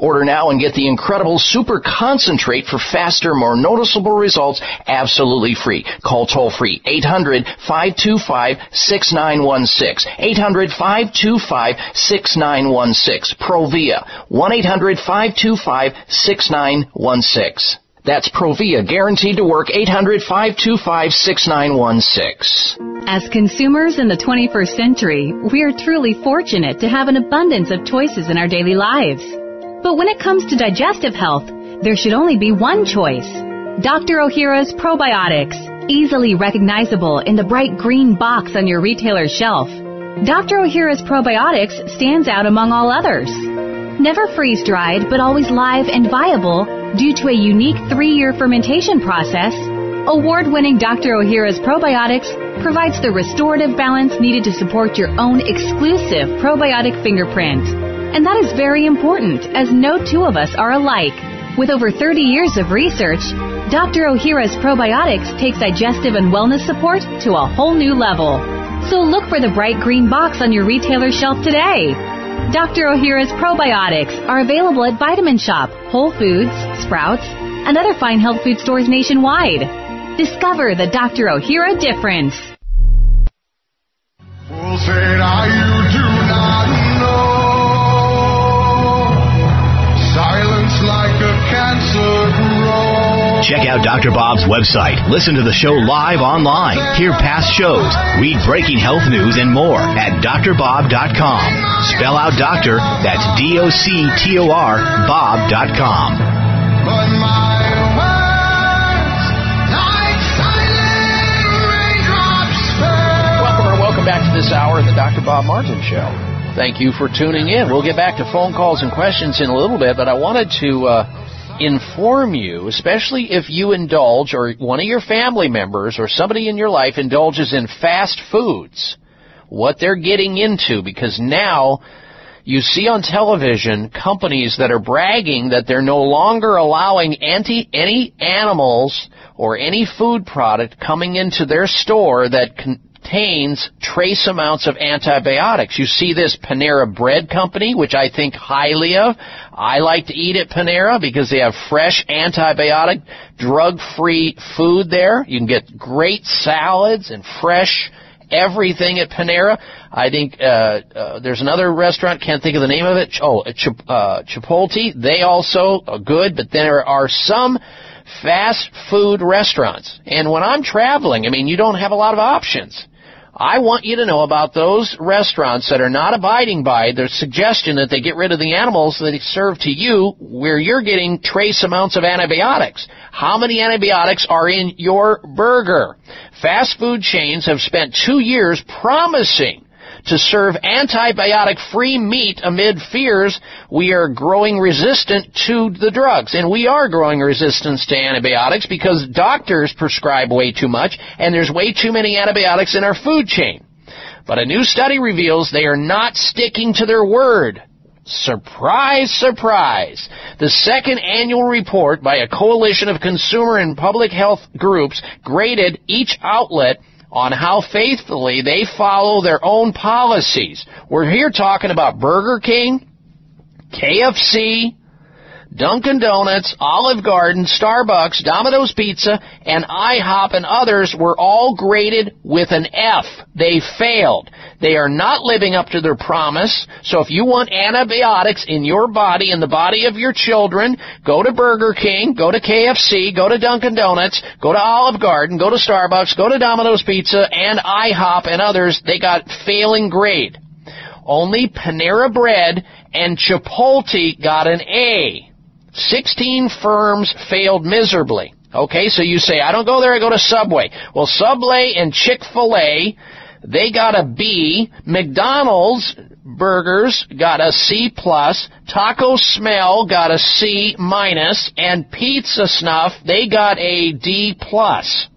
Order now and get the incredible super concentrate for faster, more noticeable results absolutely free. Call toll free 800-525-6916. 800-525-6916. Provia 1-800-525-6916. That's Provia, guaranteed to work 800 525 6916. As consumers in the 21st century, we are truly fortunate to have an abundance of choices in our daily lives. But when it comes to digestive health, there should only be one choice. Dr. Ohhira's Probiotics, easily recognizable in the bright green box on your retailer's shelf. Dr. Ohhira's Probiotics stands out among all others. Never freeze dried, but always live and viable due to a unique three year fermentation process. Award winning Dr. Ohhira's Probiotics provides the restorative balance needed to support your own exclusive probiotic fingerprint. And that is very important, as no two of us are alike. With over 30 years of research, Dr. Ohhira's Probiotics takes digestive and wellness support to a whole new level. So look for the bright green box on your retailer shelf today. Dr. Ohhira's Probiotics are available at Vitamin Shoppe, Whole Foods, Sprouts, and other fine health food stores nationwide. Discover the Dr. Ohhira difference. Check out Dr. Bob's website. Listen to the show live online. Hear past shows. Read breaking health news and more at drbob.com. Spell out doctor, that's D O C T O R, Bob.com. Welcome or welcome back to this hour of the Dr. Bob Martin Show. Thank you for tuning in. We'll get back to phone calls and questions in a little bit, but I wanted to uh, inform you, especially if you indulge or one of your family members or somebody in your life indulges in fast foods what they're getting into because now you see on television companies that are bragging that they're no longer allowing anti, any animals or any food product coming into their store that contains trace amounts of antibiotics. You see this Panera Bread Company, which I think highly of. I like to eat at Panera because they have fresh antibiotic, drug-free food there. You can get great salads and fresh everything at Panera. I think uh, uh, there's another restaurant, can't think of the name of it. Oh, Chip, uh, Chipotle. They also are good, but there are some fast food restaurants. And when I'm traveling, I mean, you don't have a lot of options. I want you to know about those restaurants that are not abiding by the suggestion that they get rid of the animals that serve to you where you're getting trace amounts of antibiotics. How many antibiotics are in your burger? Fast food chains have spent two years promising to serve antibiotic free meat amid fears we are growing resistant to the drugs. And we are growing resistance to antibiotics because doctors prescribe way too much and there's way too many antibiotics in our food chain. But a new study reveals they are not sticking to their word. Surprise, surprise. The second annual report by a coalition of consumer and public health groups graded each outlet on how faithfully they follow their own policies. We're here talking about Burger King, KFC, Dunkin' Donuts, Olive Garden, Starbucks, Domino's Pizza, and IHOP and others were all graded with an F. They failed. They are not living up to their promise. So if you want antibiotics in your body, in the body of your children, go to Burger King, go to KFC, go to Dunkin' Donuts, go to Olive Garden, go to Starbucks, go to Domino's Pizza, and IHOP and others. They got failing grade. Only Panera Bread and Chipotle got an A. 16 firms failed miserably. Okay, so you say, I don't go there, I go to Subway. Well, Subway and Chick-fil-A, they got a B. McDonald's burgers got a C plus. Taco Smell got a C minus. And Pizza Snuff, they got a D plus.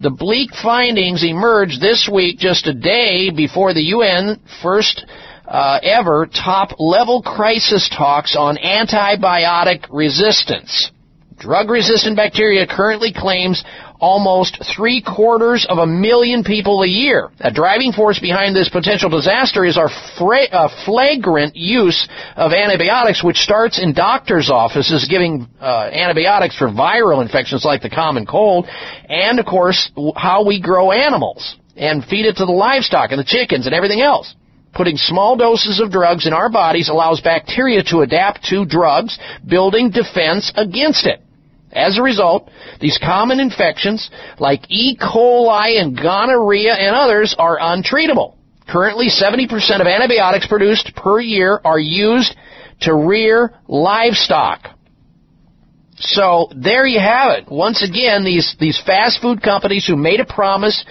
The bleak findings emerged this week just a day before the UN first uh, ever top level crisis talks on antibiotic resistance. Drug resistant bacteria currently claims almost three quarters of a million people a year. A driving force behind this potential disaster is our fra- uh, flagrant use of antibiotics, which starts in doctors' offices giving uh, antibiotics for viral infections like the common cold, and of course, how we grow animals and feed it to the livestock and the chickens and everything else. Putting small doses of drugs in our bodies allows bacteria to adapt to drugs, building defense against it. As a result, these common infections like E. coli and gonorrhea and others are untreatable. Currently, 70% of antibiotics produced per year are used to rear livestock. So there you have it. Once again, these, these fast food companies who made a promise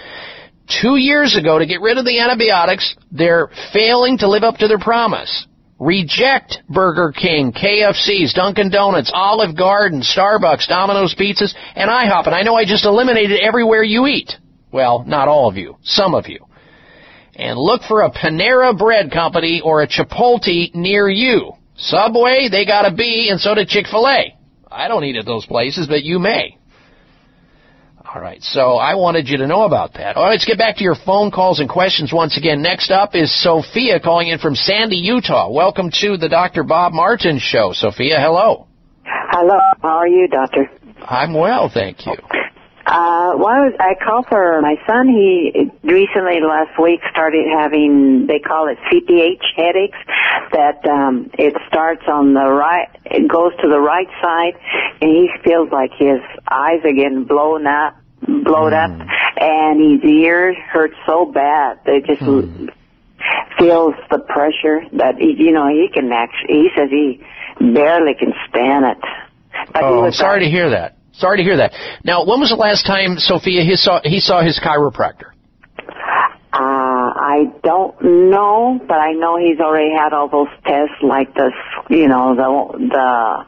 two years ago to get rid of the antibiotics, they're failing to live up to their promise. Reject Burger King, KFC's, Dunkin' Donuts, Olive Garden, Starbucks, Domino's Pizzas, and IHOP. And I know I just eliminated everywhere you eat. Well, not all of you. Some of you. And look for a Panera Bread Company or a Chipotle near you. Subway, they got a B, and so did Chick-fil-A. I don't eat at those places, but you may. All right, so I wanted you to know about that. All right, let's get back to your phone calls and questions once again. Next up is Sophia calling in from Sandy, Utah. Welcome to the Dr. Bob Martin Show. Sophia, hello. Hello, how are you, Doctor? I'm well, thank you. Uh, well, I, was, I called for my son. He recently last week started having they call it CPH headaches. That um, it starts on the right, it goes to the right side, and he feels like his eyes are getting blown up, blowed mm. up, and his ears hurt so bad. They just mm. feels the pressure that he, you know he can actually. He says he barely can stand it. But oh, sorry to hear that. Sorry to hear that. Now, when was the last time, Sophia, he saw he saw his chiropractor? I don't know, but I know he's already had all those tests, like the, you know, the the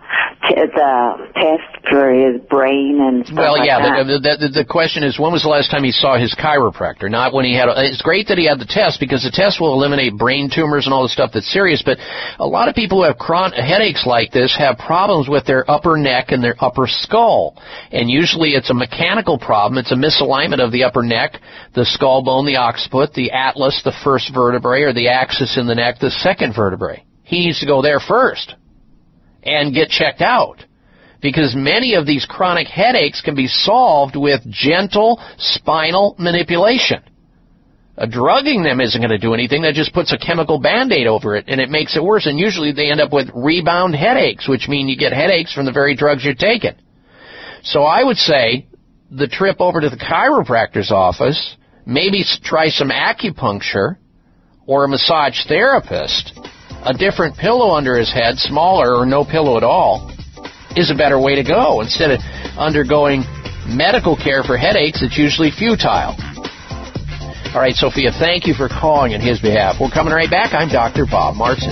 the test for his brain and stuff Well, like yeah. that. The, the, the, the question is, when was the last time he saw his chiropractor? Not when he had. A, it's great that he had the test because the test will eliminate brain tumors and all the stuff that's serious. But a lot of people who have chron- headaches like this have problems with their upper neck and their upper skull, and usually it's a mechanical problem. It's a misalignment of the upper neck, the skull bone, the occiput, the atlas, the first vertebrae, or the axis in the neck, the second vertebrae. He needs to go there first and get checked out because many of these chronic headaches can be solved with gentle spinal manipulation. Uh, drugging them isn't going to do anything. That just puts a chemical band-aid over it, and it makes it worse. And usually they end up with rebound headaches, which mean you get headaches from the very drugs you're taking. So I would say the trip over to the chiropractor's office, maybe try some acupuncture or a massage therapist, a different pillow under his head, smaller or no pillow at all, is a better way to go. Instead of undergoing medical care for headaches, it's usually futile. All right, Sophia, thank you for calling on his behalf. We're coming right back. I'm Dr. Bob Martin.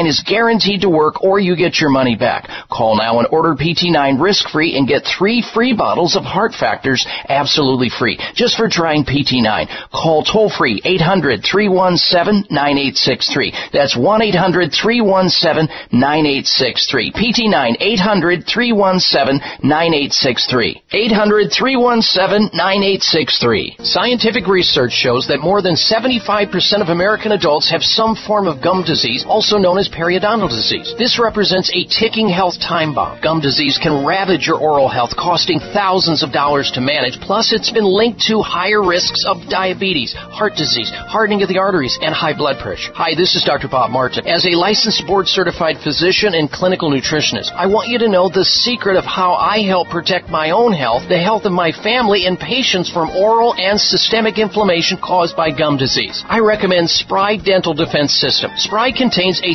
is guaranteed to work or you get your money back. Call now and order PT9 risk-free and get three free bottles of Heart Factors absolutely free just for trying PT9. Call toll-free 800-317-9863. That's 1-800-317-9863. PT9 800-317-9863. 800-317-9863. Scientific research shows that more than 75% of American adults have some form of gum disease, also known as periodontal disease. This represents a ticking health time bomb. Gum disease can ravage your oral health, costing thousands of dollars to manage. Plus, it's been linked to higher risks of diabetes, heart disease, hardening of the arteries, and high blood pressure. Hi, this is Dr. Bob Martin. As a licensed board certified physician and clinical nutritionist, I want you to know the secret of how I help protect my own health, the health of my family, and patients from oral and systemic inflammation caused by gum disease. I recommend Spry Dental Defense System. Spry contains a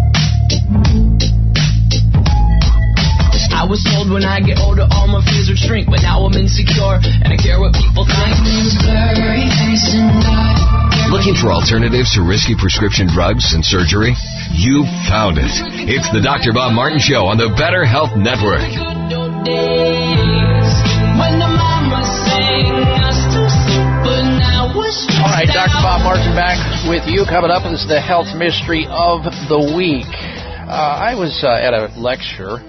was told when I get older all my fears would shrink, but now I'm insecure and I care what people think. Looking for alternatives to risky prescription drugs and surgery? You found it. It's the Dr. Bob Martin Show on the Better Health Network. When the mama sang us to sleep, but now All right, Dr. Bob Martin back with you. Coming up is the health mystery of the week. Uh, I was uh, at a lecture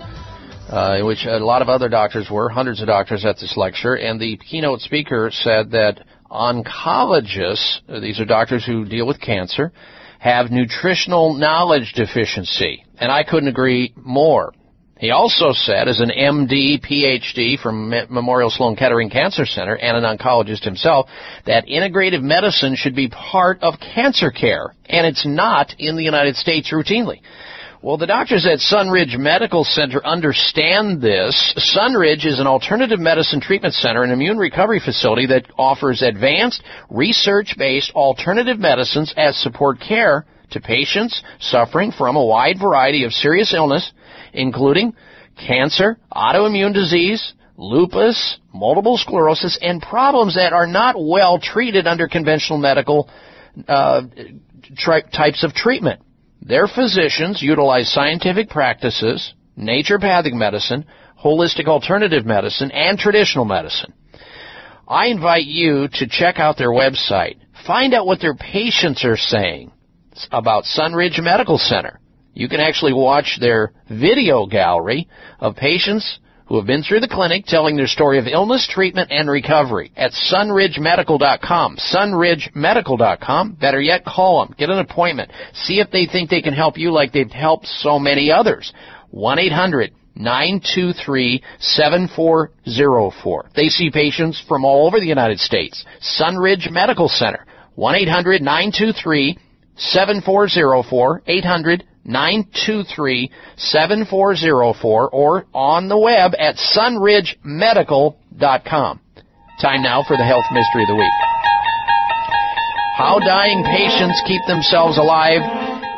uh, in which a lot of other doctors were, hundreds of doctors at this lecture, and the keynote speaker said that oncologists, these are doctors who deal with cancer, have nutritional knowledge deficiency. And I couldn't agree more. He also said, as an MD, PhD from Memorial Sloan Kettering Cancer Center and an oncologist himself, that integrative medicine should be part of cancer care, and it's not in the United States routinely. Well, the doctors at Sunridge Medical Center understand this. Sunridge is an alternative medicine treatment center and immune recovery facility that offers advanced, research-based alternative medicines as support care to patients suffering from a wide variety of serious illness, including cancer, autoimmune disease, lupus, multiple sclerosis, and problems that are not well treated under conventional medical uh, tri- types of treatment. Their physicians utilize scientific practices, naturopathic medicine, holistic alternative medicine, and traditional medicine. I invite you to check out their website. Find out what their patients are saying about Sunridge Medical Center. You can actually watch their video gallery of patients who have been through the clinic telling their story of illness, treatment, and recovery at sunridgemedical.com. Sunridgemedical.com. Better yet, call them. Get an appointment. See if they think they can help you like they've helped so many others. 1-800-923-7404. They see patients from all over the United States. Sunridge Medical Center. 1-800-923-7404. 800 923-7404 or on the web at sunridgemedical.com. Time now for the health mystery of the week. How dying patients keep themselves alive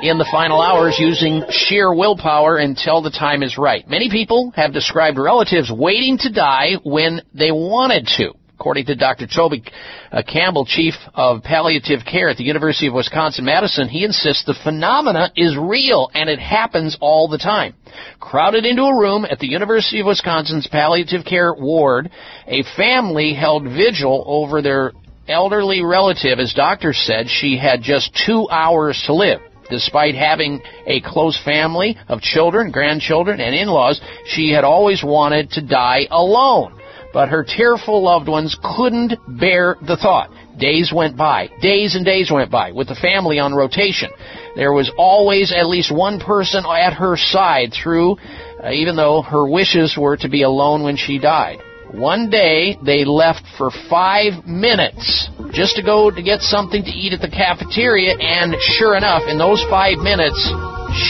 in the final hours using sheer willpower until the time is right. Many people have described relatives waiting to die when they wanted to. According to Dr. Toby uh, Campbell, chief of palliative care at the University of Wisconsin-Madison, he insists the phenomena is real and it happens all the time. Crowded into a room at the University of Wisconsin's palliative care ward, a family held vigil over their elderly relative. As doctors said, she had just two hours to live. Despite having a close family of children, grandchildren, and in-laws, she had always wanted to die alone. But her tearful loved ones couldn't bear the thought. Days went by. Days and days went by with the family on rotation. There was always at least one person at her side through, uh, even though her wishes were to be alone when she died. One day, they left for five minutes just to go to get something to eat at the cafeteria, and sure enough, in those five minutes,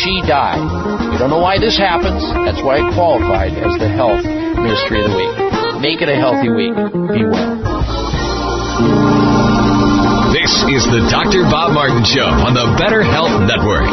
she died. We don't know why this happens. That's why it qualified as the health mystery of the week. Make it a healthy week. Be well. This is the Dr. Bob Martin Show on the Better Health Network.